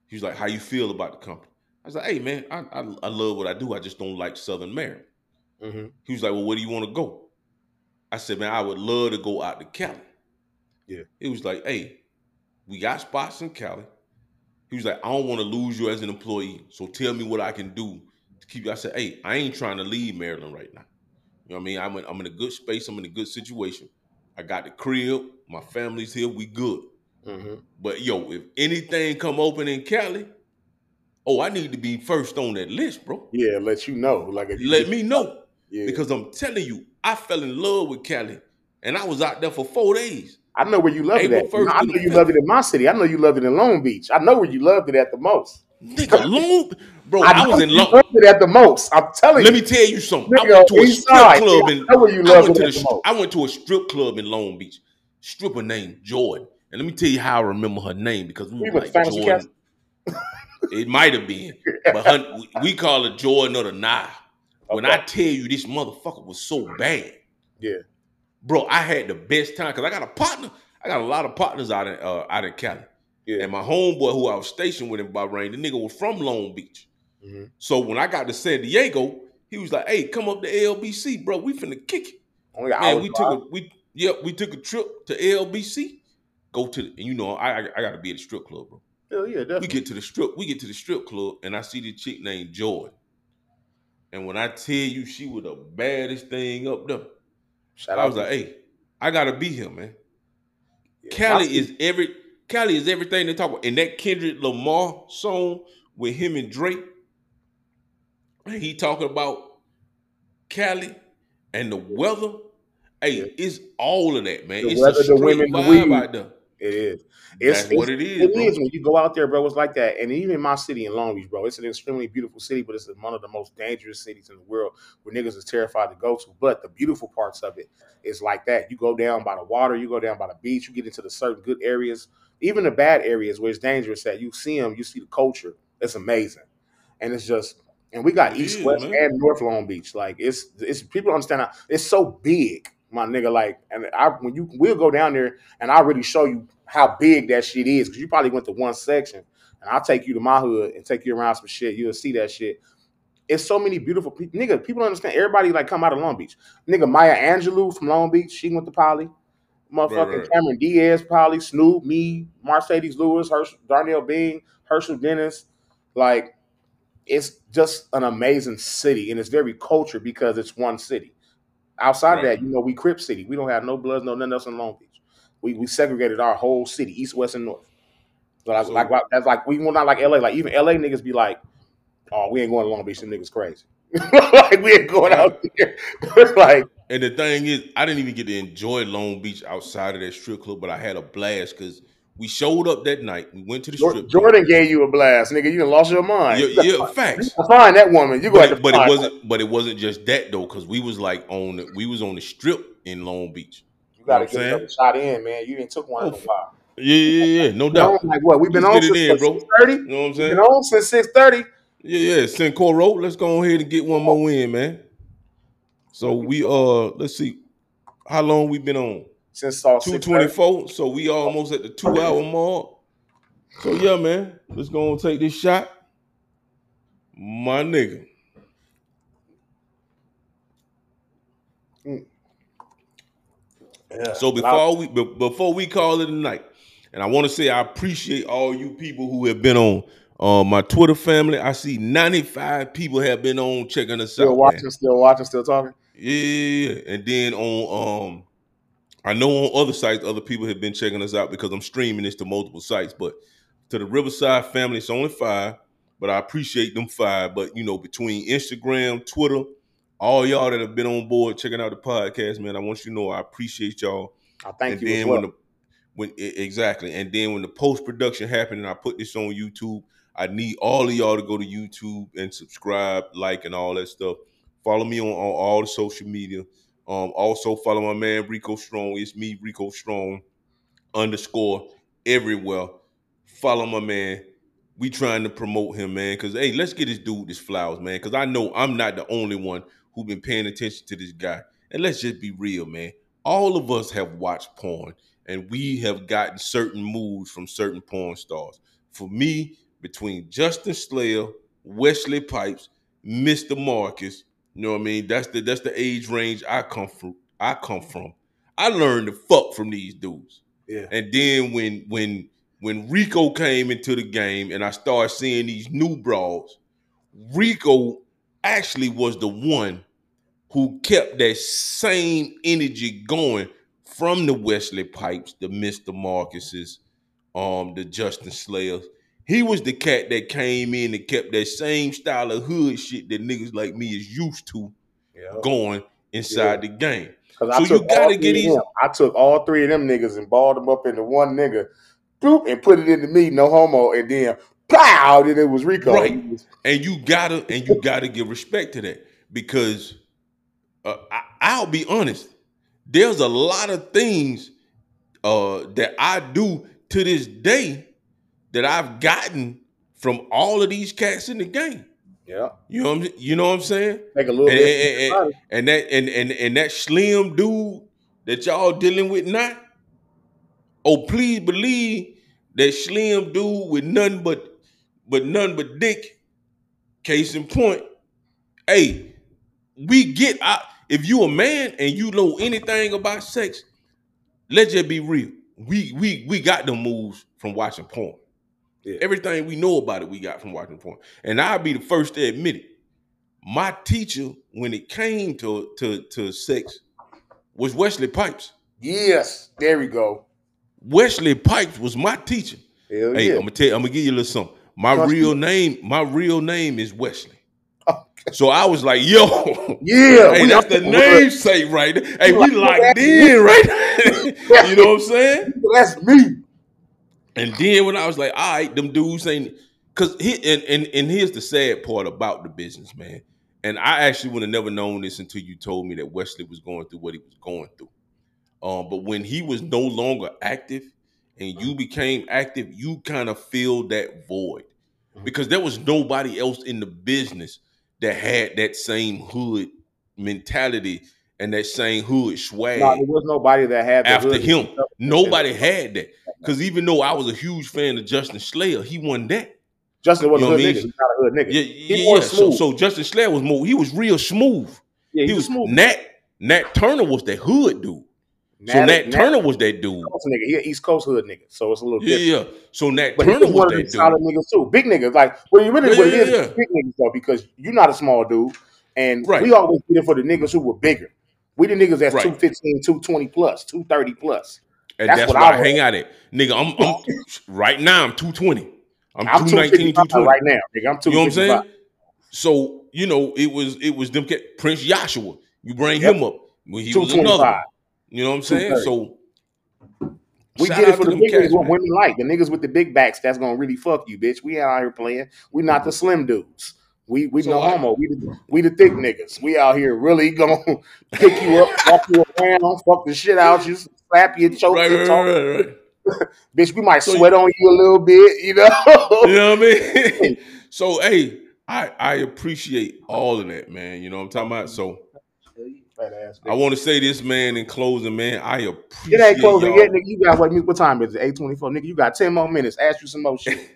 he was like, how you feel about the company? I was like, hey man, I I, I love what I do. I just don't like Southern Maryland. hmm He was like, Well, where do you want to go? I said, Man, I would love to go out to Cali. Yeah. He was like, Hey, we got spots in Cali. He was like, I don't want to lose you as an employee. So tell me what I can do to keep you. I said, Hey, I ain't trying to leave Maryland right now. You know what I mean? I'm in, I'm in a good space. I'm in a good situation. I got the crib. My family's here. We good. hmm But yo, if anything come open in Cali, oh, I need to be first on that list, bro. Yeah, let you know. Like Let me know. yeah. Because I'm telling you, I fell in love with Cali, and I was out there for four days. I know where you love it at. 1st I know you 5th. love it in my city. I know you love it in Long Beach. I know where you loved it at the most. Nigga, long, bro. I, know was in love it at the most. I'm telling Let you. me tell you something. I went to a strip side, club in. I I went to the. I went to a strip club in Long Beach. Stripper named Jordan, and let me tell you how I remember her name because we were like Jordan. it might have been, but her, we- call her Jordan of the Nile. When I tell you this motherfucker was so bad, Yeah. bro, I had the best time because I got a partner. I got a lot of partners out in uh, out in Cali. Yeah. And my homeboy who I was stationed with in Bahrain, the nigga was from Long Beach. Mhm. So when I got to San Diego, he was like, "Hey, come up to LBC, bro. We finna kick it." Only Man, we took a we yeah we took a trip to LBC. Go to the, and you know I I, I got to be at the strip club, bro. Hell yeah, definitely. We get to the strip we get to the strip club and I see the chick named Joy. And when I tell you she was the baddest thing up there, Shout I was like, "Hey, I gotta be here, man." yeah. Cali is every Cali is everything they talk about. And that Kendrick Lamar song with him and Drake, he talking about Cali and the weather. Hey, Yeah. it's all of that, man. The it's weather, the women, the weed. out there. It is. That's It's, what it's- it is, It is when you go out there, bro. It's like that, and even my city in Long Beach, bro. It's an extremely beautiful city, but it's one of the most dangerous cities in the world where niggas is terrified to go to. But the beautiful parts of it is like that. You go down by the water, you go down by the beach, you get into the certain good areas, even the bad areas where it's dangerous. That you see them, you see the culture. It's amazing, and it's just. And we got East, West, man. and North Long Beach. Like it's it's people understand how it's so big, my nigga. Like, and I when you we'll go down there and I'll really show you how big that shit is because you probably went to one section, and I'll take you to my hood and take you around some shit. You'll see that shit. It's so many beautiful people. Nigga, people understand. Everybody like come out of Long Beach. Nigga, Maya Angelou from Long Beach, she went to Poly. Motherfucking Right, right. Cameron Diaz, Poly, Snoop, me, Marcedes Lewis, Darnell Bean, Herschel Dennis. Like, it's just an amazing city, and it's very cultured because it's one city. Outside of that, you know, we Crip City. We don't have no Bloods, no nothing else in Long Beach. We we segregated our whole city, east, west, and north. So that's like that's like we will not like LA. Like even LA niggas be like, oh, we ain't going to Long Beach. Them niggas crazy. like we ain't going out there. like And the thing is, I didn't even get to enjoy Long Beach outside of that strip club, but I had a blast because we showed up that night. We went to the strip. Jordan gave you a blast, nigga. You lost your mind. Yeah, You yeah, facts. you find that woman. You but, going to it, but it wasn't but it wasn't just that though because we was like on the, we was on the strip in long beach You got to know get another shot in, man. You didn't took one in a Oh, while. yeah yeah yeah no Been on, doubt like what? We've been on since in, bro. six thirty. you know what i'm saying? Been on since six thirty. yeah yeah Cincoro, let's go ahead and get one more in man So we uh let's see how long we been on. Since Two twenty four. So we almost at the two hour mark. So yeah, man, let's go and take this shot. My nigga. Yeah. So before we be- before we call it a night, and I want to say I appreciate all you people who have been on uh, my Twitter family. I see 95 people have been on checking us still out. watching, man. still watching, still talking. Yeah, and then on um, I know on other sites other people have been checking us out because I'm streaming this to multiple sites. But to the Riverside family, it's only five, but I appreciate them five. But you know, between Instagram, Twitter, all y'all that have been on board checking out the podcast, man, I want you to know I appreciate y'all. I thank and you then as well. when the when exactly, and then when the post production happened, and I put this on YouTube, I need all of y'all to go to YouTube and subscribe, like, and all that stuff. Follow me on, on all the social media. Um, also follow my man Rico Strong. It's me, Rico Strong, underscore everywhere. Follow my man. We trying to promote him, man. Cause hey, let's get this dude this flowers, man. Cause I know I'm not the only one who been paying attention to this guy. And let's just be real, man. All of us have watched porn and we have gotten certain moves from certain porn stars. For me, between Justin Slayer, Wesley Pipes, Mr. Marcus, you know what I mean? That's the that's the age range I come from. I come from. I learned to fuck from these dudes. Yeah. And then when when when Rico came into the game and I started seeing these new brawls, Rico actually was the one who kept that same energy going from the Wesley Pipes, the Mr. Marcuses, um, the Justin Slayers. He was the cat that came in and kept that same style of hood shit that niggas like me is used to Yeah. going inside the game. So I you took gotta all get three of these- them. I took all three of them niggas and balled them up into one nigga, boop, and put it into me, no homo, and then plow, then it was Rico. Right. And you gotta and you gotta give respect to that because uh, I, I'll be honest, there's a lot of things uh, that I do to this day that I've gotten from all of these cats in the game. Yeah. You know what I'm, you know what I'm saying? Take a little And, bit. and- and- and that and, and and that slim dude that y'all dealing with now. Oh, please believe that slim dude with nothing but but nothing but dick. Case in point, hey, we get out. If you a man and you know anything about sex, let's just be real. We we we got the moves from watching porn. Yeah. Everything we know about it, we got from watching porn. And I'll be the first to admit it. My teacher, when it came to to to sex, was Wesley Pipes. Yes. There we go. Wesley Pipes was my teacher. Hell Hey, yeah. I'm gonna tell you, I'm gonna give you a little something. My Trust real me. name, my real name is Wesley. Okay. So I was like, yo, Yeah. hey, that's the namesake right there. Hey, we locked in, right? you know what I'm saying? That's me. And then when I was like, all right, them dudes ain't cause he and, and and here's the sad part about the business, man. And I actually would have never known this until you told me that Wesley was going through what he was going through. Um, but when he was no longer active and you became active, you kind of filled that void Mhm. because there was nobody else in the business that had that same hood mentality and that same hood swag No, there was nobody that had after hood him. Nobody had that. Because even though I was a huge fan of Justin Slayer, he wasn't that. Justin wasn't You a know hood what I nigga. He's not a hood nigga. Yeah, He yeah. was So, smooth. so Justin Slayer was more, he was real smooth. yeah, he was was smooth. Nat Nat Turner was that hood dude. so Nat- Nat, Nat- Turner was that dude. Coast nigga. He an East Coast hood nigga. So it's a little Yeah, different. yeah. So Nat But he Turner was was one of that dude. solid niggas too. Big niggas. Like, well, you really Yeah, what it yeah, is, yeah. big niggas though, because you're not a small dude. And Right. we always get it for the niggas who were bigger. We the niggas that's Right. 215, 220 plus, 230 plus. And That's that's, what why I I hang out at. Nigga, I'm, I'm oh. right now I'm 220. I'm, I'm 219, 220. right now. Nigga, I'm You know what I'm saying? So, you know, it was it was them Prince Yahshua. You bring Yep. him up. When he was another. You know what I'm saying? So We get it for the cats, niggas what man. women like. The niggas with the big backs that's gonna really fuck you, bitch. We out here playing. We not mm-hmm. the slim dudes. We we So no I- homo. We the, we the thick niggas. We out here really gonna pick you up, walk you around, fuck the shit out you, slap you, choke Right, you, right, talk. right, right. Bitch, we might So sweat on you a little bit, you know. You know what I mean? so hey, I I appreciate all of that, man. You know what I'm talking about? So. I want to say this, man, in closing, man. I appreciate It ain't closing y'all. yet, nigga. You got what? What time is it? Eight twenty four, nigga. You got ten more minutes. Ask you some more shit.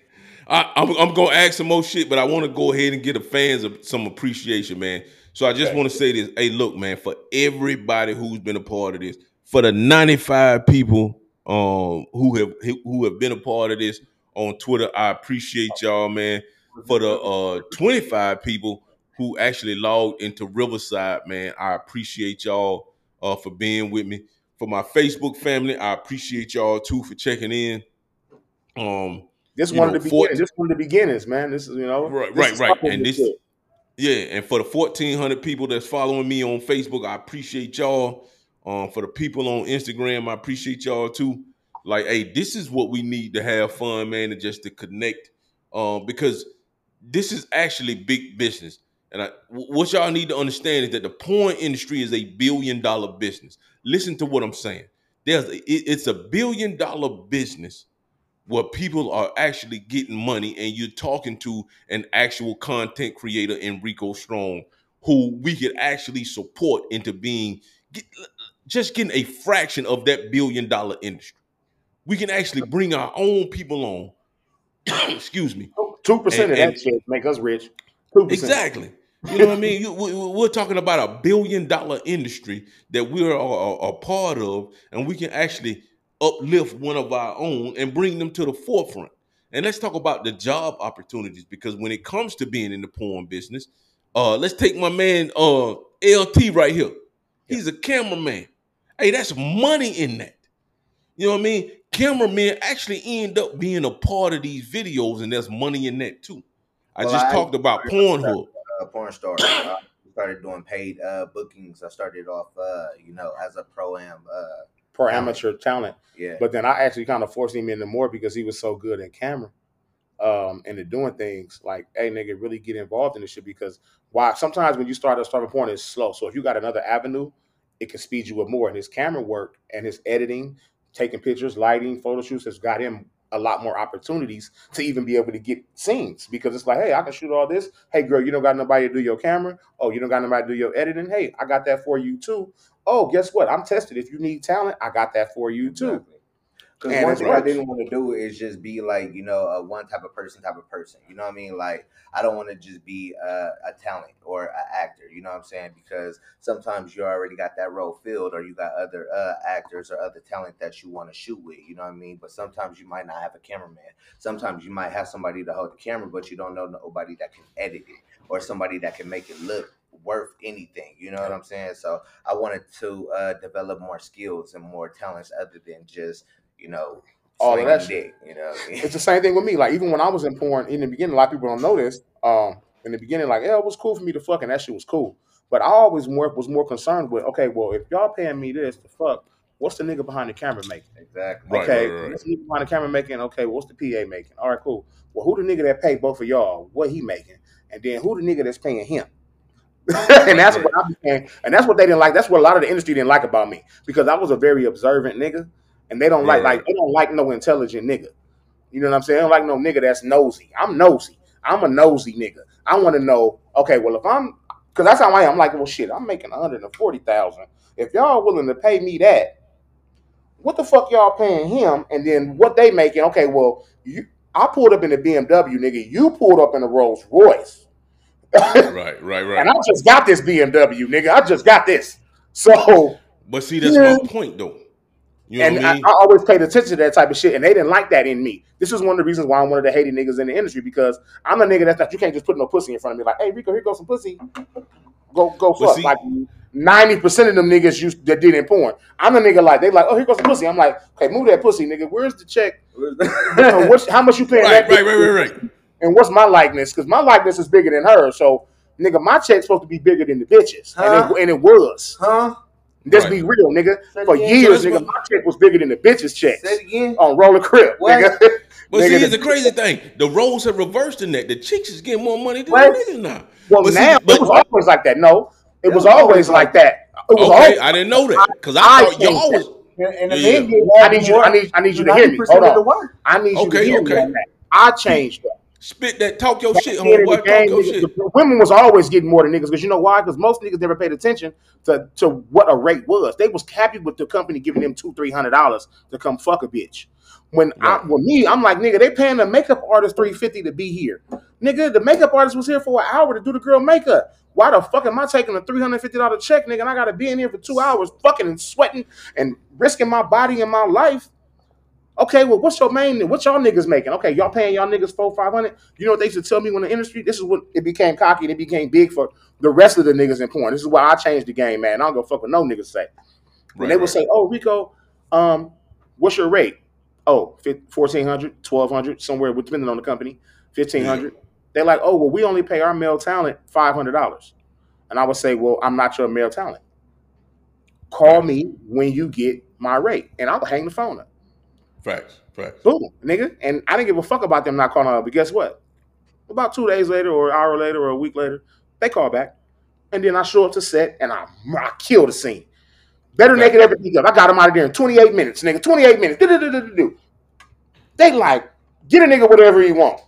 I, I'm, I'm gonna ask some more shit, but I want to go ahead and get the fans some appreciation, man. So I just Okay. want to say this. Hey, look, man, for everybody who's been a part of this, for the 95 people um who have who have been a part of this on Twitter, I appreciate y'all, man. For the uh 25 people who actually logged into Riverside, man, I appreciate y'all uh for being with me. For my Facebook family, I appreciate y'all too for checking in. Um, This one know, of the beginnings. This one of the beginnings, man. This is you know. Right, right, right. And this- did. Yeah, and for the fourteen hundred people that's following me on Facebook, I appreciate y'all. Um, for the people on Instagram, I appreciate y'all too. Like, hey, this is what we need to have fun, man, and just to connect. Um, because this is actually big business. And I, what y'all need to understand is that the porn industry is a billion dollar business. Listen to what I'm saying. There's a, it- it's a billion dollar business where people are actually getting money, and you're talking to an actual content creator, Enrico Strong, who we could actually support into being get, just getting a fraction of that billion dollar industry. We can actually bring our own people on. Excuse me. Two percent of And- that shit make us rich. Two percent. Exactly. You know what I mean? You, we, we- we're talking about a billion dollar industry that we're a, a, a part of, and we can actually uplift one of our own and bring them to the forefront. And let's talk about the job opportunities because when it comes to being in the porn business, uh, let's take my man uh, LT right here. He's a cameraman. Hey, that's money in that. You know what I mean? Cameramen actually end up being a part of these videos, and there's money in that too. I Well, just I- talked about Pornhub. uh, porn star. I started doing paid uh, bookings. I started off, uh, you know, as a pro am. Uh, For amateur talent. yeah, But then I actually kind of forced him into more because he was so good in camera um, and in doing things. Like, hey, nigga, really get involved in this shit because why? Sometimes when you start a starting porn, it's slow. So if you got another avenue, it can speed you up more. And his camera work and his editing, taking pictures, lighting, photo shoots has got him a lot more opportunities to even be able to get scenes because it's like, hey, I can shoot all this. Hey, girl, you don't got nobody to do your camera. Oh, you don't got nobody to do your editing. Hey, I got that for you too. Oh, guess what? I'm tested. If you need talent, I got that for you too. Because one thing I didn't want to do is just be like, you know, a one type of person, type of person. You know what I mean? Like, I don't want to just be a, a talent or an actor. You know what I'm saying? Because sometimes you already got that role filled, or you got other uh, actors or other talent that you want to shoot with. You know what I mean? But sometimes you might not have a cameraman. Sometimes you might have somebody to hold the camera, but you don't know nobody that can edit it or somebody that can make it look worth anything. You know what I'm saying? So I wanted to uh, develop more skills and more talents other than just you know, All of that shit. dick, you know. what I mean? It's the same thing with me. Like even when I was in porn in the beginning, a lot of people don't know this. Um, in the beginning, like, yeah, it was cool for me to fuck, and that shit was cool. But I always more was more concerned with, okay, well, if y'all paying me this to fuck, what's the nigga behind the camera making? exactly. Okay, right, right. what's the nigga behind the camera making? Okay, what's the PA making? All right, cool. Well, who the nigga that paid both of y'all? What he making? And then who the nigga that's paying him? and that's what I'm became, and that's what they didn't like. That's what a lot of the industry didn't like about me because I was a very observant nigga, and they don't like like they don't like no intelligent nigga. You know what I'm saying? They don't like no nigga that's nosy. I'm nosy. I'm a nosy nigga. I want to know. Okay, well if I'm, because that's how I am. I'm like, well shit, I'm making 140 thousand. If y'all willing to pay me that, what the fuck y'all paying him? And then what they making? Okay, well you, I pulled up in the BMW, nigga. You pulled up in a Rolls Royce. Right, right, right. And I just got this BMW, nigga. I just got this. So, But see, that's Yeah. my point, though. You know and I, I mean? I always paid attention to that type of shit, and they didn't like that in me. This is one of the reasons why I'm one of the hated niggas in the industry because I'm a nigga that's not. You can't just put no pussy in front of me. Like, hey, Rico, here goes some pussy. Go, go, fuck. see- like ninety percent of them niggas used that did in porn. I'm the nigga like they like, oh, here goes some pussy. I'm like, okay, move that pussy, nigga. Where's the check? Uh, what's, how much you paying right, that? right, right, right, right. And what's my likeness? Because my likeness is bigger than hers. So, nigga, my check's supposed to be bigger than the bitches, Huh? and, it, and it was. huh? Let's Right. be real, nigga. Say For again. years, nigga, my check was bigger than the bitches' checks Say it again. on roller crib, What? nigga. But Nigga, see, it's the- a crazy thing. The roles have reversed in that. The chicks is getting more money than What? the niggas now. Well, But see, now but- it was always like that. No, it It was was always always like like that. It was Okay, always. I didn't know that because I, I thought y'all was. And, and Yeah, men yeah. get I need you. I need. I need you to hear me. Hold on. I need you Okay, to hear me on that. I changed that. Spit that, talk your Back shit, then in the homeboy. Talk game, your niggas- shit. the women was always getting more than niggas because you know why? Because most niggas never paid attention to, to what a rate was. They was happy with the company giving them two, three hundred dollars to come fuck a bitch. When I, Right. with me, I'm like, nigga, they paying the makeup artist three fifty to be here. Nigga, the makeup artist was here for an hour to do the girl makeup. Why the fuck am I taking a three hundred fifty dollar check, nigga? And I gotta be in here for two hours, fucking and sweating and risking my body and my life. Okay, well, what's your main? What y'all niggas making? Okay, y'all paying y'all niggas four five hundred. You know what they used to tell me when the industry? This is when it became cocky and it became big for the rest of the niggas in porn. This is why I changed the game, man. I don't go fuck with no niggas say. When Right, they would right. say, "Oh, Rico, um, what's your rate?" Oh, 1400 1200 somewhere depending on the company, 1500 They're like, "Oh, well, we only pay our male talent $500." And I would say, "Well, I'm not your male talent. Call me when you get my rate." And I'll hang the phone up. Facts, facts. Boom, nigga. And I didn't give a fuck about them not calling up. But guess what? About two days later, or an hour later, or a week later, they call back. And then I show up to set and I, I kill the scene. Better Okay. naked everything up. I got him out of there in 28 minutes, nigga. 28 minutes. Do-do-do-do-do-do. They like, get a nigga whatever he want.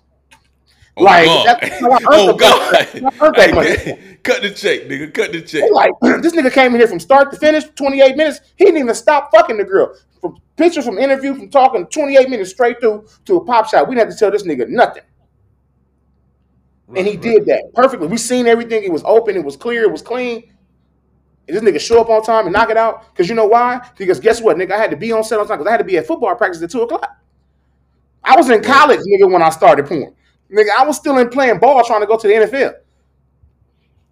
Oh, Like, that's how I earned oh God. I earned that Hey, cut the check, nigga. Cut the check. They like, this nigga came in here from start to finish, 28 minutes. He didn't even stop fucking the girl. From picture, from interview, from talking 28 minutes straight through to a pop shot. We didn't have to tell this nigga nothing. and he Right, did that perfectly. We seen everything. It was open. It was clear. It was clean. And this nigga show up on time and knock it out. Because you know why? Because guess what, nigga? I had to be on set on time because I had to be at football practice at 2 o'clock. I was in college, nigga, when I started porn. Nigga, I was still in playing ball trying to go to the NFL.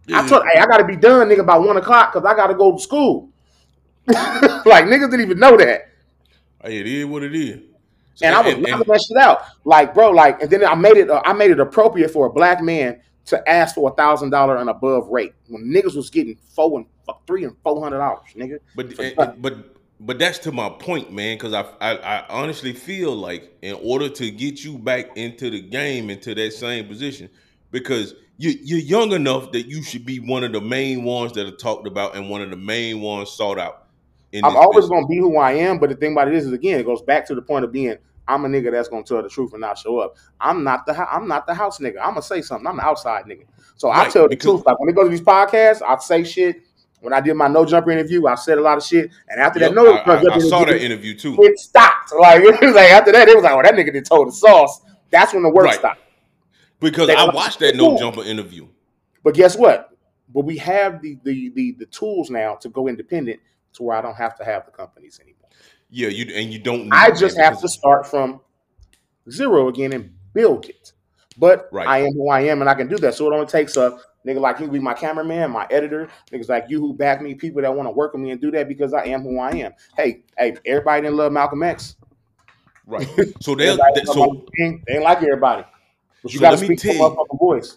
Yeah. I told, hey, I got to be done, nigga, by 1 o'clock because I got to go to school. like, niggas didn't even know that. Hey, it is what it is. and I was knocking that shit out. Like, bro, like, and then I made it. Uh, I made it appropriate for a black man to ask for a thousand dollar and above rate when niggas was getting four and fuck, three and four hundred dollars, nigga. But and- but but that's to my point, man. Because I, I I honestly feel like in order to get you back into the game into that same position, because you you're young enough that you should be one of the main ones that are talked about and one of the main ones sought out. I'm always business. gonna be who I am, but the thing about it is, is again, it goes back to the point of being. I'm a nigga that's gonna tell the truth and not show up. I'm not the I'm not the house nigga. I'm gonna say something. I'm the outside nigga. So I tell the truth. Like when it goes to these podcasts, I say shit. When I did my no jumper interview, I said a lot of shit. And after Yep, that no I, I- jumper I saw that interview, interview too. it stopped. Like it was like after that, it was like, oh, that nigga did told the sauce. That's when the work Right. stopped. Because They- I watched that no jumper interview. But guess what? But we have the the the the tools now to go independent to where I don't have to have the companies anymore. Yeah, you and you don't. Need I just have to start from zero again and build it. But Right. I am who I am and I can do that. So it only takes a nigga like you be my cameraman, my editor, niggas like you who back me, people that want to work with me and do that because I am who I am. Hey, hey, everybody didn't love Malcolm X. right. So they'll Everybody that, didn't love so Martin Luther King. they ain't like everybody. But you So gotta let me speak to tell you- voice.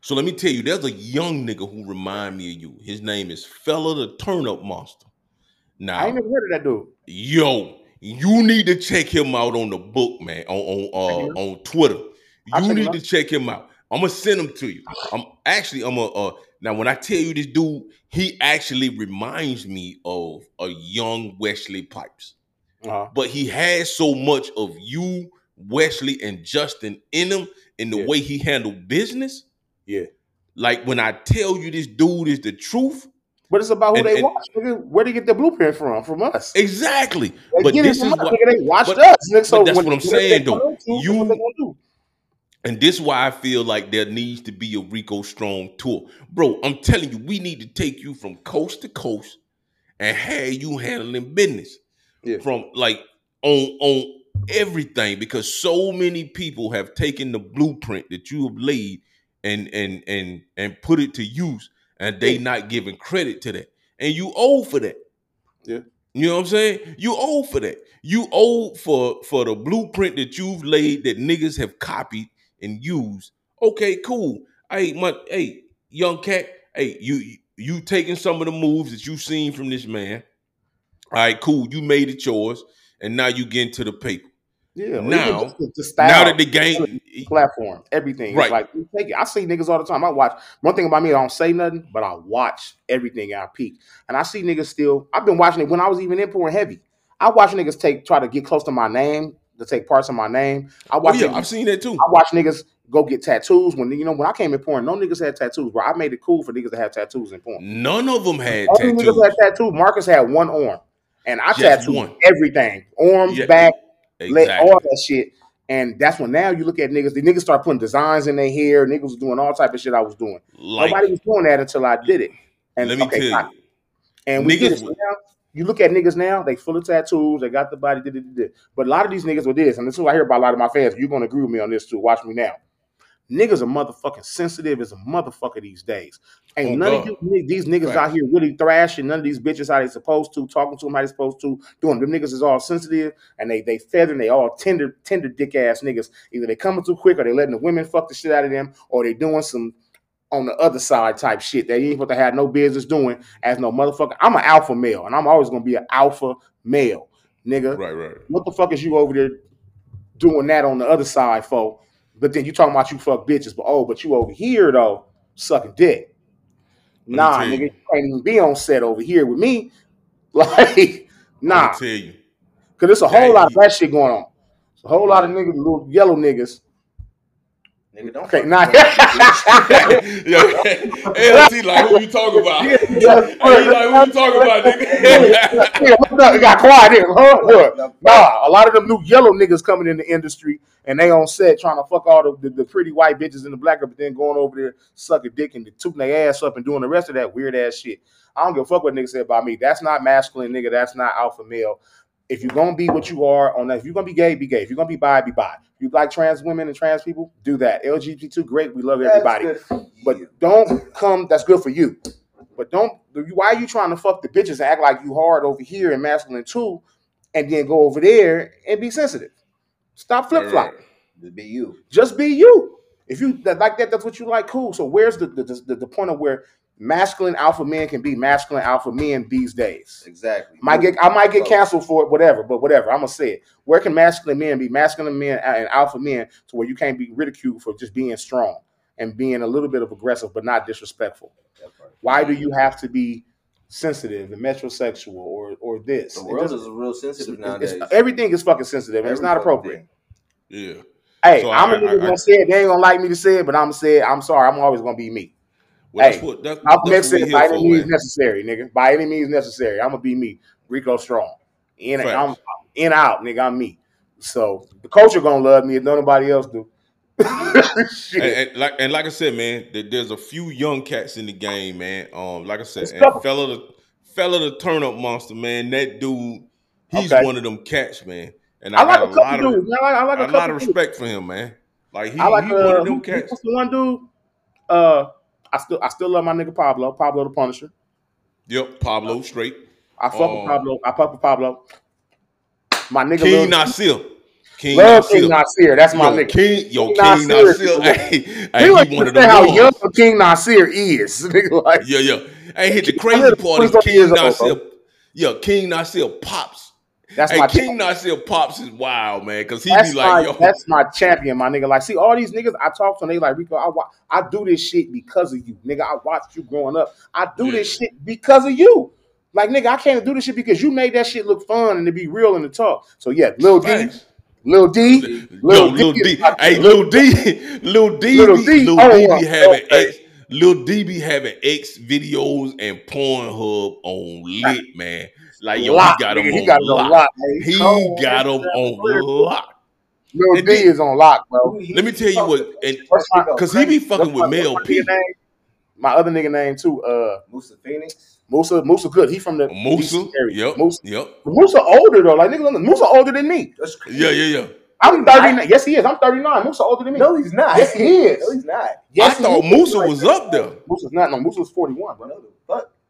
So let me tell you, there's a young nigga who remind me of you. His name is Fella the Turn Up Monster. Now, I ain't never heard of that dude. yo, you need to check him out on the book, man, on on uh, on Twitter. You check need to check him out. I'm gonna send him to you. I'm actually I'm a uh, now when I tell you this dude, he actually reminds me of a young Wesley Pipes, Uh-huh. but he has so much of you, Wesley, and Justin in him in the Yeah. way he handled business. Yeah. Like when I tell you this dude is the truth, But it's about who And- they and- watch. Where they get their blueprint from? From us. exactly. They But this is us, what, they watched but- us. Nigga, so but that's what I'm saying, though. You- what they gonna do. and this is why I feel like there needs to be a Rico Strong tour, bro. I'm telling you, we need to take you from coast to coast and have you handling business Yeah. from like on on everything because so many people have taken the blueprint that you have laid and and and and put it to use and they not giving credit to that. And you owe for that. Yeah. you know what i'm saying? You owe for that. You owe for for the blueprint that you've laid that niggas have copied and used. Okay cool. Hey my hey young cat. Hey you you taking some of the moves that you've seen from this man. All right cool. You made it yours. And now you get into the paper Yeah. Now- just style, now that the game platform, everything. Right. Like take it. I see niggas all the time. I watch. One thing about me, I don't say nothing, but I watch everything I peek. And I see niggas still. I've been watching it when I was even in porn heavy. I watch niggas take try to get close to my name to take parts of my name. I oh watch. yeah niggas, i've seen that too I watch niggas go get tattoos. When you know when I came in porn, no niggas had tattoos. Bro, I made it cool for niggas to have tattoos in porn. None of them had All tattoos. niggas had tattoos. Marcus had one arm, and I Just tattooed one. everything, arms, Yeah, back, Exactly. all that shit. And that's when now you look at niggas. The niggas start putting designs in their hair. Niggas was doing all type of shit I was doing. Like, Nobody was doing that until I did it. And let me okay, tell you, And we Niggas it. So would- now, you look at niggas now, they full of tattoos, they got the body, did, did, did. but a lot of these niggas with this, and this is what I hear about a lot of my fans. You're gonna agree with me on this too. Watch me now. Niggas are motherfucking sensitive as a motherfucker these days. Ain't Oh, none God. of you, these niggas Facts. out here really thrashing. None of these bitches how they supposed to, talking to them how they supposed to, doing them niggas is all sensitive and they they feathering, they all tender, tender dick ass niggas. Either they coming too quick or they letting the women fuck the shit out of them, or they doing some on the other side type shit that you ain't supposed to have no business doing as no motherfucker. I'm an alpha male, and I'm always gonna be an alpha male, nigga. right, right. What the fuck is you over there doing that on the other side for? But then you talking about you fuck bitches, but oh, but you over here though sucking dick. Nah, you. nigga, you can't even be on set over here with me. Like, nah, tell you. because there's a Yeah, whole lot of that shit going on. A whole lot of niggas, little yellow niggas. Nigga, don't Okay, fuck nah. with me. LT, like, who you talking about? Yeah, Hey, you like, who you talking about, nigga? Yeah, look up, it got quiet here. Huh? What? Nah, a lot of them new yellow niggas coming in the industry and they on set trying to fuck all the, the, the pretty white bitches in the black, but then going over there sucking dick and tooting their ass up and doing the rest of that weird ass shit. I don't give a fuck what niggas say about me. That's not masculine, nigga. That's not alpha male. If you're gonna be what you are on that, if you're gonna be gay, be gay. If you're gonna be bi, be bi. If you like trans women and trans people, do that. LGBT2, great. We love everybody. But don't come. That's good for you. But don't. Why are you trying to fuck the bitches and act like you hard over here and masculine too, and then go over there and be sensitive? Stop flip flop. Just be you. Just be you. If you that, like that, that's what you like. Cool. So where's the the, the the point of where masculine alpha men can be masculine alpha men these days? Exactly. Might get I might get canceled for it, whatever. But whatever, I'm gonna say it. Where can masculine men be masculine men and alpha men to where you can't be ridiculed for just being strong and being a little bit of aggressive but not disrespectful? That. Why do you have to be sensitive and metrosexual or or this? The world is real sensitive it's- nowadays. it's- everything is fucking sensitive and it's not appropriate. thing. Yeah. Hey, So I'm a I- I- gonna I- say it. They ain't gonna like me to say it, but I'm gonna say it. I'm sorry. I'm always gonna be me. Well, Hey, that's what, that's, Malcolm that's X what we said, here by any means man. necessary, nigga. By any means necessary. I'm gonna be me. Rico Strong. In Facts. I'm in out, nigga. I'm me. So the culture gonna love me if nobody else do. And, and like and like I said, man, there's a few young cats in the game, man. Um, like I said, and fella the fella the turn up monster, man. That dude, he's Okay. one of them cats, man. And I like a couple of dudes. I like, I like a a lot of dudes. respect for him, man. Like he, I like he uh, one of them cats. the one dude? Uh, I still I still love my nigga Pablo. Pablo the Punisher. Yep, Pablo uh, straight. I fuck with um, Pablo. I fuck with Pablo. My nigga King Lil- Nasir. King love King Nasir. Nasir. That's my yo, nigga. King, yo, King King Nasir. Nasir. Hey, He hey, he one of understand how young King Nasir is. Nigga, like, Yeah, yeah. Hey, hit the crazy part is King old, Nasir. Yeah, King Nasir pops. That's hey, my King Nasir pops is wild, man, because he That's be like, my yo, that's my champion, my nigga. Like, see, all these niggas I talk to, and they like Rico. I I do this shit because of you, nigga. I watched you growing up. I do this shit because of you. Like, nigga, I can't do this shit because you made that shit look fun and to be real and to talk. So yeah, Lil D. Lil D, Yo, Lil Lil D, D. Hey, Lil D. Lil D. Lil be- D, Lil oh, D uh, be having. X. Lil D be having XVideos and Pornhub on lit, man. Like yo, lock, he got him nigga. on He got it on lock. lock. He cold. got him on lock. Lil And D then- is on lock, bro. Let me tell you what, and because he be fucking with Mel what's my P. name? My other nigga name too, uh, Musa Phoenix. Musa. Musa good. He from the Musa. DC area. Yep. Musa. Yep. Musa older though. Like nigga, Musa older than me. That's crazy. Yeah, yeah, yeah. I'm 39. Yes, he is. I'm 39. Musa older than me. No, he's not. Yes, he is. No, he's not. Yes, I thought he is. Musa was up there. Musa's not. No, Musa's 41, bro.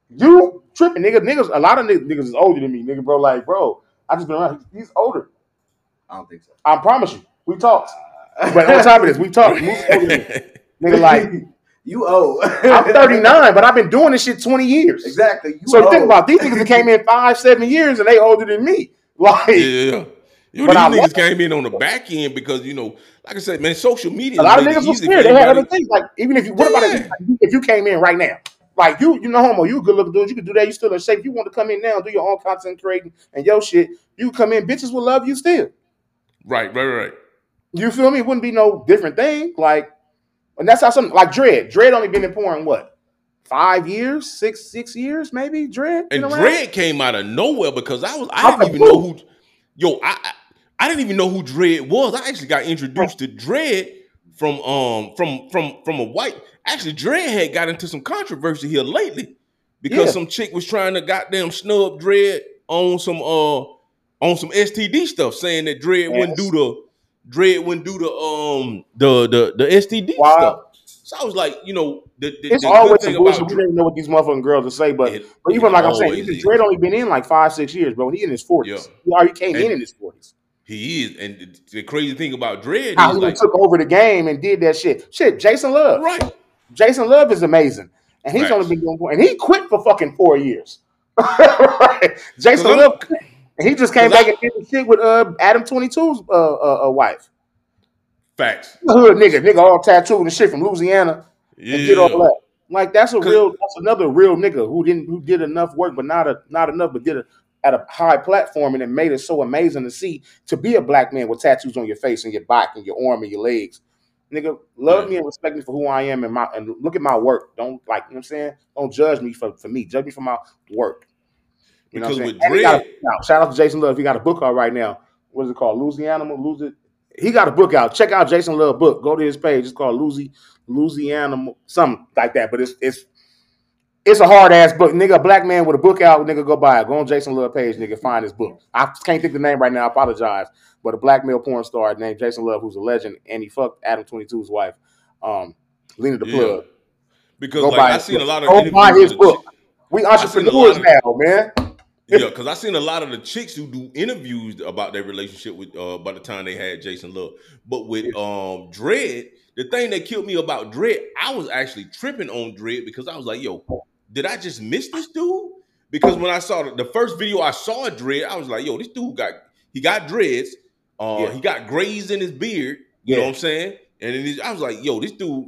What the fuck? You tripping, nigga. Niggas, a lot of niggas, niggas is older than me, nigga, bro. Like, bro, I just been around. He's older. I don't think so. I promise you. We talked. Uh, but on top of this, we talked. Musa older than me. Nigga, like, you old. I'm 39, but I've been doing this shit 20 years. Exactly. You So old. think about it. these niggas that came in five, seven years and they older than me. Like, Yeah, yeah, yeah. Yo, But these I niggas want- came in on the back end because you know, like I said, man, social media. a lot of niggas was easy scared. They had other things. Like, even if you, what about if, if you came in right now? Like you, you know, homo, you a good looking dude. You can do that. You still in shape. You want to come in now, and do your own content creating and your shit. You come in, bitches will love you still. Right, right, right. You feel me? It wouldn't be no different thing. Like, and that's how something like Dredd. Dredd only been in porn what? Five years, six, six years, maybe. Dredd And around? Dredd came out of nowhere because I was I didn't even know who yo, I, I I didn't even know who Dredd was. I actually got introduced to Dredd from um from from from a white actually Dredd had got into some controversy here lately because Yeah. some chick was trying to goddamn snub Dredd on some uh on some STD stuff, saying that Dredd wouldn't do the Dredd wouldn't do the um the the the STD Wow. stuff. So I was like, you know, the, the, It's the always thing some bullshit. about We don't know what these motherfucking girls will say, but it- but even like I'm saying, even. Dredd only been in like five, six years, bro. He in his forties. Yeah. He already came in in his forties. He is, and the- crazy thing about Dredd How is he like, took over the game and did that shit. Shit, Jason Luv. right? Jason Luv is amazing, and he's Facts. only been doing and he quit for fucking four years. right. Jason Luv, quit, and he just came back I- and did the shit with uh, Adam 22's uh, uh, uh, wife. Facts. Hood nigga, nigga all tattooed and shit from Louisiana and did all Yeah, that. Like that's a real, that's another real nigga who didn't who did enough work, but not a not enough, but did it at a high platform, and it made it so amazing to see to be a black man with tattoos on your face and your back and your arm and your legs. Nigga, love Yeah. me and respect me for who I am and my and look at my work. Don't like you know what I'm saying. Don't judge me for, for me. Judge me for my work. You know Because what I'm with saying? And he got a Dredd- out. shout out to Jason Luv. He got a book out right now. What is it called? Louisiana, lose it. He got a book out. Check out Jason Luv book. Go to his page. It's called Louisiana, Louisiana, something like that. But it's it's it's a hard ass book, nigga. A black man with a book out, nigga. Go buy it. Go on Jason Luv page, nigga. Find his book. I can't think the name right now. I apologize. But a black male porn star named Jason Luv, who's a legend, and he fucked Adam 22's wife, um, Lena the Yeah. Plug. because Go like buy I seen a lot of Go buy his book. We seen a lot entrepreneurs of- now, man. yeah, because I seen a lot of the chicks who do interviews about their relationship with uh by the time they had Jason Luv. But with um Dredd, the thing that killed me about Dredd, I was actually tripping on Dredd because I was like, yo, did I just miss this dude? Because when I saw the, the first video I saw a Dredd, I was like, yo, this dude got he got dreads, uh Yeah. he got grays in his beard, you know what I'm saying? And then I was like, yo, this dude,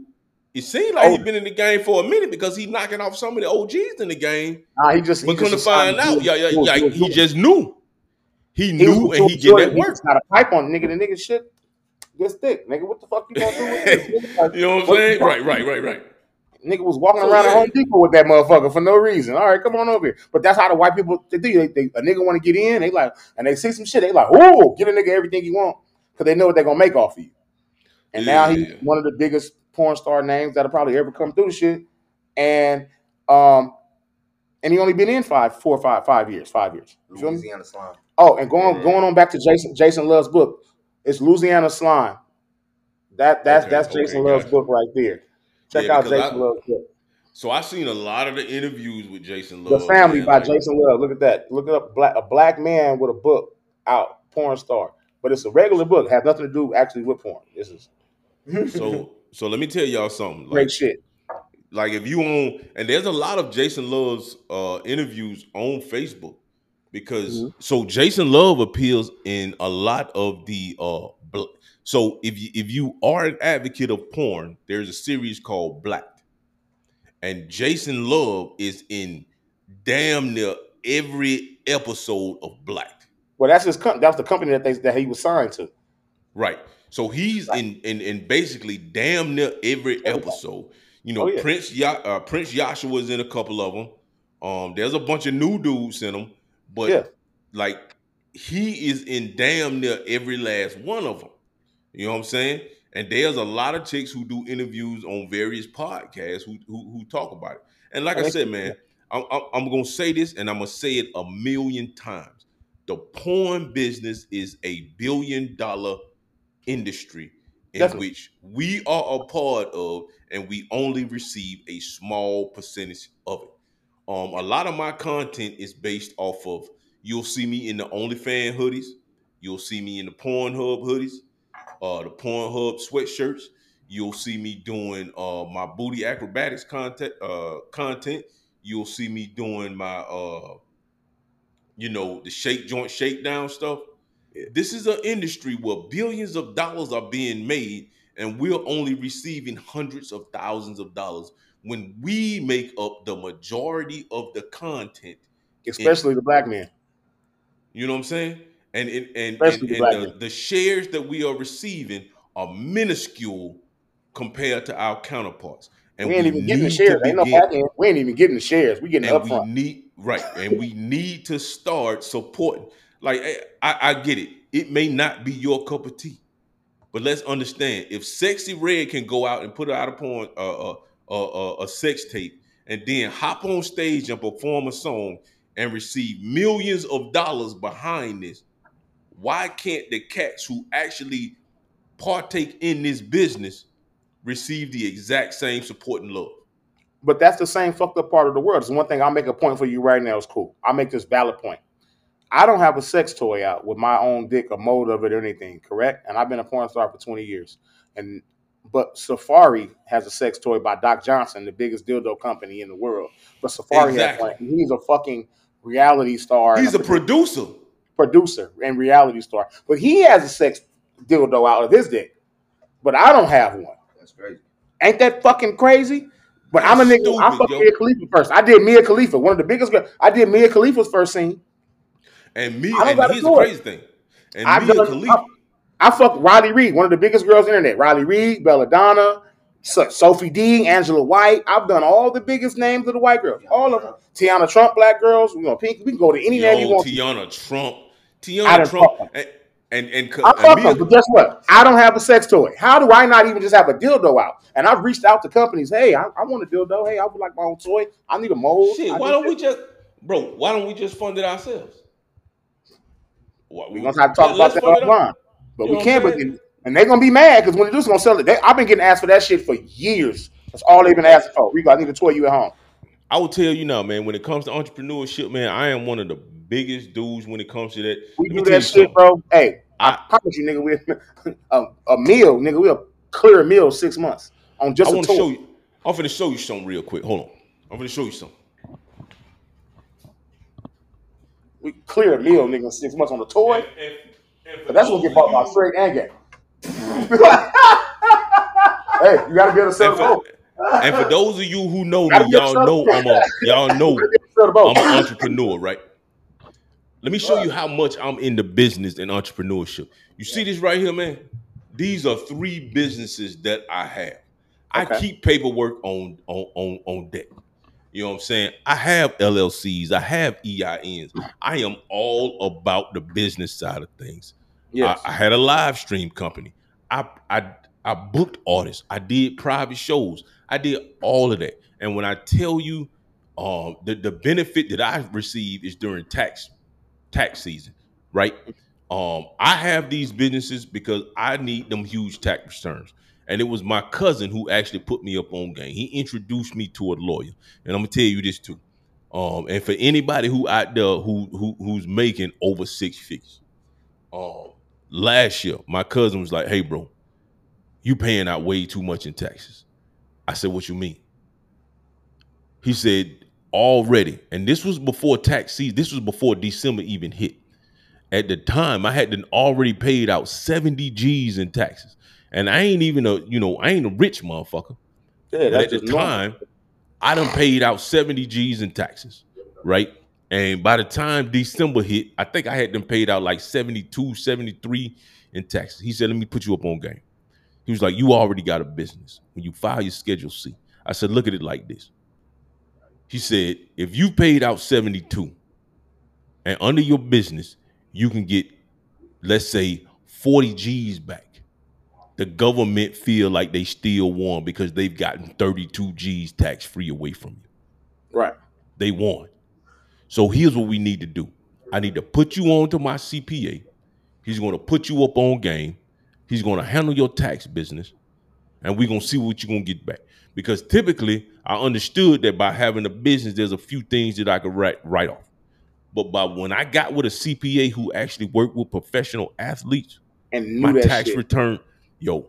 it seemed like Oh. he's been in the game for a minute because he's knocking off some of the OGs in the game. Nah, he just. But he come to find out, yeah, yeah, yeah, he just knew. He He knew was and he get that work. got a pipe on nigga. The nigga shit this thick, nigga. What the fuck you gonna do with this? You know what I'm saying? Right, right, right, right. Nigga was walking around yeah. at Home Depot with that motherfucker for no reason. All right, come on over here. But that's how the white people they do. They, they, a nigga want to get in, they like, and they see some shit, they like, oh, get a nigga everything you want because they know what they're gonna make off of you. And now he's one of the biggest porn star names that'll probably ever come through the shit. And um, and he only been in five, four, five, five years, five years. You? Louisiana slime. Oh, and going Yeah. going on back to Jason Jason Luv's book, it's Louisiana Slime. That that's Okay, that's okay, Jason Luv's book right there. Check Yeah, out Jason I- Luv's book. So I've seen a lot of the interviews with Jason Luv. The Family man, by like- Jason Luv. Look at that. Look it up. Black, a black man with a book out, porn star. But it's a regular book. Has nothing to do actually with porn. This is So so let me tell y'all something. great Like, shit. like if you own and there's a lot of Jason Luv's uh interviews on Facebook because Mhm. so Jason Luv appeals in a lot of the uh so if you if you are an advocate of porn, there's a series called Black. And Jason Luv is in damn near every episode of Black. Well, that's his. Com- that's the company that they that he was signed to. Right. So he's in, in in basically damn near every episode. You know, Oh, yeah. Prince ya- uh, Prince Yahshua's in a couple of them. Um, there's a bunch of new dudes in them, but Yeah. like he is in damn near every last one of them. You know what I'm saying? And there's a lot of chicks who do interviews on various podcasts who who, who talk about it. And like I said, man, I'm, I'm, I'm gonna say this, and I'm gonna say it a million times. The porn business is a billion dollar industry in Definitely. which we are a part of, and we only receive a small percentage of it. Um, a lot of my content is based off of you'll see me in the OnlyFans hoodies, you'll see me in the Pornhub hoodies, uh, the Pornhub sweatshirts. You'll see me doing uh my booty acrobatics content uh content. You'll see me doing my uh you know the shake joint shakedown stuff. This is an industry where billions of dollars are being made, and we're only receiving hundreds of thousands of dollars when we make up the majority of the content. Especially the black man. You know what I'm saying? And and and, and, the and the, the shares that we are receiving are minuscule compared to our counterparts. And we ain't even getting the shares. Ain't no begin- back. We ain't even getting the shares. We getting and we upfront. need right, and we need to start supporting. Like eh, I, I get it. It may not be your cup of tea, but let's understand: if Sexyy Red can go out and put out a porn, uh, uh, uh, a sex tape, and then hop on stage and perform a song and receive millions of dollars behind this, why can't the cats who actually partake in this business receive the exact same support and love? But that's the same fucked up part of the world. It's one thing I'll make a point for you right now. It's cool. I'll make this valid point. I don't have a sex toy out with my own dick or mold of it or anything, correct? And I've been a porn star for 20 years. And but Safaree has a sex toy by Doc Johnson, the biggest dildo company in the world. But Safaree Exactly. has one. He's a fucking reality star. He's a producer. producer and reality star. But he has a sex dildo out of his dick. But I don't have one. That's crazy. Ain't that fucking crazy? But I'm a That's nigga. I stupid, fucked yo. Mia Khalifa first. I did Mia Khalifa, one of the biggest. I did Mia Khalifa's first scene. And me, I and here's the crazy thing. And I've Mia done- Khalifa, I fucked Riley Reid, one of the biggest girls on the internet. Riley Reid, Belladonna, So- Sophie Dee, Angela White. I've done all the biggest names of the white girls. All of them. Tiana Trump, black girls. We gonna pink. We can go to any name you yo, want. Tiana Trump, I Tiana done Trump, fucked and and, and, I and fuck Mia- them, but guess what? I don't have a sex toy. How do I not even just have a dildo out? And I've reached out to companies. Hey, I, I want a dildo. Hey, I would like my own toy. I need a mold. shit. Why don't we just, bro? Why don't we just fund it ourselves? Why- We're gonna have to talk about that fund it up. offline. But You we can't. But I'm and they're gonna be mad because when they do, it's gonna sell it. They, I've been getting asked for that shit for years. That's all they've been asking for. Rico, I need a toy you at home. I will tell you now, man. When it comes to entrepreneurship, man, I am one of the biggest dudes when it comes to that. We Let do that shit, something. bro. Hey, I, I- promise you, nigga, we a, a meal, nigga. We'll clear a meal six months on just I a want toy. to show you. I'm gonna show you something real quick. Hold on. I'm gonna show you something. We clear a meal, nigga, six months on a toy. And- and- and for But that's gonna get bought by you- straight and gay. hey, you gotta be able to sell And for, those of you who know me, y'all know I'm a y'all know You gotta be able to sell the both. I'm an entrepreneur, right? Let me show you how much I'm in the business and entrepreneurship. You see this right here, man? These are three businesses that I have. I Okay. keep paperwork on on on on deck. You know what I'm saying? I have LLCs, I have EINs. I am all about the business side of things. Yes. I, I had a live stream company. I I I booked artists. I did private shows. I did all of that. And when I tell you, um, the the benefit that I receive is during tax tax season, right? Um, I have these businesses because I need them huge tax returns. And it was my cousin who actually put me up on game. He introduced me to a lawyer. And I'm gonna tell you this too. Um, and for anybody who out there who, who who's making over six figures, um, last year my cousin was like, "Hey, bro, you paying out way too much in taxes." I said, "What you mean?" He said, "Already," and this was before tax season. This was before December even hit. At the time, I had already paid out seventy G's in taxes, and I ain't even a you know I ain't a rich motherfucker. yeah, But at the normal. time, I done paid out 70 G's in taxes, right? And by the time December hit, I think I had them paid out like 72, 73 in taxes. He said, Let me put you up on game. He was like, You already got a business. When you file your Schedule C, I said, Look at it like this. He said, If you paid out 72 and under your business, you can get, let's say, 40 G's back the government feel like they still won because they've gotten 32 G's tax free away from you. Right. They won. So here's what we need to do. I need to put you on to my CPA. He's going to put you up on game. He's going to handle your tax business. And we're going to see what you're going to get back. Because typically, I understood that by having a business, there's a few things that I could write, write off. But by when I got with a CPA who actually worked with professional athletes, And my tax shit. return, yo.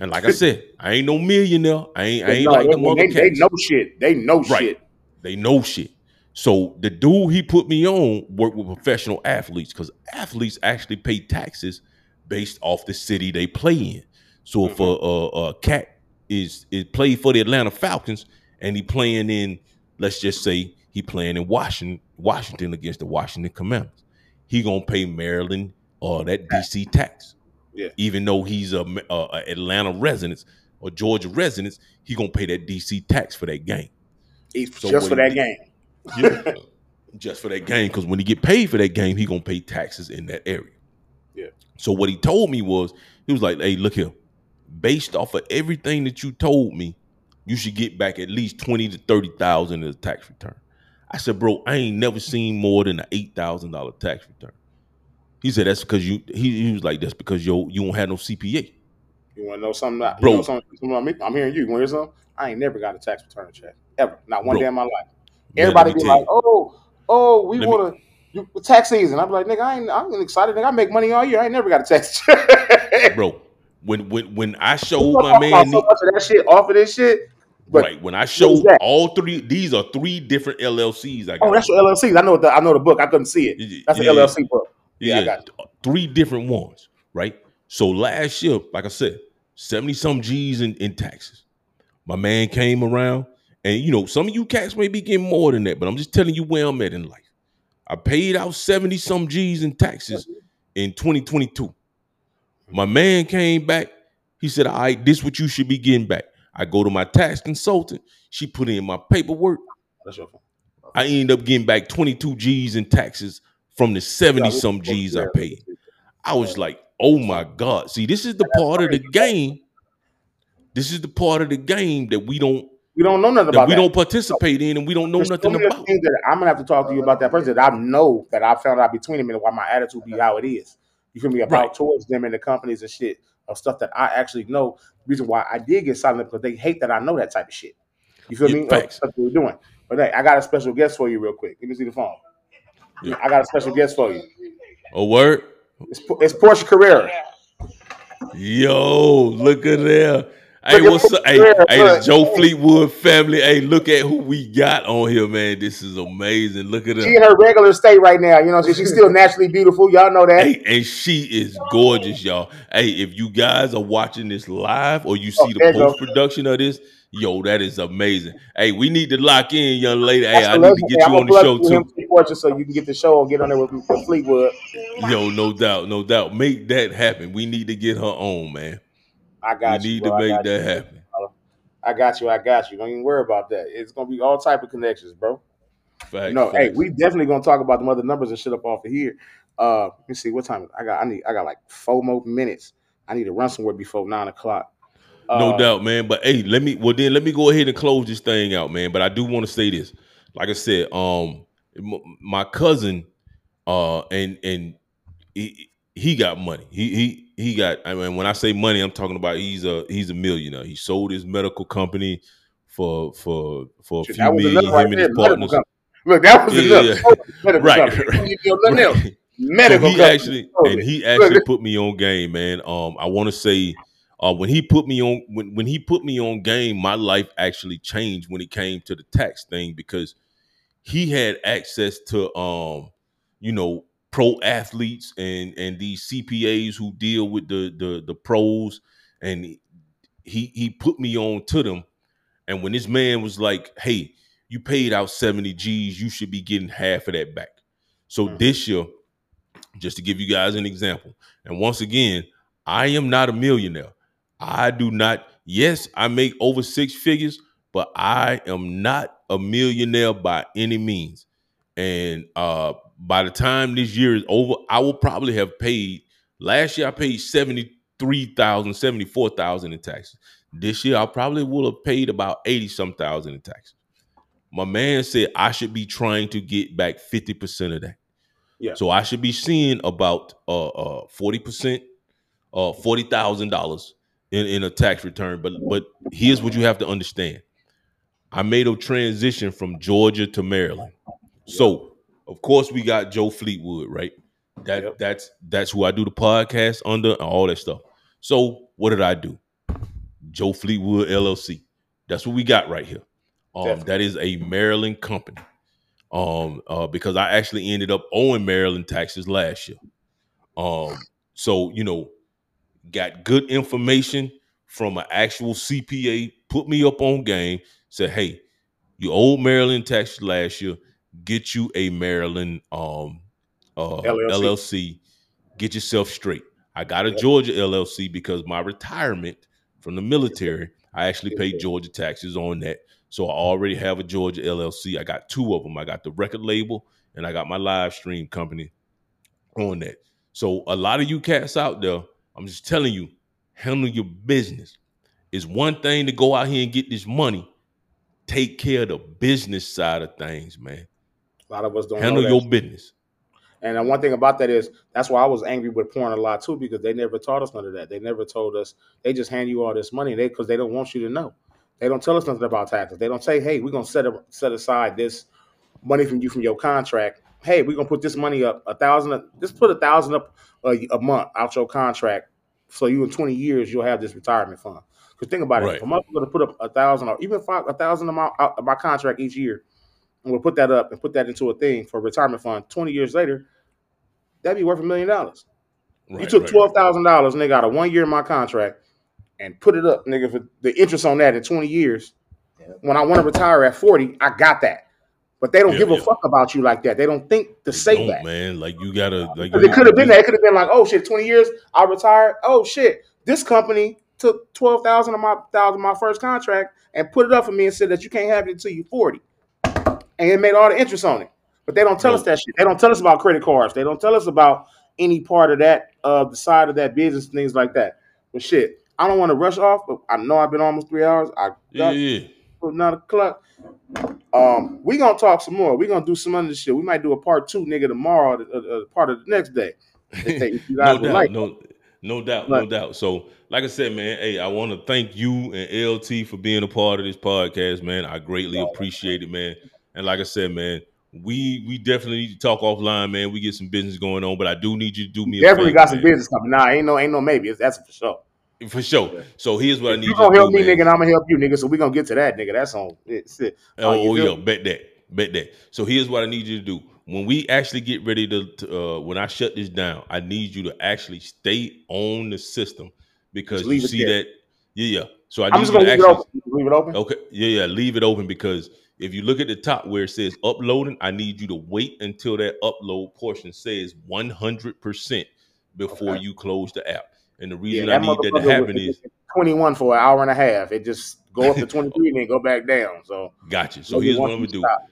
And like I said, I ain't no millionaire. I ain't, I ain't know- like the mother they, they know shit. They know Right. shit. They know shit. So the dude he put me on worked with professional athletes because athletes actually pay taxes based off the city they play in. So if a, a, a cat is is played for the Atlanta Falcons and he playing in, let's just say he playing in Washington, Washington against the Washington Commanders, he gonna pay Maryland or that DC tax. Yeah. Even though he's a, a, Atlanta resident or Georgia resident, he gonna pay that DC tax for that game. So just for that game. Yeah. just for that game, because when he get paid for that game, he gonna pay taxes in that area. So what he told me was, he was like, "Hey, look here, based off of everything that you told me, you should get back at least twenty to thirty thousand in a tax return." I said, "Bro, I ain't never seen more than an eight thousand dollar tax return." He said, "That's because you." He, he was like, "That's because yo you don't have no CPA." You want to know something? Bro. You know something, something about me? I'm hearing you. You want to hear something? I ain't never got a tax return check ever. Not one Bro. day in my life. Everybody be like, "Oh, oh, we want to." You, tax season. I'm like, nigga, I ain't. I'm excited. Nigga, I make money all year. I ain't never got a tax check. bro. When when when I showed We my man, so much of that shit off of this shit. But right when I showed that? all three, these are three different LLCs. I oh, got. oh, that's your LLCs. I know the I know the book. I couldn't see it. That's yeah, an LLC book. Yeah, I got three different ones, right? So last year, like I said, 70 some G's in, in taxes. My man came around, and you know, some of you cats may be getting more than that, but I'm just telling you where I'm at in life. I paid out 70 some G's in taxes in 2022. My man came back. He said, All right, this what you should be getting back. I go to my tax consultant. She put in my paperwork. That's your phone. I end up getting back 22 G's in taxes from the 70 some G's I paid. I was like, oh my God. See, this is the part of the game. This is the part of the game that we don't We don't know nothing that about we that. don't participate in and we don't know There's nothing so about. things that I'm gonna have to talk to you about that person that I know that I found out between them and why my attitude be how it is. You feel me about Right. towards them and the companies and shit of stuff that I actually know. Reason why I did get silent because they hate that I know that type of shit. You feel Yeah, me? Facts. Stuff we're doing. But hey, I got a special guest for you real quick. Let me see the phone. Yeah. I got a special guest for you. A word? It's, it's Porsha Carrera. Yo, look at there. Hey, what's up? Hey, hey, it's Joe Fleetwood family. Hey, look at who we got on here, man. This is amazing. Look at her. She in her regular state right now. You know, what she's still naturally beautiful. Y'all know that. Hey, and she is gorgeous, y'all. Hey, if you guys are watching this live or you Oh, see there the post production of this, yo, that is amazing. Hey, we need to lock in, young lady. Hey, That's I the need to get I'm you on the show too. so you can get the show and get on there with, with Fleetwood. Yo, no doubt, no doubt. Make that happen. We need to get her on, man. I We got you. need bro. to make that you. happen. I got you. I got you. Don't even worry about that. It's gonna be all type of connections, bro. Facts, no, hey, we definitely gonna talk about them other numbers and shit up off of here. Uh, let me see what time I got. I need. I got like four more minutes. I need to run somewhere before nine o'clock. No Uh, doubt, man. But hey, let me well then let me go ahead and close this thing out, man. But I do want to say this. Like I said, um, my cousin, uh, and and he he got money. He he he got. I mean, when I say money, I'm talking about he's a he's a millionaire. He sold his medical company for for for a shit, few million. enough right and his partners. Look, that was Yeah, enough. yeah. Medical Right, company. right, You know, nothing else. Right. Medical so he company. actually and he actually put me on game, man. Um, I want to say, uh, when he put me on when when he put me on game, my life actually changed when it came to the tax thing because he had access to um, you know, pro athletes and and these CPAs who deal with the the the pros, and he he put me on to them. And when this man was like, "Hey, you paid out seventy G's, you should be getting half of that back." So Mhm. this year, just to give you guys an example, and once again, I am not a millionaire. I do not. Yes, I make over six figures, but I am not a millionaire by any means. And uh, by the time this year is over, I will probably have paid. Last year, I paid seventy three thousand, seventy four thousand in taxes. This year, I probably will have paid about eighty some thousand in taxes. My man said I should be trying to get back fifty percent of that. Yeah. So I should be seeing about uh uh forty percent, uh forty thousand dollars in in a tax return. But but here's what you have to understand. I made a transition from Georgia to Maryland. So of course we got Joe Fleetwood, right? That Yep. that's that's who I do the podcast under and all that stuff. So what did I do? Joe Fleetwood LLC. That's what we got right here. Um, that is a Maryland company. Um, uh, because I actually ended up owing Maryland taxes last year. Um, so you know, got good information from an actual CPA, put me up on game, said, hey, you owed Maryland taxes last year, get you a Maryland um uh, LLC. LLC. Get yourself straight. I got a Georgia LLC because my retirement from the military, I actually paid Georgia taxes on that. So I already have a Georgia LLC. I got two of them. I got the record label and I got my live stream company on that. So a lot of you cats out there, I'm just telling you, handle your business. It's one thing to go out here and get this money. Take care of the business side of things, man. A lot of us don't Handle know your business. And then one thing about that is that's why I was angry with porn a lot too because they never taught us none of that. They never told us. They just hand you all this money they because they don't want you to know. They don't tell us nothing about taxes. They don't say, "Hey, we're gonna set a, set aside this money from you from your contract. Hey, we're gonna put this money up a thousand. Just put a thousand up a, a month out your contract, so you in twenty years you'll have this retirement fund. Because think about it, Right. if I'm to put up a thousand or even five a thousand amount out of my contract each year, and we'll put that up and put that into a thing for a retirement fund. Twenty years later, that'd be worth a million dollars. You took right, twelve thousand dollars, nigga, out of one year in my contract, and put it up, nigga, for the interest on that in twenty years. Yeah. When I want to retire at forty, I got that. But they don't Yeah, give a yeah. fuck about you like that. They don't think to They say that. man. Like you gotta like Because you- it could have been that. It could have been like, oh shit, twenty years, I retired. Oh shit, this company took twelve thousand of my thousand of my first contract and put it up for me and said that you can't have it until you forty, and it made all the interest on it. But they don't tell us that shit. They don't tell us about credit cards. They don't tell us about any part of that, uh, the side of that business, things like that. But shit, I don't want to rush off. But I know I've been almost three hours. I Yeah, got yeah. another clock. Um, we gonna talk some more. We gonna do some other shit. We might do a part two, nigga, tomorrow. Uh, uh, part of the next day. If, they, if no doubt, like. no, no doubt, no doubt. So, like I said, man, hey, I want to thank you and LT for being a part of this podcast, man. I greatly appreciate it, man. And like I said, man, we we definitely need to talk offline, man. We get some business going on, but I do need you to do me a Definitely favor, got some man. business coming. Nah, ain't no, ain't no maybe. It's, that's for sure. for sure. So here's what I need you you gonna to help do, me, man. nigga, and I'm gonna help you, nigga. So we gonna get to that, nigga. That's on. It's it. Oh, oh, yeah, bet that, bet that. So here's what I need you to do. When we actually get ready to, to uh, when I shut this down, I need you to actually stay on the system because you see there. that, yeah, yeah. So I I'm need just you gonna to leave it actually, open. Leave it open. okay, yeah, yeah, leave it open because if you look at the top where it says uploading, I need you to wait until that upload portion says 100 percent before Okay. you close the app. And the Yeah, reason that I need that to happen was is 21 for an hour and a half. It just go up to 23 and then go back down. So, gotcha. So here's what I'm we gonna do. stop.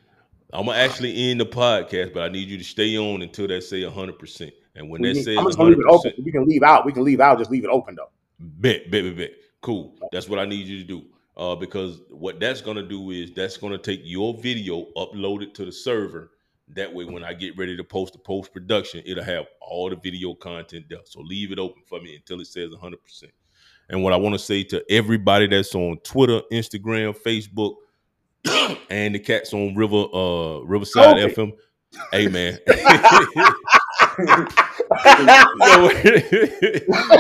I'm gonna actually end the podcast, but I need you to stay on until that say 100. percent And when We that need- says I'm just gonna leave 100, it open. We can leave out. We can leave out. Just leave it open though. bet, bet, bet, bet. Cool. That's what I need you to do. Uh, because what that's gonna do is that's gonna take your video, upload it to the server. That way, when I get ready to post the post production, it'll have all the video content there. So leave it open for me until it says 100. percent And what I want to say to everybody that's on Twitter, Instagram, Facebook, and the cats on River uh Riverside COVID. FM. Hey man.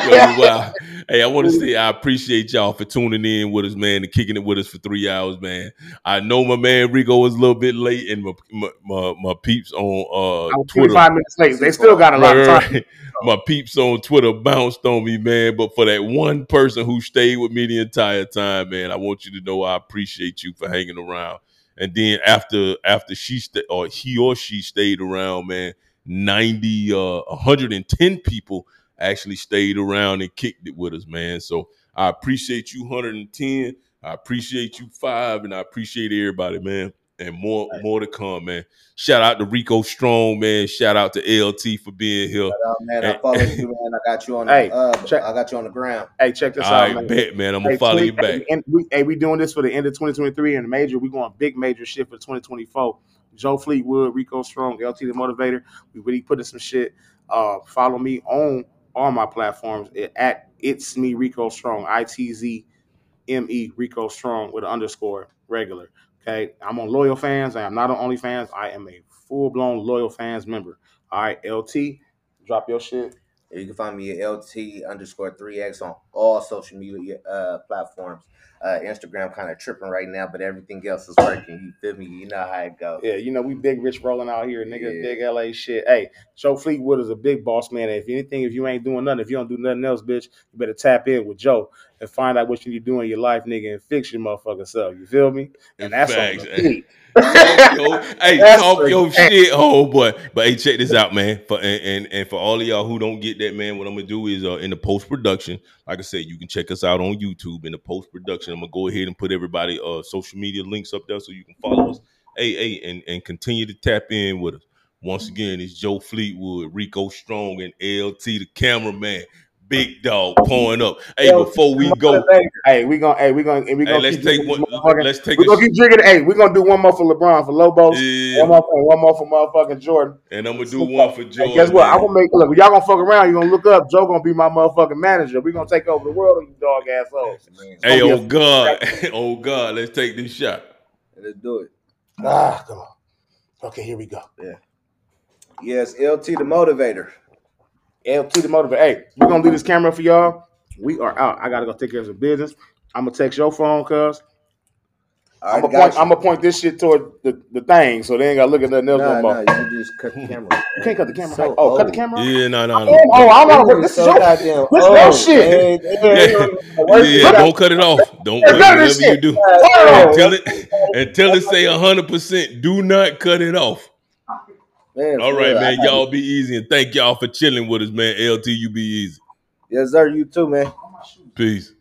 Yo, wow. Hey, I want to say I appreciate y'all for tuning in with us, man, and kicking it with us for three hours, man. I know my man Rico was a little bit late, and my my, my, my peeps on uh Twitter. 25 minutes late. They still got a lot Right, of time. My peeps on Twitter bounced on me, man. But for that one person who stayed with me the entire time, man, I want you to know I appreciate you for hanging around. And then after after she sta or he or she stayed around, man, 90 uh 110 people actually stayed around and kicked it with us, man. So I appreciate you 110. I appreciate you five, and I appreciate everybody, man. And more more to come, man. Shout out to Rico Strong, man. Shout out to LT for being here. Uh, man, I followed you, man. I got you on the Hey, uh, check- I got you on the ground. Hey, check this All out, right, man. bet, man. I'm gonna follow 20 you back. Hey, we, hey, we doing this for the end of 2023 and the major. We going big major shit for 2024. Joe Fleetwood, Rico Strong, LT the Motivator. We really putting some shit. Uh, follow me on all my platforms at- at it's me Rico Strong, I T Z M E Rico Strong with an underscore regular. Okay, I'm on Loyal Fans. I am not on OnlyFans. I am a full blown Loyal Fans member. All right, LT, drop your shit. You can find me at LT underscore 3X on all social media uh, platforms. Uh, Instagram kind of tripping right now, but everything else is working. You feel me? You know how it goes. Yeah, you know, we big rich rolling out here, nigga. Yeah. Big LA shit. Hey, Joe Fleetwood is a big boss man. If anything, if you ain't doing nothing, if you don't do nothing else, bitch, you better tap in with Joe. and find out what you need to do in your life, nigga, and fix your motherfucking self. You feel me? And that's Facts, on the beat. Talk your- hey, That's talk your shit, oh boy. But hey, check this out, man. For and, and and for all of y'all who don't get that, man, what I'm gonna do is uh in the post production, like I said, you can check us out on YouTube in the post production. I'm gonna go ahead and put everybody uh social media links up there so you can follow us. Hey, hey, and and continue to tap in with us. Once again, it's Joe Fleetwood, Rico Strong, and LT the cameraman. Big dog pouring up. Hey, before we go, Hey, we gonna hey, we gonna we gonna let's keep take drinking one. this motherfucking- Let's take we a gonna keep drinking. Hey, we gonna do one more for LeBron for Lobos. yeah, One more, for, one more for motherfucking Jordan. and I'm gonna do one for Hey, Jordan. guess what? I'm gonna make look. Y'all gonna fuck around. You gonna look up. Joe gonna be my motherfucking manager. We gonna take over the world, you dog assholes. Hey, gonna be oh God, oh God, let's take this shot. Let's do it. Ah, come on. Okay, here we go. Yeah. Yes, LT the motivator. LT the motivator. Hey, we're gonna leave this camera for y'all. We are out. I gotta go take care of some business. I'm gonna text your phone, cuz. I'm gonna point. I'm gonna point this shit toward the, the thing, so they ain't gotta look at nothing else Nah, no nah, more. you can just cut the camera. You can't cut the camera. So oh, cut the camera. Yeah, no, no, Oh, no. oh, I'm This not. is This is so your. goddamn this is your shit. man. Yeah, Yeah, yeah, don't cut it off. Don't cut cut whatever this you do Oh, until it until it say hundred percent. Do not cut it off. Man, All right, real, man. I- Y'all be easy and thank y'all for chilling with us, man. LT, you be easy. Yes, sir. You too, man. Peace.